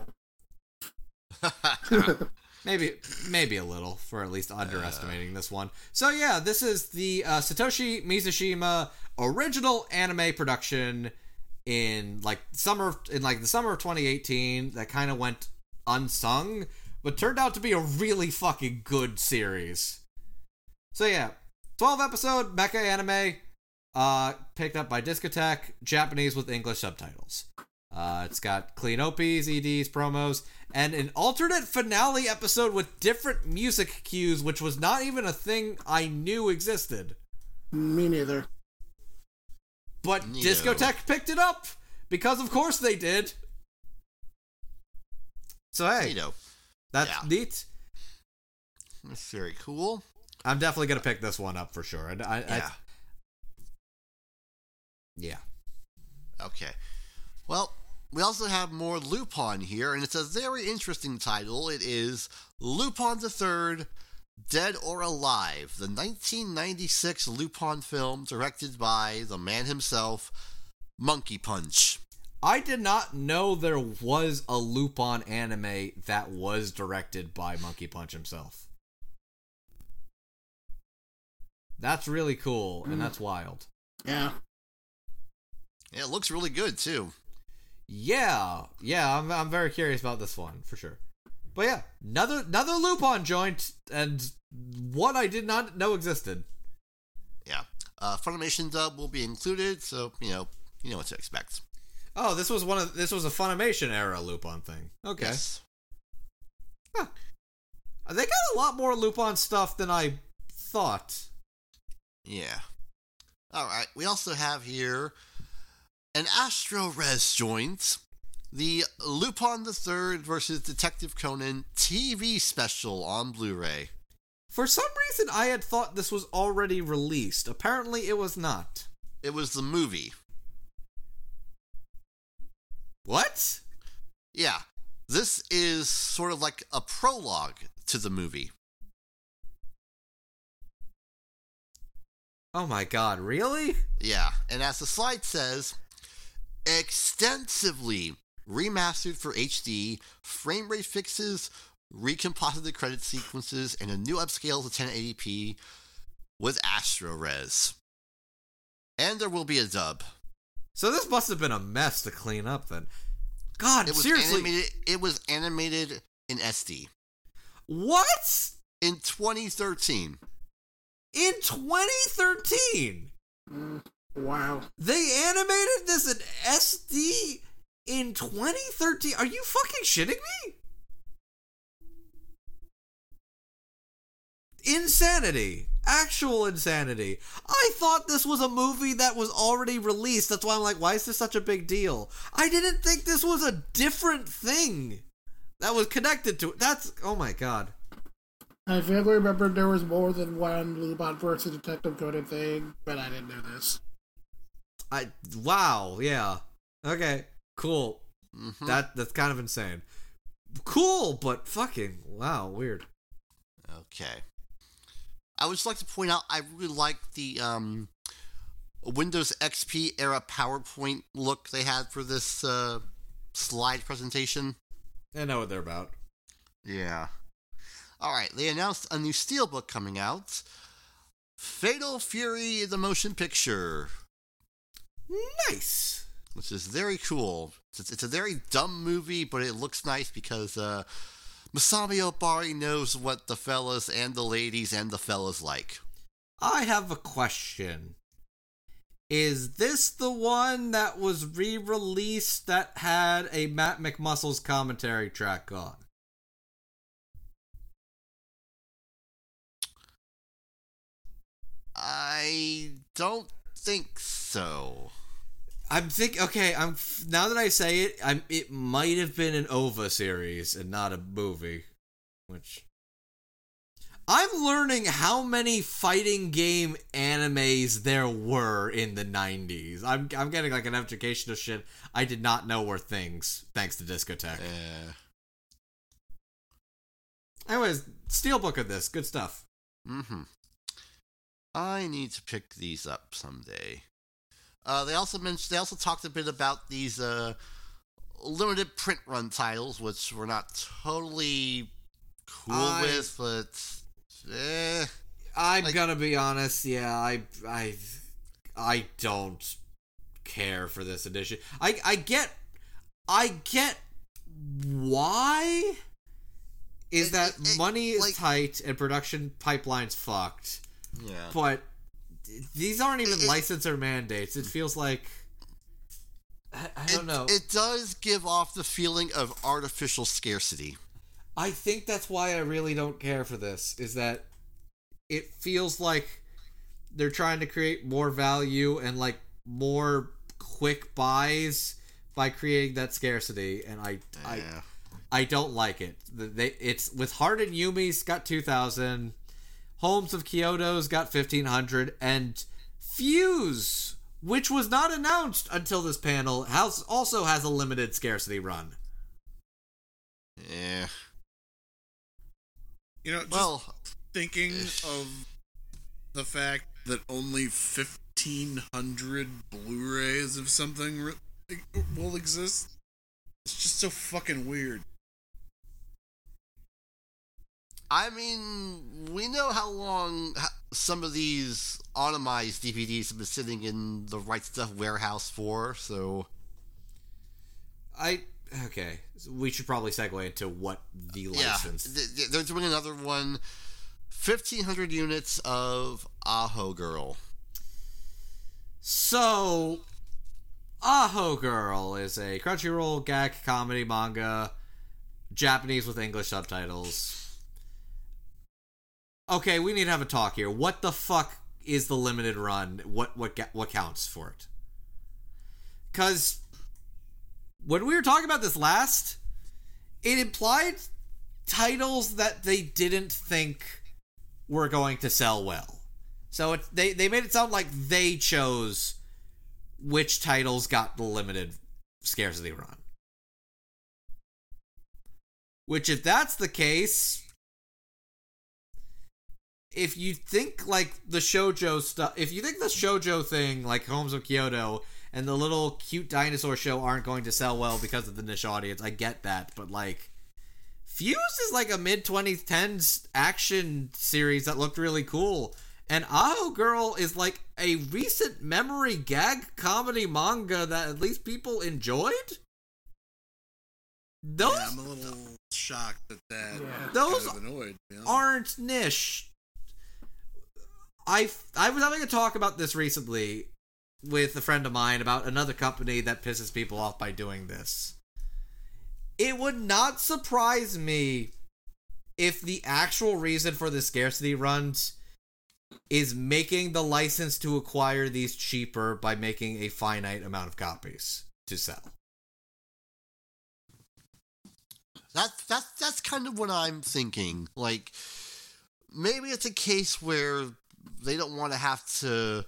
maybe maybe a little for at least underestimating this one. So yeah, this is the uh, Satoshi Mizushima original anime production in like summer in like the summer of 2018 that kind of went unsung, but turned out to be a really fucking good series. So yeah, 12 episode mecha anime, uh, picked up by Discotek, Japanese with English subtitles. Uh, it's got clean OPs, EDs, promos, and an alternate finale episode with different music cues, which was not even a thing I knew existed. Me neither. But Neato. Discotek picked it up because, of course, they did. So hey, Neato. that's Yeah. neat. That's very cool. I'm definitely gonna pick this one up for sure. And I, I, Yeah. Yeah. Okay. Well, we also have more Lupin here, and it's a very interesting title. It is Lupin the Third, Dead or Alive, the 1996 Lupin film directed by the man himself, Monkey Punch. I did not know there was a Lupin anime that was directed by Monkey Punch himself. That's really cool, and mm. that's wild. Yeah. Yeah, it looks really good too. Yeah, yeah, I'm, I'm very curious about this one for sure. But yeah, another another Lupin joint, and one I did not know existed. Yeah. Uh, Funimation dub will be included, so you know you know what to expect. Oh, this was one of this was a Funimation era Lupin thing. Okay, Yes. they got a lot more Lupin stuff than I thought. Yeah. All right. We also have here an Astro Res joint, the Lupin the Third versus Detective Conan TV special on Blu-ray. For some reason, I had thought this was already released. Apparently, it was not. It was the movie. What? Yeah. This is sort of like a prologue to the movie. Oh my god, really? Yeah, and as the slide says, extensively remastered for HD, frame rate fixes, recomposited credit sequences, and a new upscale to 1080p with Astro Res. And there will be a dub. So this must have been a mess to clean up then. God, It was seriously. animated. It was animated in SD What? in 2013. In 2013? Wow. They animated this in SD in 2013? Are you fucking shitting me? Insanity. Actual insanity. I thought this was a movie that was already released. That's why I'm like, why is this such a big deal? I didn't think this was a different thing that was connected to it. That's, oh my god. I vaguely remember there was more than one Lupin versus Detective Conan thing, but I didn't know this. I, wow, yeah. Okay, cool. Mhm. That That's kind of insane. Cool, but fucking, wow, weird. Okay. I would just like to point out I really like the um, Windows XP era PowerPoint look they had for this uh, slide presentation. I know what they're about. Yeah. All right, they announced a new Steelbook coming out. Fatal Fury the motion picture, Nice. which is very cool. It's, it's a very dumb movie, but it looks nice because uh, Masami Obari knows what the fellas and the ladies and the fellas like. I have a question. Is this the one that was re released that had a Matt McMuscle's commentary track on? I don't think so. I'm think okay. I'm now that I say it, I'm. It might have been an OVA series and not a movie, which I'm learning how many fighting game animes there were in the '90s. I'm I'm getting like an education of shit I did not know were things thanks to Discotek. Uh, Anyways, steelbook of this, good stuff. mm-hmm. I need to pick these up someday. Uh, they also mentioned. They also talked a bit about these uh, limited print run titles, which were not totally cool I- with, but eh. I'm gonna be honest. Yeah, I I I don't care for this edition. I I get I get why is that money is tight and production pipelines fucked. Yeah. But these aren't even license or mandates. It feels like I, I don't know. It does give off the feeling of artificial scarcity. I think that's why I really don't care for this. Is that it feels like they're trying to create more value and like more quick buys by creating that scarcity, and I I I don't like it. They it's with Hard and Yumi's got two thousand, Holmes of Kyoto's got fifteen hundred, and Fuse, which was not announced until this panel, has also has a limited scarcity run. Yeah. You know, just Well, thinking of the fact that only 1,500 Blu-rays of something re- will exist, it's just so fucking weird. I mean, we know how long some of these automized DVDs have been sitting in the Right Stuf warehouse for, so. I okay. We should probably segue into what the license. Yeah, th- th- they're doing another one. 1,500 units of Aho Girl. So, Aho Girl is a Crunchyroll gag comedy manga, Japanese with English subtitles. Okay, we need to have a talk here. What the fuck is the limited run? What what what counts for it? Cuz when we were talking about this last, it implied titles that they didn't think were going to sell well. So it, they they made it sound like they chose which titles got the limited scarcity run. Which, if that's the case, if you think like the shojo stuff, if you think the shojo thing, like Holmes of Kyoto and the little cute dinosaur show, aren't going to sell well because of the niche audience, I get that, but like. Fuse is like a mid 2010s action series that looked really cool. And Aho Girl is like a recent memory gag comedy manga that at least people enjoyed. Those Yeah, I'm a little shocked at that. Those kind of annoyed. You know? aren't niche. I I was having a talk about this recently with a friend of mine about another company that pisses people off by doing this. It would not surprise me if the actual reason for the scarcity runs is making the license to acquire these cheaper by making a finite amount of copies to sell. That's that's that's kind of what I'm thinking. Like maybe it's a case where they don't want to have to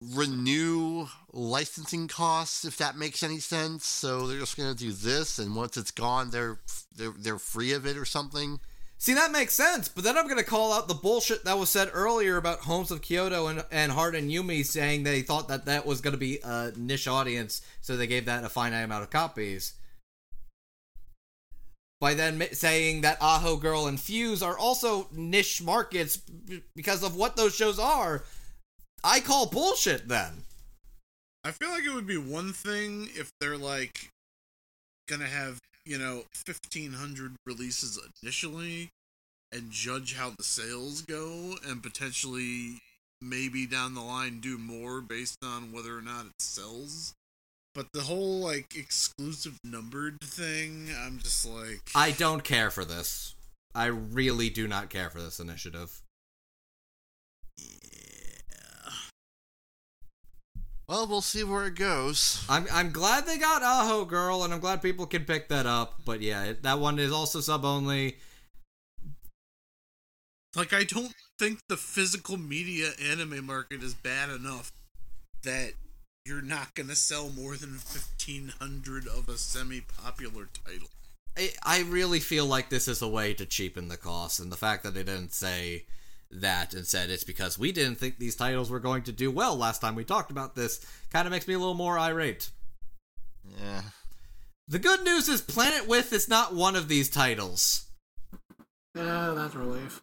renew licensing costs if that makes any sense. So they're just going to do this and once it's gone they're they're they're free of it or something. See, that makes sense, but then I'm going to call out the bullshit that was said earlier about Holmes of Kyoto and, and Hart and Yumi saying they thought that that was going to be a niche audience, so they gave that a finite amount of copies. By then saying that Aho Girl and Fuse are also niche markets because of what those shows are, I call bullshit then. I feel like it would be one thing if they're like gonna have you know 1500 releases initially and judge how the sales go and potentially maybe down the line do more based on whether or not it sells but the whole like exclusive numbered thing i'm just like I don't care for this. I really do not care for this initiative. Yeah. Well, we'll see where it goes. I'm I'm glad they got Aho Girl, and I'm glad people can pick that up. But yeah, that one is also sub only. like i don't think the physical media anime market is bad enough that you're not gonna sell more than 1500 of a semi-popular title I, I really feel like this is a way to cheapen the cost, and the fact that they didn't say that and said it's because we didn't think these titles were going to do well last time we talked about this kind of makes me a little more irate. Yeah. The good news is Planet With is not one of these titles. Yeah, that's a relief.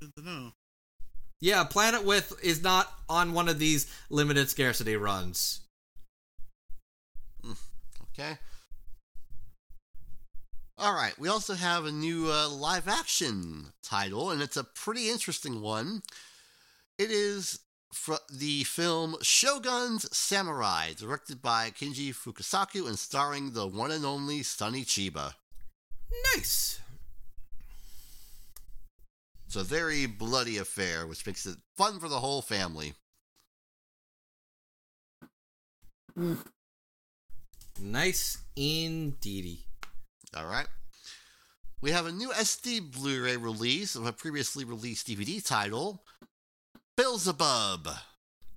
Good to know. Yeah, Planet With is not on one of these limited scarcity runs. Okay. All right. We also have a new uh, live action title, and it's a pretty interesting one. It is fr- the film Shogun's Samurai, directed by Kinji Fukasaku and starring the one and only Sonny Chiba. Nice. It's a very bloody affair, which makes it fun for the whole family. Nice indeedy. All right. We have a new SD Blu ray release of a previously released DVD title, Beelzebub.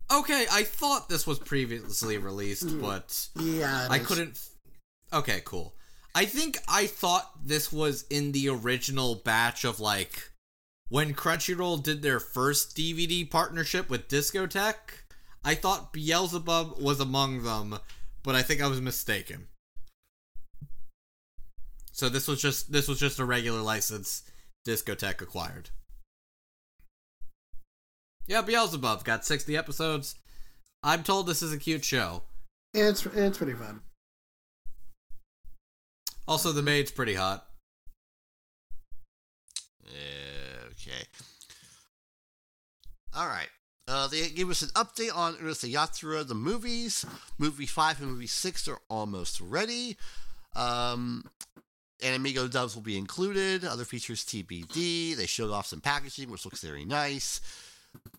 Okay, I thought this was previously released, mm, but Yeah, I couldn't. Okay, cool. I think I thought this was in the original batch of like when Crunchyroll did their first DVD partnership with Discotek. I thought Beelzebub was among them, but I think I was mistaken. So this was just this was just a regular license Discotek acquired. Yeah, Beelzebub got 60 episodes. I'm told this is a cute show. It's it's pretty fun. Also, the maid's pretty hot. Okay. All right. Uh, they gave us an update on Urusei Yatsura, the movies. Movie 5 and Movie 6 are almost ready. Um, AnimEigo dubs will be included. Other features TBD. They showed off some packaging, which looks very nice.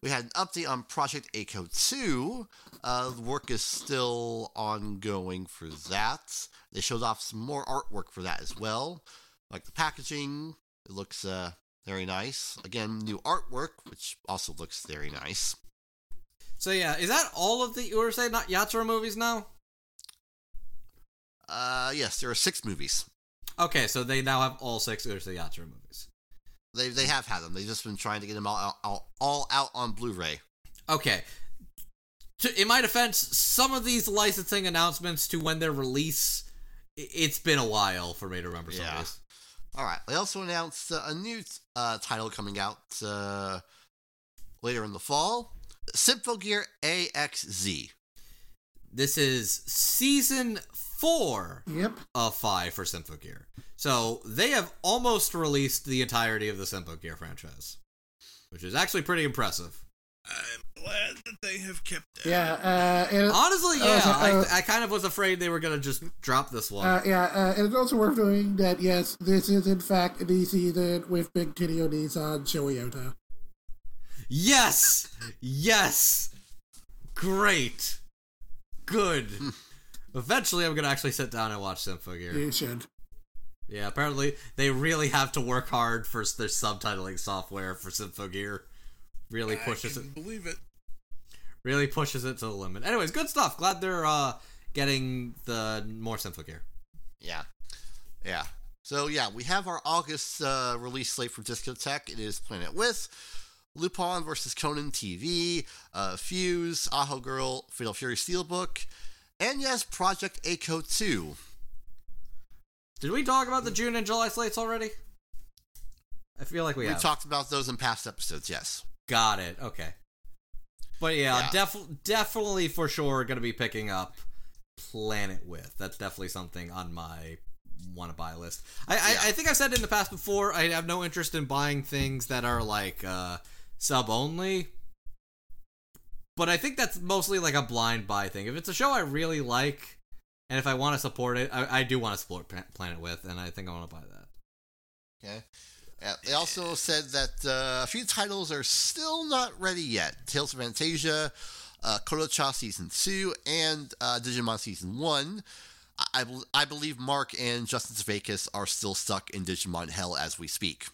We had an update on Project A-ko 2. Uh, the work is still ongoing for that. They showed off some more artwork for that as well. Like the packaging, it looks uh, very nice. Again, new artwork, which also looks very nice. So yeah, is that all of the Urusei not Yatsura movies now? Uh, yes, there are six movies. Okay, so they now have all six Urusei Yatsura movies. They they have had them. They've just been trying to get them all out, all, all out on Blu-ray. Okay. To, in my defense, some of these licensing announcements to when their release, it's been a while for me to remember some Yeah. of these. All right. They also announced uh, a new uh, title coming out uh, later in the fall. Symphogear AXZ. This is season four Yep. of five for Symphogear. So they have almost released the entirety of the Symphogear franchise, which is actually pretty impressive. I'm glad that they have kept it. Yeah. Uh, and, Honestly, uh, yeah, uh, I, I kind of was afraid they were gonna just drop this one. Uh, yeah, uh, and it's also worth noting that yes, this is in fact the season with Big Titty Nissan Shoyota. Yes! Yes! Great! Good. Eventually, I'm gonna actually sit down and watch Symphogear. You should. Yeah, apparently they really have to work hard for s- their subtitling software for Symphogear. Really pushes I it. believe it. Really pushes it to the limit. Anyways, good stuff. Glad they're uh getting the more Symphogear. Yeah. Yeah. So yeah, we have our August uh, release slate for Discotek. It is Planet With, Lupin versus Conan TV, uh, Fuse, Aho Girl, Fatal Fury Steelbook, and yes, Project A-ko 2. Did we talk about the June and July slates already? I feel like we, We have. talked about those in past episodes, yes. Got it. Okay. But yeah, Yeah. def- definitely for sure going to be picking up Planet With. That's definitely something on my want to buy list. I, Yeah. I I think I've said in the past before. I have no interest in buying things that are like uh, sub only. But I think that's mostly like a blind buy thing. If it's a show I really like, and if I want to support it, I, I do want to support Planet With, and I think I want to buy that. Okay. They also said that uh, a few titles are still not ready yet. Tales of Phantasia, uh, Kodocha Season 2, and uh, Digimon Season 1. I, I, I believe Mark and Justin Sevakis are still stuck in Digimon Hell as we speak.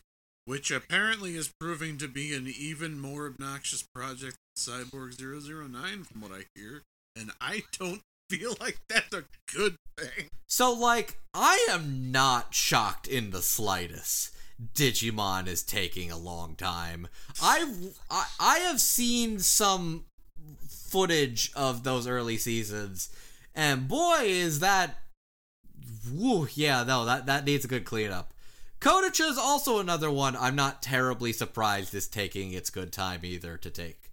Which apparently is proving to be an even more obnoxious project than Cyborg 009, from what I hear. And I don't feel like that's a good thing. So, like, I am not shocked in the slightest. Digimon is taking a long time. I've, I I have seen some footage of those early seasons, and boy, is that. Woo, yeah, no, that, that needs a good cleanup. Kodocha is also another one I'm not terribly surprised is taking its good time either to take.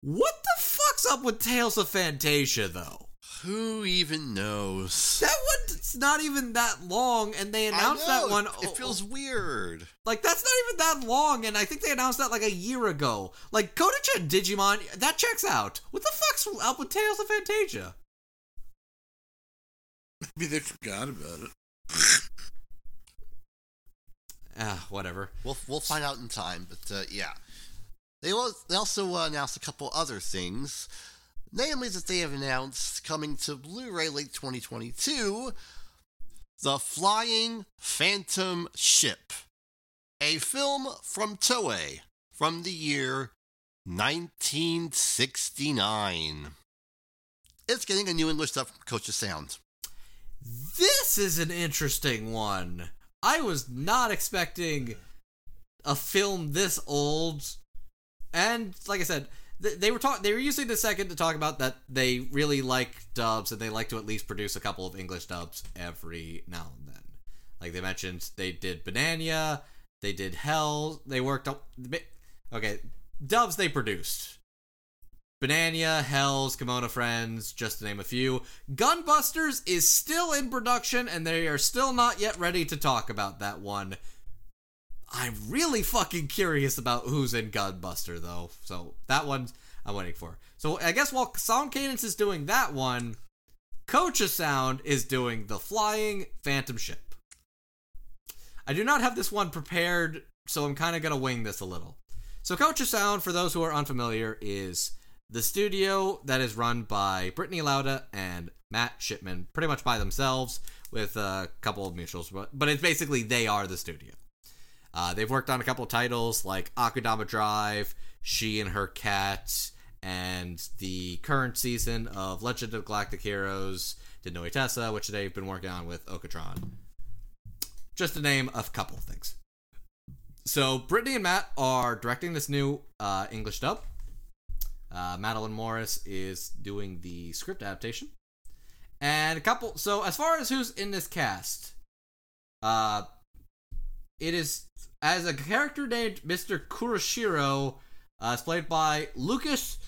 What the fuck's up with Tales of Phantasia though? Who even knows? That one's not even that long, and they announced know, that one. It feels weird. Like that's not even that long, and I think they announced that like a year ago. Like Kodocha Digimon, that checks out. What the fuck's up with Tales of Phantasia? Maybe they forgot about it. Ah, whatever. We'll we'll find out in time, but uh, yeah. They, they also uh, announced a couple other things, namely that they have announced coming to Blu-ray late 2022, The Flying Phantom Ship, a film from Toei from the year 1969. It's getting a new English dub from Kocha Sound. This is an interesting one. I was not expecting a film this old, and like I said, th- they were talking. they were using the second to talk about that they really like dubs and they like to at least produce a couple of English dubs every now and then. Like they mentioned, they did Bananya, they did Hell, they worked on okay dubs they produced. Bananya, Hells, Kemono Friends, just to name a few. Gunbusters is still in production and they are still not yet ready to talk about that one. I'm really fucking curious about who's in Gunbuster though. So that one I'm waiting for. So I guess while Sound Cadence is doing that one, of Sound is doing the Flying Phantom Ship. I do not have this one prepared, so I'm kind of going to wing this a little. So Kocha Sound, for those who are unfamiliar, is the studio that is run by Brittany Lauda and Matt Shipman, pretty much by themselves, with a couple of mutuals, but, but it's basically they are the studio. Uh, they've worked on a couple of titles like Akudama Drive, She and Her Cat, and the current season of Legend of Galactic Heroes, Die Neue These, which they've been working on with Okratron. Just to name a couple of things. So Brittany and Matt are directing this new uh, English dub. Uh, Madeline Morris is doing the script adaptation, and a couple. So as far as who's in this cast, uh, it is as a character named Mr. Kurashiro, uh, it's played by Lucas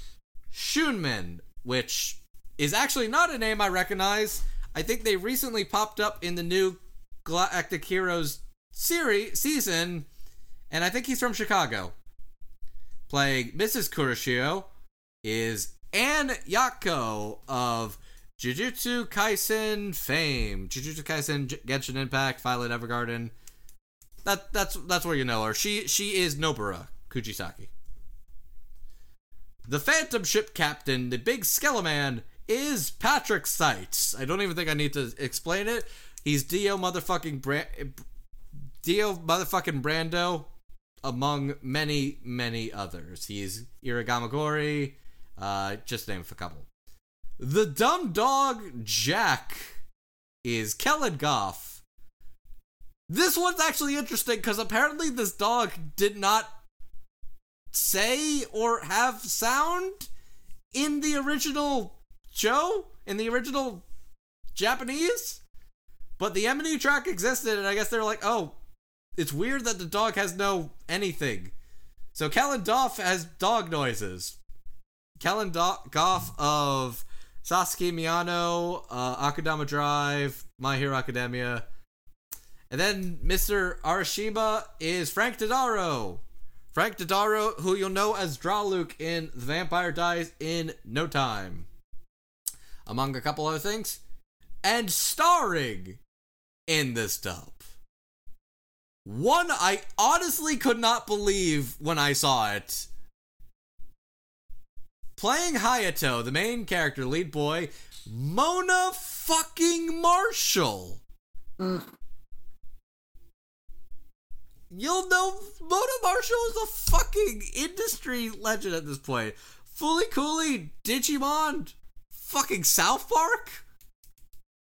Schuneman, which is actually not a name I recognize. I think they recently popped up in the new Galactic Heroes series season, and I think he's from Chicago. Playing Mrs. Kurashiro is Anne Yatco of Jujutsu Kaisen fame. Jujutsu Kaisen, Genshin Impact, Violet Evergarden. That that's that's where you know her. She she is Nobara Kugisaki. The Phantom Ship Captain, the big Skeleman, is Patrick Seitz. I don't even think I need to explain it. He's Dio motherfucking Bra- Dio motherfucking Brando, among many many others. He's Ira Gamagori, uh, just name a couple. The dumb dog Jack is Kellen Goff. This one's actually interesting because apparently this dog did not say or have sound in the original show, in the original Japanese. But the M&E track existed, and I guess they're like, oh, it's weird that the dog has no anything. So Kellen Doff has dog noises. Kellen Do- Goff of Sasuke Miyano, uh, Akudama Drive, My Hero Academia. And then Mr. Arashima is Frank Todaro. Frank Todaro, who you'll know as Draluc in The Vampire Dies in No Time. Among a couple other things. And starring in this dub. One I honestly could not believe when I saw it. Playing Hayato, the main character, lead boy, Mona fucking Marshall. Mm. You'll know Mona Marshall is a fucking industry legend at this point. Fooly Cooly, Digimon, fucking South Park.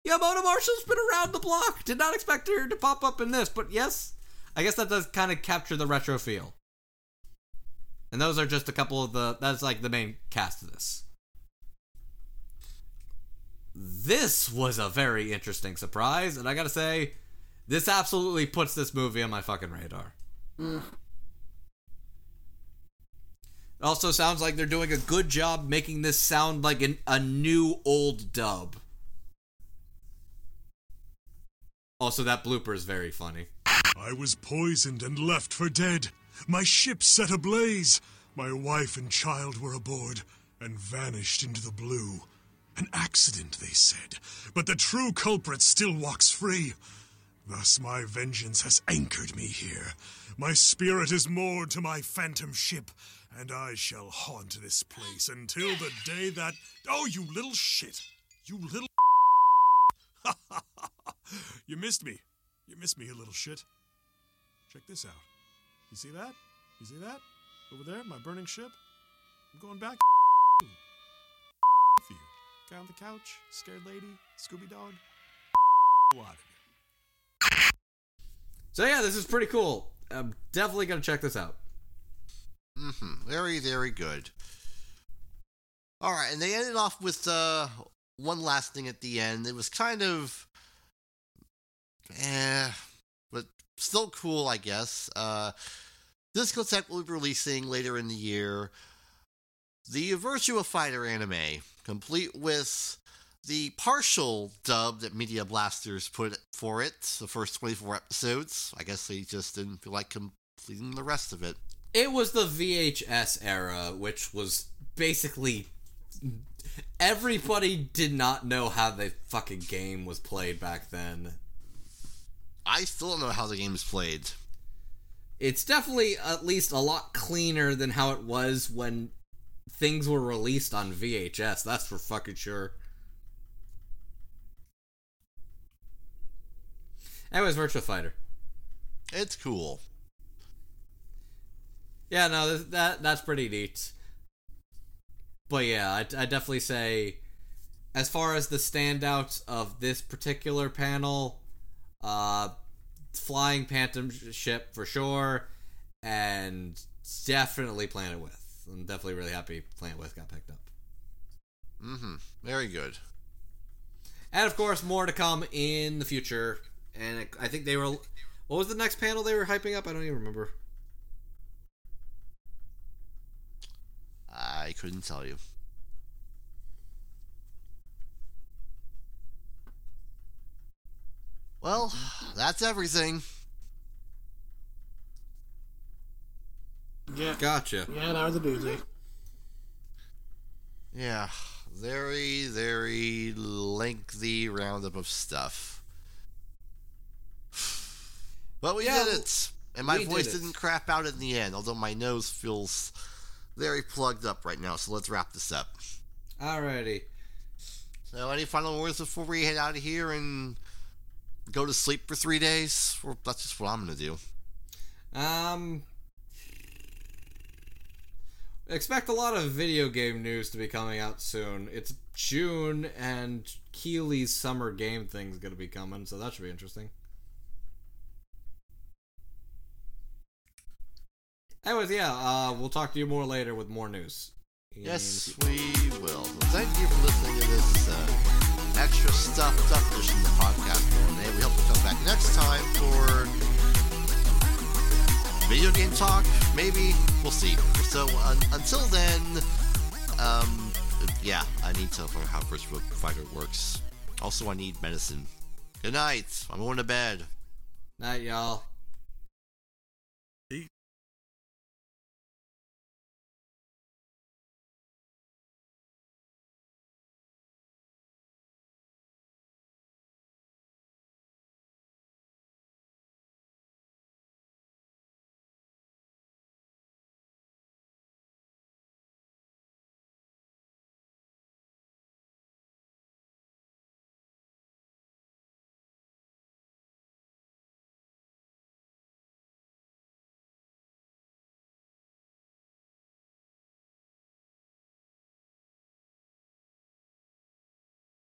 Yeah, Mona Marshall's been around the block. Did not expect her to pop up in this, but yes, I guess that does kind of capture the retro feel. And those are just a couple of the. That's like the main cast of this. This was a very interesting surprise, and I gotta say, this absolutely puts this movie on my fucking radar. Mm. Also sounds like they're doing a good job making this sound like an, a new old dub. Also, that blooper is very funny. I was poisoned and left for dead. My ship set ablaze. My wife and child were aboard and vanished into the blue. An accident, they said, but the true culprit still walks free. Thus my vengeance has anchored me here. My spirit is moored to my phantom ship, and I shall haunt this place until the day that. Oh, you little shit! You little. you missed me. You missed me, you little shit. Check this out. You see that? You see that? Over there, my burning ship? I'm going back. you. Guy on the couch, scared lady, Scooby Dog. A lot you. So yeah, this is pretty cool. I'm definitely gonna check this out. Mm-hmm. Very, very good. All right, and they ended off with uh, one last thing at the end. It was kind of, eh, but still cool, I guess. Uh, Discotek will be releasing later in the year the Virtua Fighter anime, complete with the partial dub that Media Blasters put for it, the first 24 episodes. I guess they just didn't feel like completing the rest of it. It was the VHS era, which was basically everybody did not know how the fucking game was played back then. I still don't know how the game is played. It's definitely at least a lot cleaner than how it was when things were released on VHS. That's for fucking sure. Anyways, Virtual Fighter. It's cool. Yeah, no, that, that that's pretty neat. But yeah, I I definitely say, as far as the standouts of this particular panel, uh, flying Phantom ship for sure, and definitely Planet With. I'm definitely really happy Planet With got picked up. Mm-hmm. Very good. And of course, more to come in the future. And it, I think they were. What was the next panel they were hyping up? I don't even remember. I couldn't tell you. Well, that's everything. Yeah. Gotcha. Yeah, that was a doozy. Yeah, very, very lengthy roundup of stuff. But we Yeah, did it, and my we did voice didn't crap out in the end. Although my nose feels very plugged up right now. So let's wrap this up. Alrighty. So, any final words before we head out of here and go to sleep for three days? Or that's just what I'm gonna do. Um, expect a lot of video game news to be coming out soon. It's June, and Keighley's summer game thing's gonna be coming, so that should be interesting. Anyways, yeah, uh, we'll talk to you more later with more news. Yes, we will. Thank you for listening to this uh, extra stuffed up edition of the podcast. And we hope to come back next time for video game talk. Maybe we'll see. So un- until then, um, yeah, I need to learn how First Virtua Fighter works. Also, I need medicine. Good night. I'm going to bed. Night, y'all.